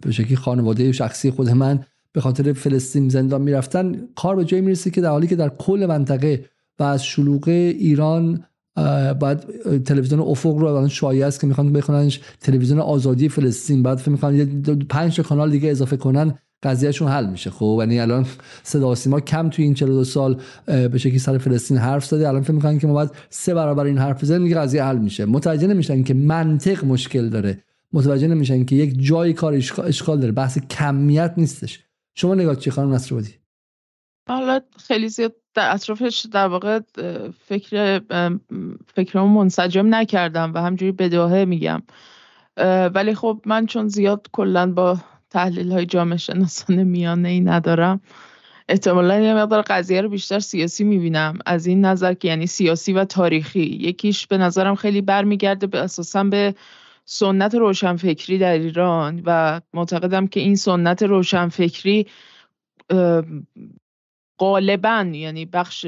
به شکلی خانواده شخصی خود من به خاطر فلسطین زندان می‌رفتن کار به جایی می‌رسه که در حالی که در کل منطقه و از شلوغ ایران بعد تلویزیون افق رو الان شایعه است که می‌خوان بخوننش تلویزیون آزادی فلسطین بعد فکر می‌خوان پنج کانال دیگه اضافه کنن. قضیهشون حل میشه. خب یعنی الان صدا سیما کم توی این 42 سال به شکلی سر فلسطین حرف زده. الان فکر می‌کنن که ما باید سه برابر این حرف بزنیم دیگه قضیه حل میشه. متوجه نمیشن که منطق مشکل داره. متوجه نمیشن که یک جای کار اشکال داره. بحث کمیت نیستش. شما نگاه چی خانم نصرآبادی؟ حالا خیلی زیاد در اطرافش در واقع فکر فکرمو منسجم نکردم و همجوری بداهه میگم. ولی خب من چون زیاد کلا با تحلیل های جامعه شناسان میانه ای ندارم. احتمالا یه مقدار قضیه رو بیشتر سیاسی می‌بینم. از این نظر که یعنی سیاسی و تاریخی. یکیش به نظرم خیلی برمیگرده به اساسا به سنت روشنفکری در ایران و معتقدم که این سنت روشنفکری غالبا یعنی بخش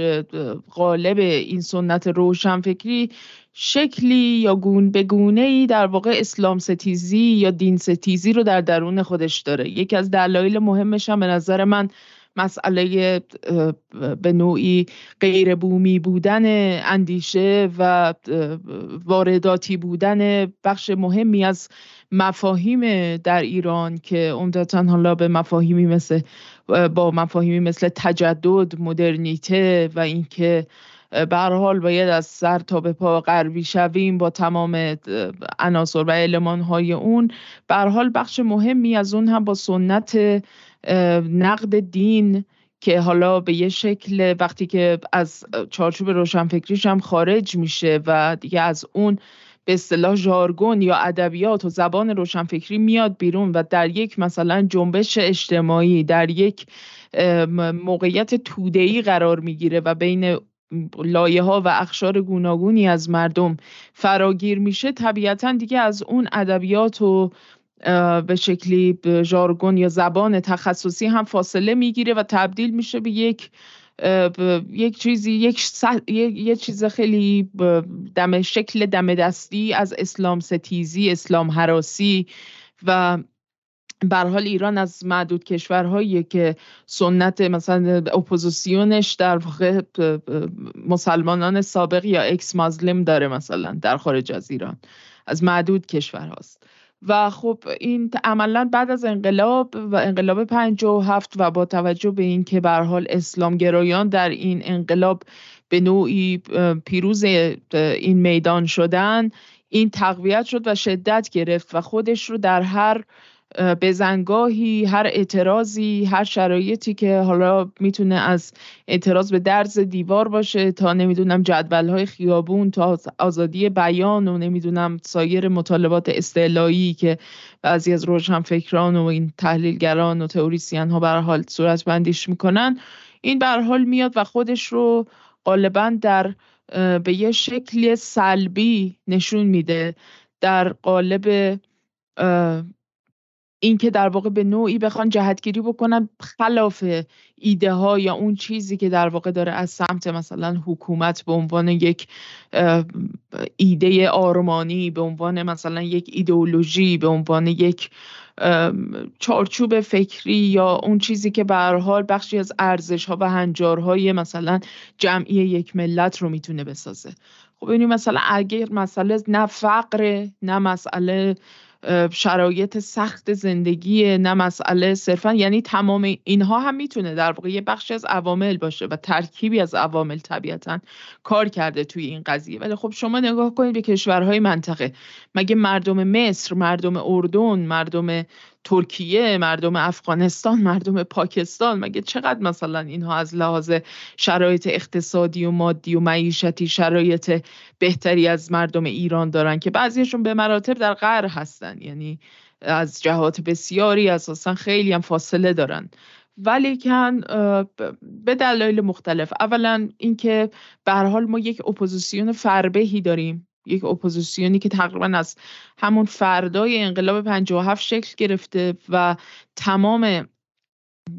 غالب این سنت روشنفکری شکلی یا گون به گونه ای در واقع اسلام ستیزی یا دین ستیزی رو در درون خودش داره. یکی از دلایل مهمش هم به نظر من مسئله به نوعی غیر بومی بودن اندیشه و وارداتی بودن بخش مهمی از مفاهیم در ایران که عمدتا حالا به مفاهیمی مثل با مفاهیمی مثل تجدد مدرنیته و اینکه به حال باید از سر تا به پا غربی شویم با تمام عناصر و علمان های اون. به حال بخش مهمی از اون هم با سنت نقد دین که حالا به یه شکل وقتی که از چارچوب روشنفکریش هم خارج میشه و دیگه از اون به اصطلاح ژارگون یا ادبیات و زبان روشنفکری میاد بیرون و در یک مثلا جنبش اجتماعی در یک موقعیت توده‌ای قرار می‌گیره و بین لایه ها و اخشار گوناگونی از مردم فراگیر میشه طبیعتا دیگه از اون ادبیات و به شکلی ژارگون یا زبان تخصصی هم فاصله می‌گیره و تبدیل میشه به یک یک چیزی یک یه چیز خیلی دم شکل دم دستی از اسلام ستیزی اسلام حراسی و بر حال ایران از معدود کشورهایی که سنت مثلا اپوزیسیونش در واقع مسلمانان سابق یا ex-Muslim داره مثلا در خارج از ایران از معدود کشور هاست و خب این عملا بعد از انقلاب و انقلاب هفت و با توجه به اینکه به حال اسلام گرایان در این انقلاب به نوعی پیروز این میدان شدن این تقویت شد و شدت گرفت و خودش رو در هر بزنگاهی هر اعتراضی هر شرایطی که حالا می‌تونه از اعتراض به درز دیوار باشه تا نمی‌دونم های خیابون تا آزادی بیان و نمی‌دونم سایر مطالبات استعلایی که بعضی از روشنفکران و این تحلیلگران و تئوریسین ها به حال صورت بندیش می‌کنن. این به حال میاد و خودش رو غالبا در به یه شکلی سلبی نشون میده. در قالب اینکه در واقع به نوعی بخوان جهتگیری بکنن خلاف ایده ها یا اون چیزی که در واقع داره از سمت مثلا حکومت به عنوان یک ایده آرمانی به عنوان مثلا یک ایدئولوژی به عنوان یک چارچوب فکری یا اون چیزی که به حال بخشی از ارزش ها و هنجارهای مثلا جمعی یک ملت رو می‌تونه بسازه. خب این مثلا اگر مسئله نه فقر نه مسئله شرایط سخت زندگی نه مسئله صرفا یعنی تمام اینها هم می‌تونه در واقع یه بخشی از عوامل باشه و ترکیبی از عوامل طبیعتا کار کرده توی این قضیه. ولی خب شما نگاه کنید به کشورهای منطقه. مگه مردم مصر مردم اردن مردم ترکیه مردم افغانستان مردم پاکستان. مگه چقدر مثلا اینها از لحاظ شرایط اقتصادی و مادی و معیشتی شرایط بهتری از مردم ایران دارن که بعضیشون به مراتب در قعر هستن؟ یعنی از جهات بسیاری اساسا خیلی هم فاصله دارن. ولیکن به دلایل مختلف. اولا اینکه به حال ما یک اپوزیسیون فربهی داریم. یک اپوزیسیونی که تقریبا از همون فردای انقلاب 57 شکل گرفته و تمام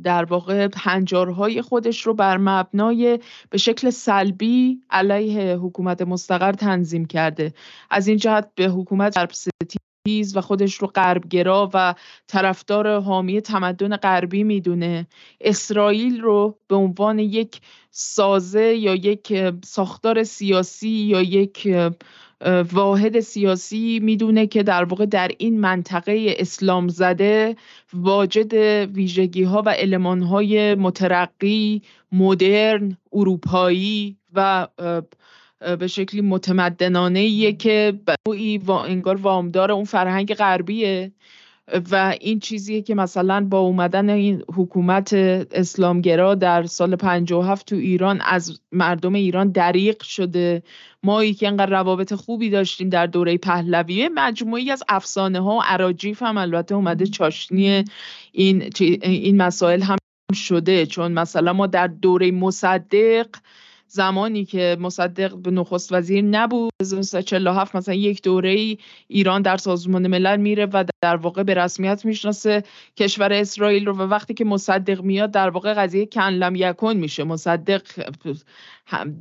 در واقع هنجارهای خودش رو بر مبنای به شکل سلبی علیه حکومت مستقر تنظیم کرده. از این جهت به حکومت ستیز و خودش رو غربگرا و طرفدار حامی تمدن غربی می‌دونه. اسرائیل رو به عنوان یک سازه یا یک ساختار سیاسی یا یک واحد سیاسی می‌دونه که در واقع در این منطقه اسلام زده واجد ویژگی ها و علمان های مترقی مدرن اروپایی و به شکلی متمدنانه که انگار وامدار اون فرهنگ غربیه. و این چیزیه که مثلا با اومدن این حکومت اسلامگرا در سال 57 تو ایران از مردم ایران دریق شده. ما که انقدر روابط خوبی داشتیم در دوره پهلویه مجموعی از افسانه ها و عراجیف هم البته اومده چاشنی این این مسائل هم شده. چون مثلا ما در دوره مصدق زمانی که مصدق به نخست وزیر نبود 1947 مثلا یک دوره ایران در سازمان ملل میره و در واقع به رسمیت می‌شناسه کشور اسرائیل رو و وقتی که مصدق میاد در واقع قضیه کنلم یکن میشه. مصدق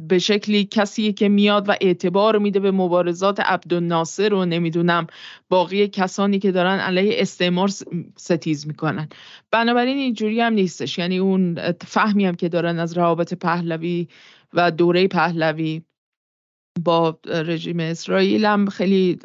به شکلی کسی که میاد و اعتبار میده به مبارزات عبدالناصر و نمی‌دونم باقی کسانی که دارن علیه استعمار ستیز می‌کنن. بنابراین اینجوری هم نیستش. یعنی اون فهمی هم که دارن از روابط پهلوی و دوره پهلوی با رژیم اسرائیل هم خیلی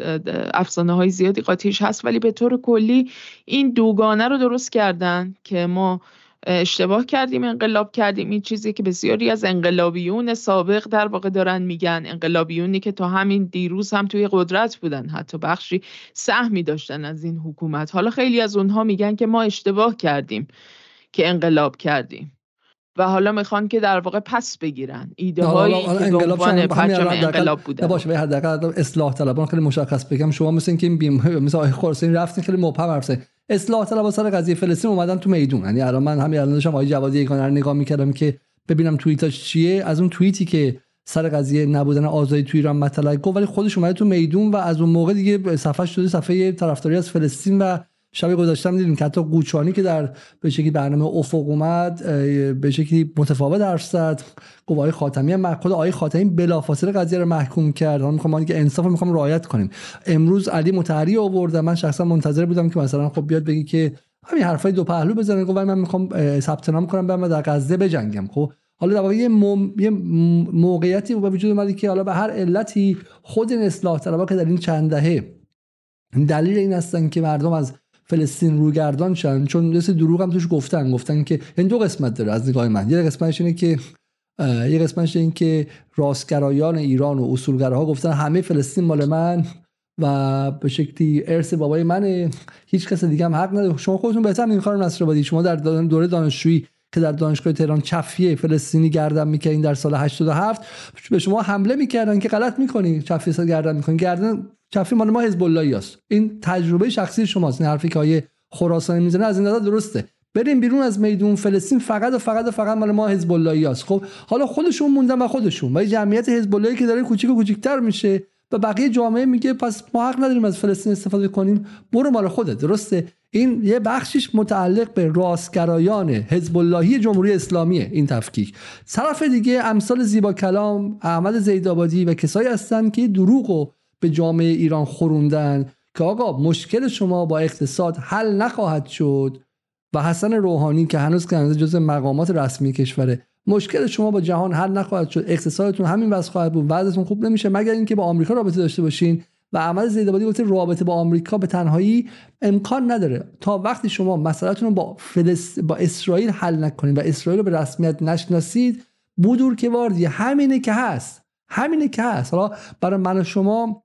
افسانه های زیادی قاطیش هست. ولی به طور کلی این دوگانه رو درست کردن که ما اشتباه کردیم انقلاب کردیم. این چیزی که بسیاری از انقلابیون سابق در واقع دارن میگن. انقلابیونی که تا همین دیروز هم توی قدرت بودن. حتی بخشی سهمی داشتن از این حکومت. حالا خیلی از اونها میگن که ما اشتباه کردیم که انقلاب کردیم. و حالا می‌خوان که در واقع پس بگیرن. ایده هایی که انقلاب پرچم انقلاب بودن. باشه حداقل اصلاح طلبان خیلی مشخص بگم. شما مثل اینکه این بیم مثل آقای خرسین رفتین خیلی مبهم حرف اصلاح طلبان سر قضیه فلسطین اومدن تو میدون. یعنی الان من همین الان داشتم آقای جوادی یگانه رو نگاه می‌کردم که ببینم توییتاش چیه. از اون توییتی که سر قضیه نبودن آزادی تو ایران مطلع گفت ولی خودش اومده تو میدون و از اون موقع دیگه صفحه شده صفحه طرفداری از فلسطین و شب گذاشتم دیدیم که حتی قوچانی که در به شکلی برنامه افق اومد به شکلی متفاوت حرف زد. آقای خاتمی خود آقای خاتمی بلافاصله قضیه رو محکوم کرد. حالا می‌خوام که انصاف می‌خوام رعایت کنیم. امروز علی متحری آورد من شخصا منتظر بودم که مثلا خب بیاد بگی که همین حرفای دو پهلو بزنه. گفت من می‌خوام ثبت نام کنم برم در غزه بجنگم. خب حالا در یه, یه موقعیتی به وجود اومده که حالا به هر علتی خود این اصلاح طلبها که در این چند دهه دلیل این هستن که مردم از فلسطین روگردان شن چون مثل دروغ هم توش گفتن گفتن که این دو قسمت داره از نگاه من. یه قسمتش اینه که یه قسمتش این که راستگرایان ایران و اصولگراها گفتن همه فلسطین مال من و به شکلی ارث بابای منه. هیچ کس دیگه هم حق نداره. شما خودتون بهتر این کارو نصر شما در دوره دانشجویی که در دانشگاه تهران چفیه فلسطینی گردن می‌کنین در سال 87 به شما حمله می‌کردن که غلط می‌کنی. چفیه گردن می‌کنین گردن چفی مال ما حزب الله است. این تجربه شخصی شماست. این حرفی که آیه خراسانی می‌زنه از این نظر درسته. بریم بیرون از میدون فلسطین. فقط و فقط و فقط مال ما حزب الله است. خب حالا خودشون موندن و خودشون. و جمعیت حزب اللهی که داره کوچیک و کوچیک‌تر میشه و بقیه جامعه میگه پس ما حق نداریم از فلسطین استفاده کنیم. برو مال خودت. درسته؟ این یه بخشش متعلق به راستگرایان حزب اللهی جمهوری اسلامیه. این تفکیک. طرف دیگه امثال زیبا کلام احمد زیدآبادی و کسایی هستن که دروغ و به جامعه ایران خوروندن که آقا مشکل شما با اقتصاد حل نخواهد شد و حسن روحانی که هنوز کننده جز مقامات رسمی کشوره مشکل شما با جهان حل نخواهد شد اقتصادتون همین وضع خواهد بود وضعتون خوب نمیشه مگر اینکه با آمریکا رابطه داشته باشین. و عمل زیدآبادی گفته رابطه با آمریکا به تنهایی امکان نداره. تا وقتی شما مسئلهتون رو با فلس... با اسرائیل حل نکنید و اسرائیل رو به رسمیت نشناسید بودور که واردی همینه که هست. همینه که هست. حالا برای من و شما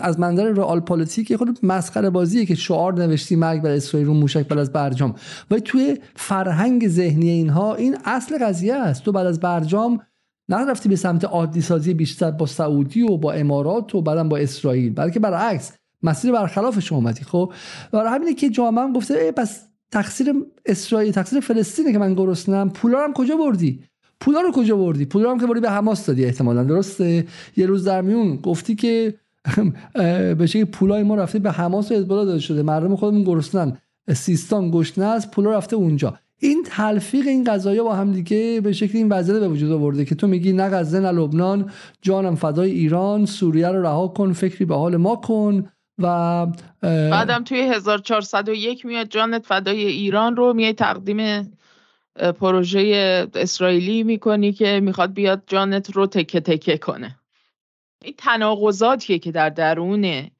از منظر رئال پلیتیک خود مسخره بازیه که شعار نوشتی مرگ بر اسرائیل رو موشک بعد از برجام. و توی فرهنگ ذهنی اینها این اصل قضیه است. تو بعد از برجام نرفتی به سمت عادی سازی بیشتر با سعودی و با امارات و بعدم با اسرائیل. بلکه برعکس مسیر برخلاف اومدی خب؟ برای همینه که جامعه گفته ای پس تقصیر اسرائیل تقصیر فلسطینه که من گرسنم. پولا هم کجا بردی؟ پولا رو کجا بردی؟ پولا هم که بردی به حماس دادی احتمالا. درسته؟ یه روز در میون گفتی که به پولای ما رفته به حماس و حزب داده شده. مردم خودمون گرسنن. سیستان گشنه است پولا رفته اونجا. این تلفیق این قضايا با هم دیگه به شکل این وضعیت به وجود آورده که تو میگی نه غزه نه لبنان. جانم فدای ایران. سوریه رو رها کن فکری به حال ما کن و بعدم توی 1401 میاد جانت فدای ایران رو میای تقدیم پروژه اسرائیلی می‌کنی که می‌خواد بیاد جانت رو تکه تکه کنه. این تناقضاتیه که در درون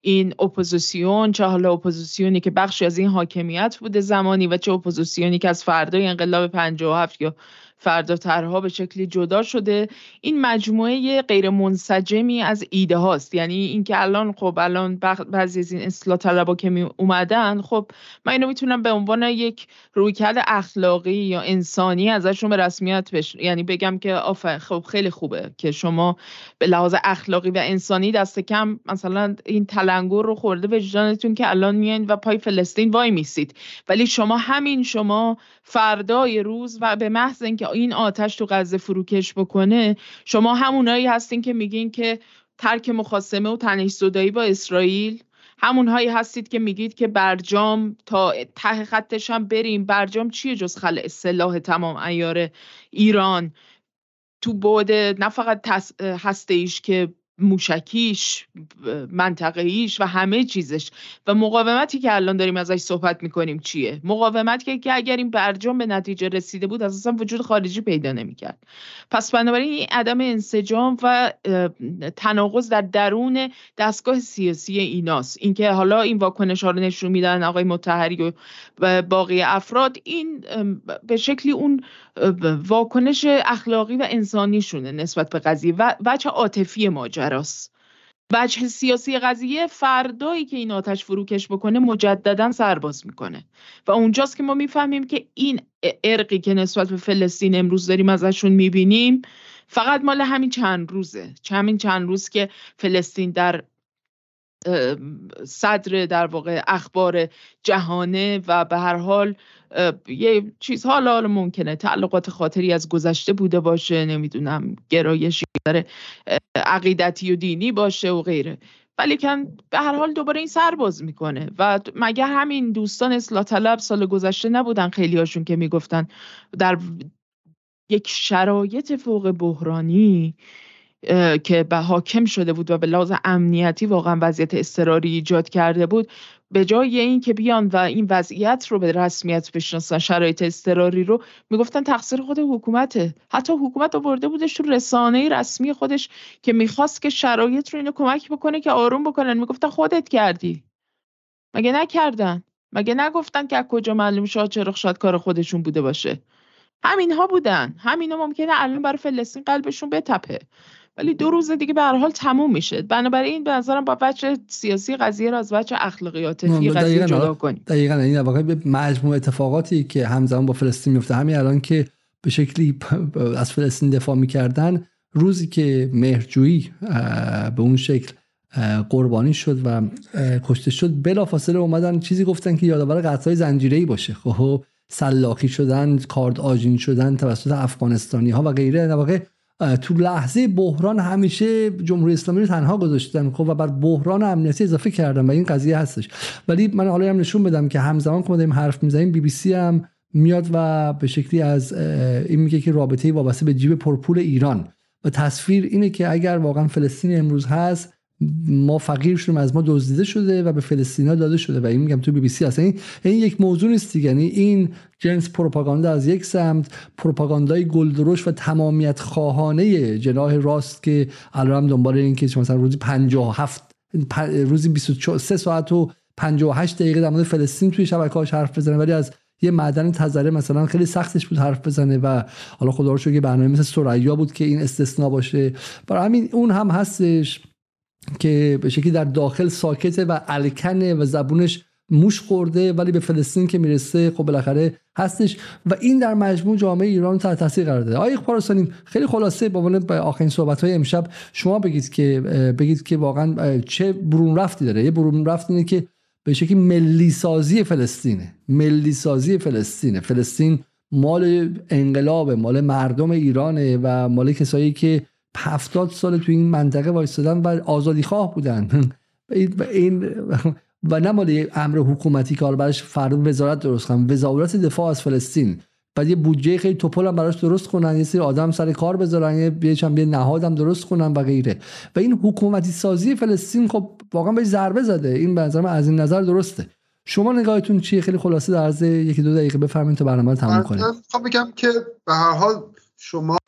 این اپوزیسیون چه حالا اپوزیسیونی که بخشی از این حاکمیت بوده زمانی و چه اپوزیسیونی که از فردای انقلاب 57 یا فرداترها به شکلی جدا شده. این مجموعه غیر منسجمی از ایده هاست. یعنی اینکه الان خب الان بعضی از این اصلاح طلبا که می اومدن خب من اینو می‌تونم به عنوان یک رویکرد اخلاقی یا انسانی ازشون به رسمیت بش یعنی بگم که آفر خب خیلی خوبه که شما به لحاظ اخلاقی و انسانی دست کم مثلا این تلنگر رو خورده وجدانتون که الان میایین و پای فلسطین وای میسید. ولی شما همین شما فردای روز و به محض اینکه این آتش تو غزه فروکش بکنه. شما همونایی هستین که میگین که ترک مخاسمه و تنش زدایی با اسرائیل. همونهایی هستید که میگید که برجام تا ته خطش هم بریم. برجام چیه جز خل سلاح تمام ایار ایران؟ تو بعد نه فقط هسته ایش که موشکیش منطقهیش و همه چیزش. و مقاومتی که الان داریم ازش صحبت می‌کنیم چیه؟ مقاومت که, که اگر این برجام به نتیجه رسیده بود از اصلا وجود خارجی پیدا نمی‌کرد. پس بنابراین این عدم انسجام و تناقض در درون دستگاه سیاسی ایناست. اینکه حالا این واکنش ها رو نشون میدن آقای متحری و باقی افراد این به شکلی اون واکنش اخلاقی و انسانیشونه نسبت به قضیه و وجه عاطفی ماجراست. وجه سیاسی قضیه فردایی که این آتش فروکش بکنه مجددا سرباز می‌کنه. و اونجاست که ما می‌فهمیم که این ارقی که نسبت به فلسطین امروز داریم ازشون می‌بینیم فقط مال همین چند روزه. همین چند روز که فلسطین در صدر در واقع اخبار جهانه و به هر حال یه چیز حالا حالا ممکنه. تعلقات خاطری از گذشته بوده باشه نمی‌دونم گرایشی داره عقیدتی و دینی باشه و غیره. ولی کن به هر حال دوباره این سرباز می‌کنه. و مگر همین دوستان اصلاح طلب سال گذشته نبودن خیلی هاشون که می‌گفتن در یک شرایط فوق بحرانی که به حاکم شده بود و به لحاظ امنیتی واقعا وضعیت اضطراری ایجاد کرده بود به جای اینکه بیان و این وضعیت رو به رسمیت بشناسن شرایط اضطراری رو می‌گفتن تقصیر خود حکومته. حتی حکومت آورده بودش تو رسانه رسمی خودش که می‌خواست که شرایط رو اینو کمک بکنه که آروم بکنن. می‌گفتن خودت کردی. مگه نکردن؟ مگه نگفتن که از کجا معلوم شد چرا شاید کار خودشون بوده باشه؟ همینها بودن. همینها ممکنه الان برای فلسطین قلبشون بتپه. ولی دو روز دیگه به هر حال تموم میشه. بنابراین به نظرم با بچه سیاسی قضیه را از بچه اخلاقی عاطفی قضیه جدا کنیم. دقیقاً. این واقعا به مجموع اتفاقاتی که همزمان با فلسطین میفته همین الان که به شکلی از فلسطین دفاع می‌کردن روزی که مهرجویی به اون شکل قربانی شد و کشته شد بلافاصله اومدن چیزی گفتن که یادآور قتل‌های زنجیره‌ای باشه. خب سلاخی شدن کارد آجین شدن توسط افغانستانی ها و غیره. در واقع تو لحظه بحران همیشه جمهوری اسلامی رو تنها گذاشتن. خب و بر بحران امنیتی اضافه کردن و این قضیه هستش. ولی من حالا هم نشون بدم که همزمان که ما داریم حرف می‌زنیم بی بی سی هم میاد و به شکلی از این میگه که رابطه وابسته به جیب پرپول ایران. و تصویر اینه که اگر واقعا فلسطین امروز هست ما فقیر شدیم از ما دزدیده شده و به فلسطینا داده شده. و این میگم تو بی بی سی این این یک موضوع نیست یعنی این جنس پروپاگاندا از یک سمت پروپاگاندای گلدرش و تمامیت خواهانه جناح راست که الان دنبال این که مثلا روزی 57 روزی 23 ساعت و 58 دقیقه در مورد فلسطین توی شبکه‌هاش حرف بزنه. ولی از یه معدن تزره مثلا خیلی سختش بود حرف بزنه و حالا خدا رو شکر برنامه مثل سریا بود که این استثنا باشه. برای همین اون هم هستش. که به شکلی در داخل ساکته و الکنه و زبونش موش خورده ولی به فلسطین که می‌رسه خب بالاخره هستش. و این در مجموع جامعه ایران تحت تاثیر قرار داده. آقای پارسانی خیلی خلاصه با عنوان آخرین صحبت های امشب شما بگید که بگید که واقعا چه برون رفتی داره. یه برون رفت اینه که به شکلی ملی سازی فلسطینه. ملی سازی فلسطینه. فلسطین مال انقلاب مال مردم ایرانه و مال کسایی که هفتاد سال تو این منطقه وایستادن و آزادی خواه بودن. این و نه مال امر حکومتی که براش فرد وزارت درست کنن وزارت دفاع از فلسطین. بعد یه بودجه خیلی توپل هم براش درست کنن. یه سری آدم سر کار بذارن. یه بیچم یه نهادم درست کنن و غیره. و این حکومتی سازی فلسطین خب واقعا بهش ضربه زده. این به از این نظر درسته. شما نگاهتون چیه؟ خیلی خلاصه در عرض یکی دو دقیقه بفرمایید تا برنامه رو تموم کنیم. خب بگم که به هر حال شما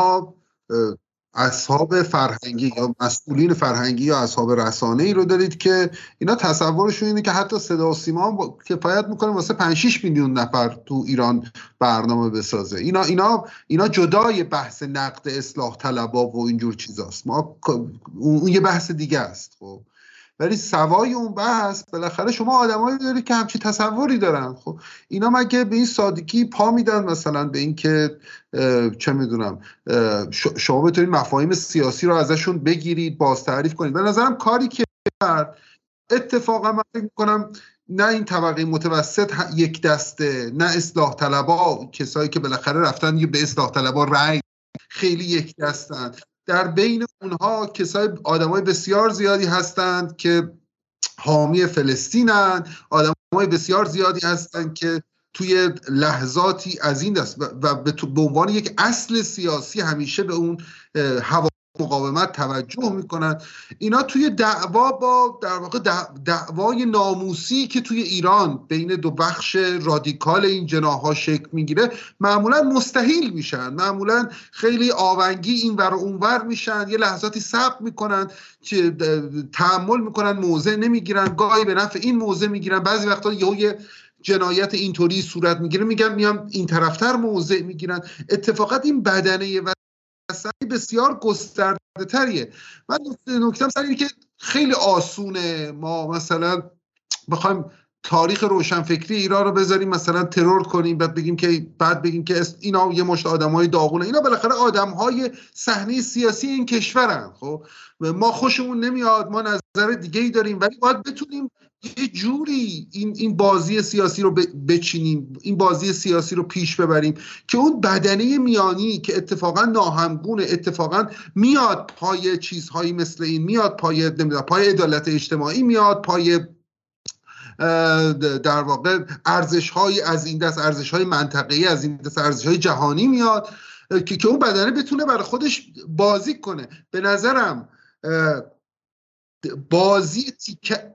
اصحاب فرهنگی یا مسئولین فرهنگی یا اصحاب رسانه ای رو دارید که اینا تصورشون اینه که حتی صدا و سیما هم کفایت می‌کنه واسه 5 6 میلیون نفر تو ایران برنامه بسازه. اینا اینا اینا جدای بحث نقد اصلاح طلبا و اینجور چیزاست. ما اون یه بحث دیگه است خب. ولی سوای اون بحث بالاخره شما آدمایی دارید که همچی تصوری دارن. خب اینا مگه به این سادگی پا میدن مثلا به اینکه چه می‌دونم شما بتونید مفاهیم سیاسی رو ازشون بگیرید باز تعریف کنید. به نظرم کاری که کرد اتفاقا من فکر می‌کنم نه این طبقه متوسط یک دسته نه اصلاح طلبا کسایی که بالاخره رفتن به اصلاح طلبا رأی خیلی یک دستن. در بین اونها کسای آدمای بسیار زیادی هستند که حامی فلسطینن آدمای بسیار زیادی هستند که توی لحظاتی از این دست و به عنوان یک اصل سیاسی همیشه به اون هوا مقاومت توجه می‌کنن. اینا توی دعوا با در واقع دعوای ناموسی که توی ایران بین دو بخش رادیکال این جناها شکل می‌گیره معمولا مستحیل میشن. معمولا خیلی آونگی این ور و اونور میشن. یه لحظاتی صبر می‌کنن که تحمل می‌کنن موضع نمی‌گیرن. گاهی به نفع این موضع می‌گیرن. بعضی وقتا یه جنایت اینطوری صورت می‌گیره. میگن میام این طرفتر موضع می‌گیرن. اتفاقات این بدنه و بسیار گسترده تریه من نکتم سر که خیلی آسونه ما مثلا بخوایم تاریخ روشنفکری ایران رو بذاریم مثلا ترور کنیم بعد بگیم که بعد بگیم که اینا یه مشت آدمای داغونه. اینا بالاخره آدمهای صحنه سیاسی این کشورن خب؟ ما خوشمون نمیاد ما نظر دیگه ای داریم ولی باید بتونیم یه جوری این این بازی سیاسی رو بچینیم این بازی سیاسی رو پیش ببریم که اون بدنه میانی که اتفاقا ناهمگونه اتفاقا میاد پای چیزهایی مثل این میاد پای نمی‌دونم پای عدالت اجتماعی میاد پای در واقع ارزش های از این دست ارزش های منطقه‌ای از این دست ارزش های جهانی میاد که که اون بدنه بتونه برای خودش بازی کنه. به نظرم بازی تیکه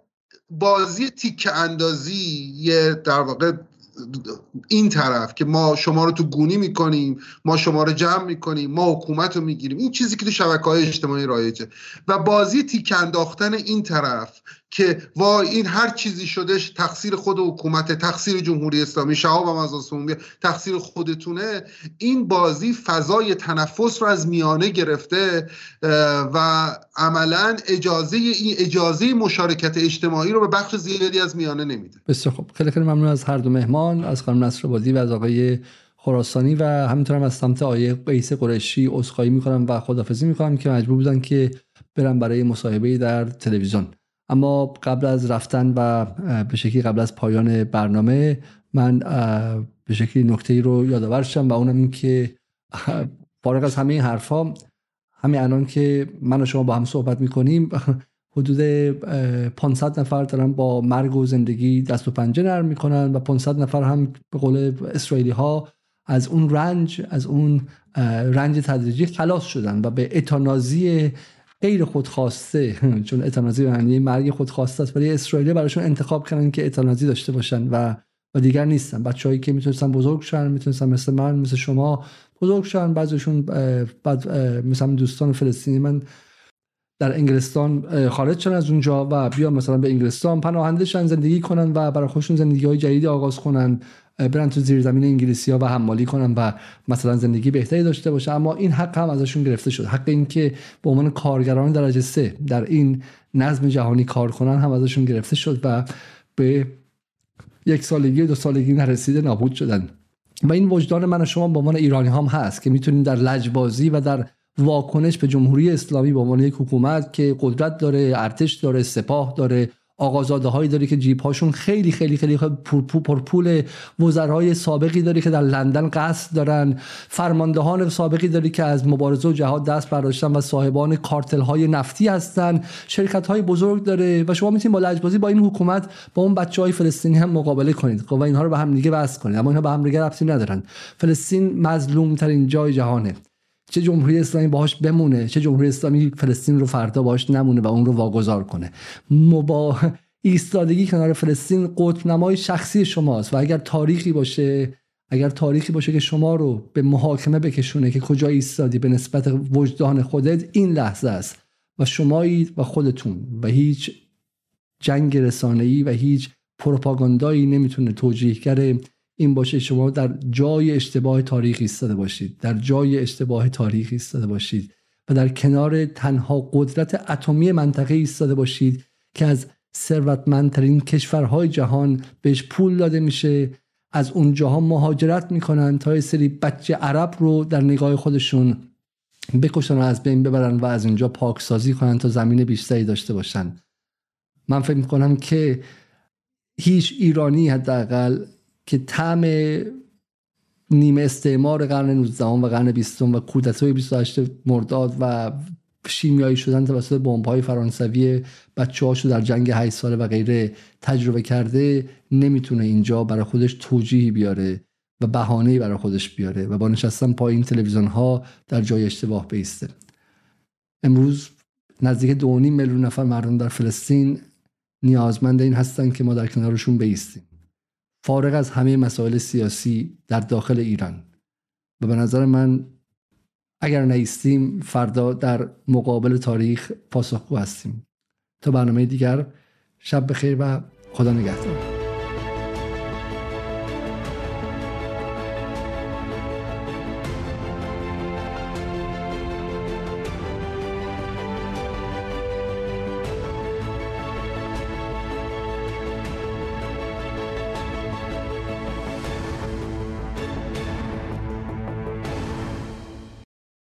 بازی تیکه اندازی یه در واقع این طرف که ما شما رو تو گونی می‌کنیم ما شما رو جمع می‌کنیم ما حکومت رو می‌گیریم این چیزی که تو شبکه های اجتماعی رایجه. و بازی تیک انداختن این طرف که وای این هر چیزی شدهش تقصیر خود حکومت تقصیر جمهوری اسلامی شهاب هم از تقصیر خودتونه. این بازی فضای تنفس رو از میانه گرفته و عملا اجازه این اجازه مشارکت اجتماعی رو به بخش زیادی از میانه نمیده. بسیار خوب. خیلی خیلی ممنون از هر دو مهمان از خانم نصر بازی و از آقای خراسانی و همینطور هم از سمت آیه قیس قرشی عذرخواهی می‌کنم و خدافزی می‌کنم که مجبور بودن که برم برای مصاحبه در تلویزیون. اما قبل از رفتن و به شکلی قبل از پایان برنامه من به شکلی نکته ای رو یادآور شم و اونم این که فارغ از همه این حرفا همین الان که من و شما با هم صحبت می‌کنیم حدود 500 نفر دارن با مرگ و زندگی دست و پنجه نرم می‌کنن و 500 نفر هم به قول اسرائیلی ها از اون رنج از اون رنج تدریجی خلاص شدن و به اتانازی غیر خودخواسته چون اتانازی به معنی مرگ خودخواسته است ولی اسرائیل براشون انتخاب کردن که اتانازی داشته باشن و و دیگر نیستن. بچههایی که می‌تونستن بزرگ شن می‌تونستن مثل من مثل شما بزرگ شن. بعضیشون بعد مثلا دوستان فلسطینی من در انگلستان خارج شدن از اونجا و بیا مثلا به انگلستان پناهنده شن زندگی کنن و برای خودشون زندگی های جدیدی آغاز کنن. برن تو زیر زمین انگلیسی ها و حمالی کنن و مثلا زندگی بهتری داشته باشه. اما این حق هم ازشون گرفته شد. حق این که به عنوان کارگران درجه سه در این نظم جهانی کار کنن هم ازشون گرفته شد و به یک سالگی دو سالگی نرسیده نابود شدن. و این وجدان من و شما به عنوان ایرانی هم هست که می‌تونیم در لجبازی و در واکنش به جمهوری اسلامی به عنوان یک حکومت که قدرت داره ارتش داره سپاه داره آقازاده هایی داره که جیب هاشون خیلی خیلی خیلی پرپول وزرای سابقی داره که در لندن قصد دارن. فرماندهان سابقی داره که از مبارزه و جهاد دست برداشتن و صاحبان کارتل های نفتی هستن. شرکت های بزرگ داره و شما می‌تونید با لجبازی با این حکومت با اون بچه های فلسطینی هم مقابله کنید. و اینها رو به هم دیگه وصل کنید اما اینها به هم دیگه ربطی ندارن. فلسطین مظلوم ترین جای جهانه. چه جمهوری اسلامی باهاش بمونه چه جمهوری اسلامی فلسطین رو فردا باهاش نمونه و اون رو واگذار کنه. مبا ایستادگی کنار فلسطین قطب نمای شخصی شماست و اگر تاریخی باشه اگر تاریخی باشه که شما رو به محاکمه بکشونه که کجا ایستادی به نسبت وجدان خودت این لحظه است. و شمایید و خودتون و هیچ جنگ رسانه‌ای و هیچ پروپاگاندایی نمی‌تونه توجیهگر این باشه شما در جای اشتباه تاریخی ایستاده باشید در جای اشتباه تاریخی ایستاده باشید و در کنار تنها قدرت اتمی منطقه ایستاده باشید که از ثروتمندترین کشورهای جهان بهش پول داده میشه. از اونجاها مهاجرت می‌کنن تا یه سری بچه عرب رو در نگاه خودشون بکشن و از بین ببرن و از اینجا پاکسازی کنن تا زمین بیشتری داشته باشن. من فکر می‌کنم که هیچ ایرانی حداقل که طعم نیمه استعمار قرن 19 و قرن 20 و کودتای 28 مرداد و شیمیایی شدن توسط های فرانسوی بچه‌هاشو در جنگ 8 ساله و غیره تجربه کرده نمی‌تونه اینجا برای خودش توجیهی بیاره و بهانه‌ای برای خودش بیاره و با نشستن پایین تلویزیون ها در جای اشتباه بیسته. امروز نزدیک دو میلیون نفر مردم در فلسطین نیازمند این هستن که ما در کنارشون بیستیم. فارغ از همه مسائل سیاسی در داخل ایران. و به نظر من اگر نیستیم فردا در مقابل تاریخ پاسخگو هستیم. تا برنامه دیگر شب بخیر و خدا نگهدار.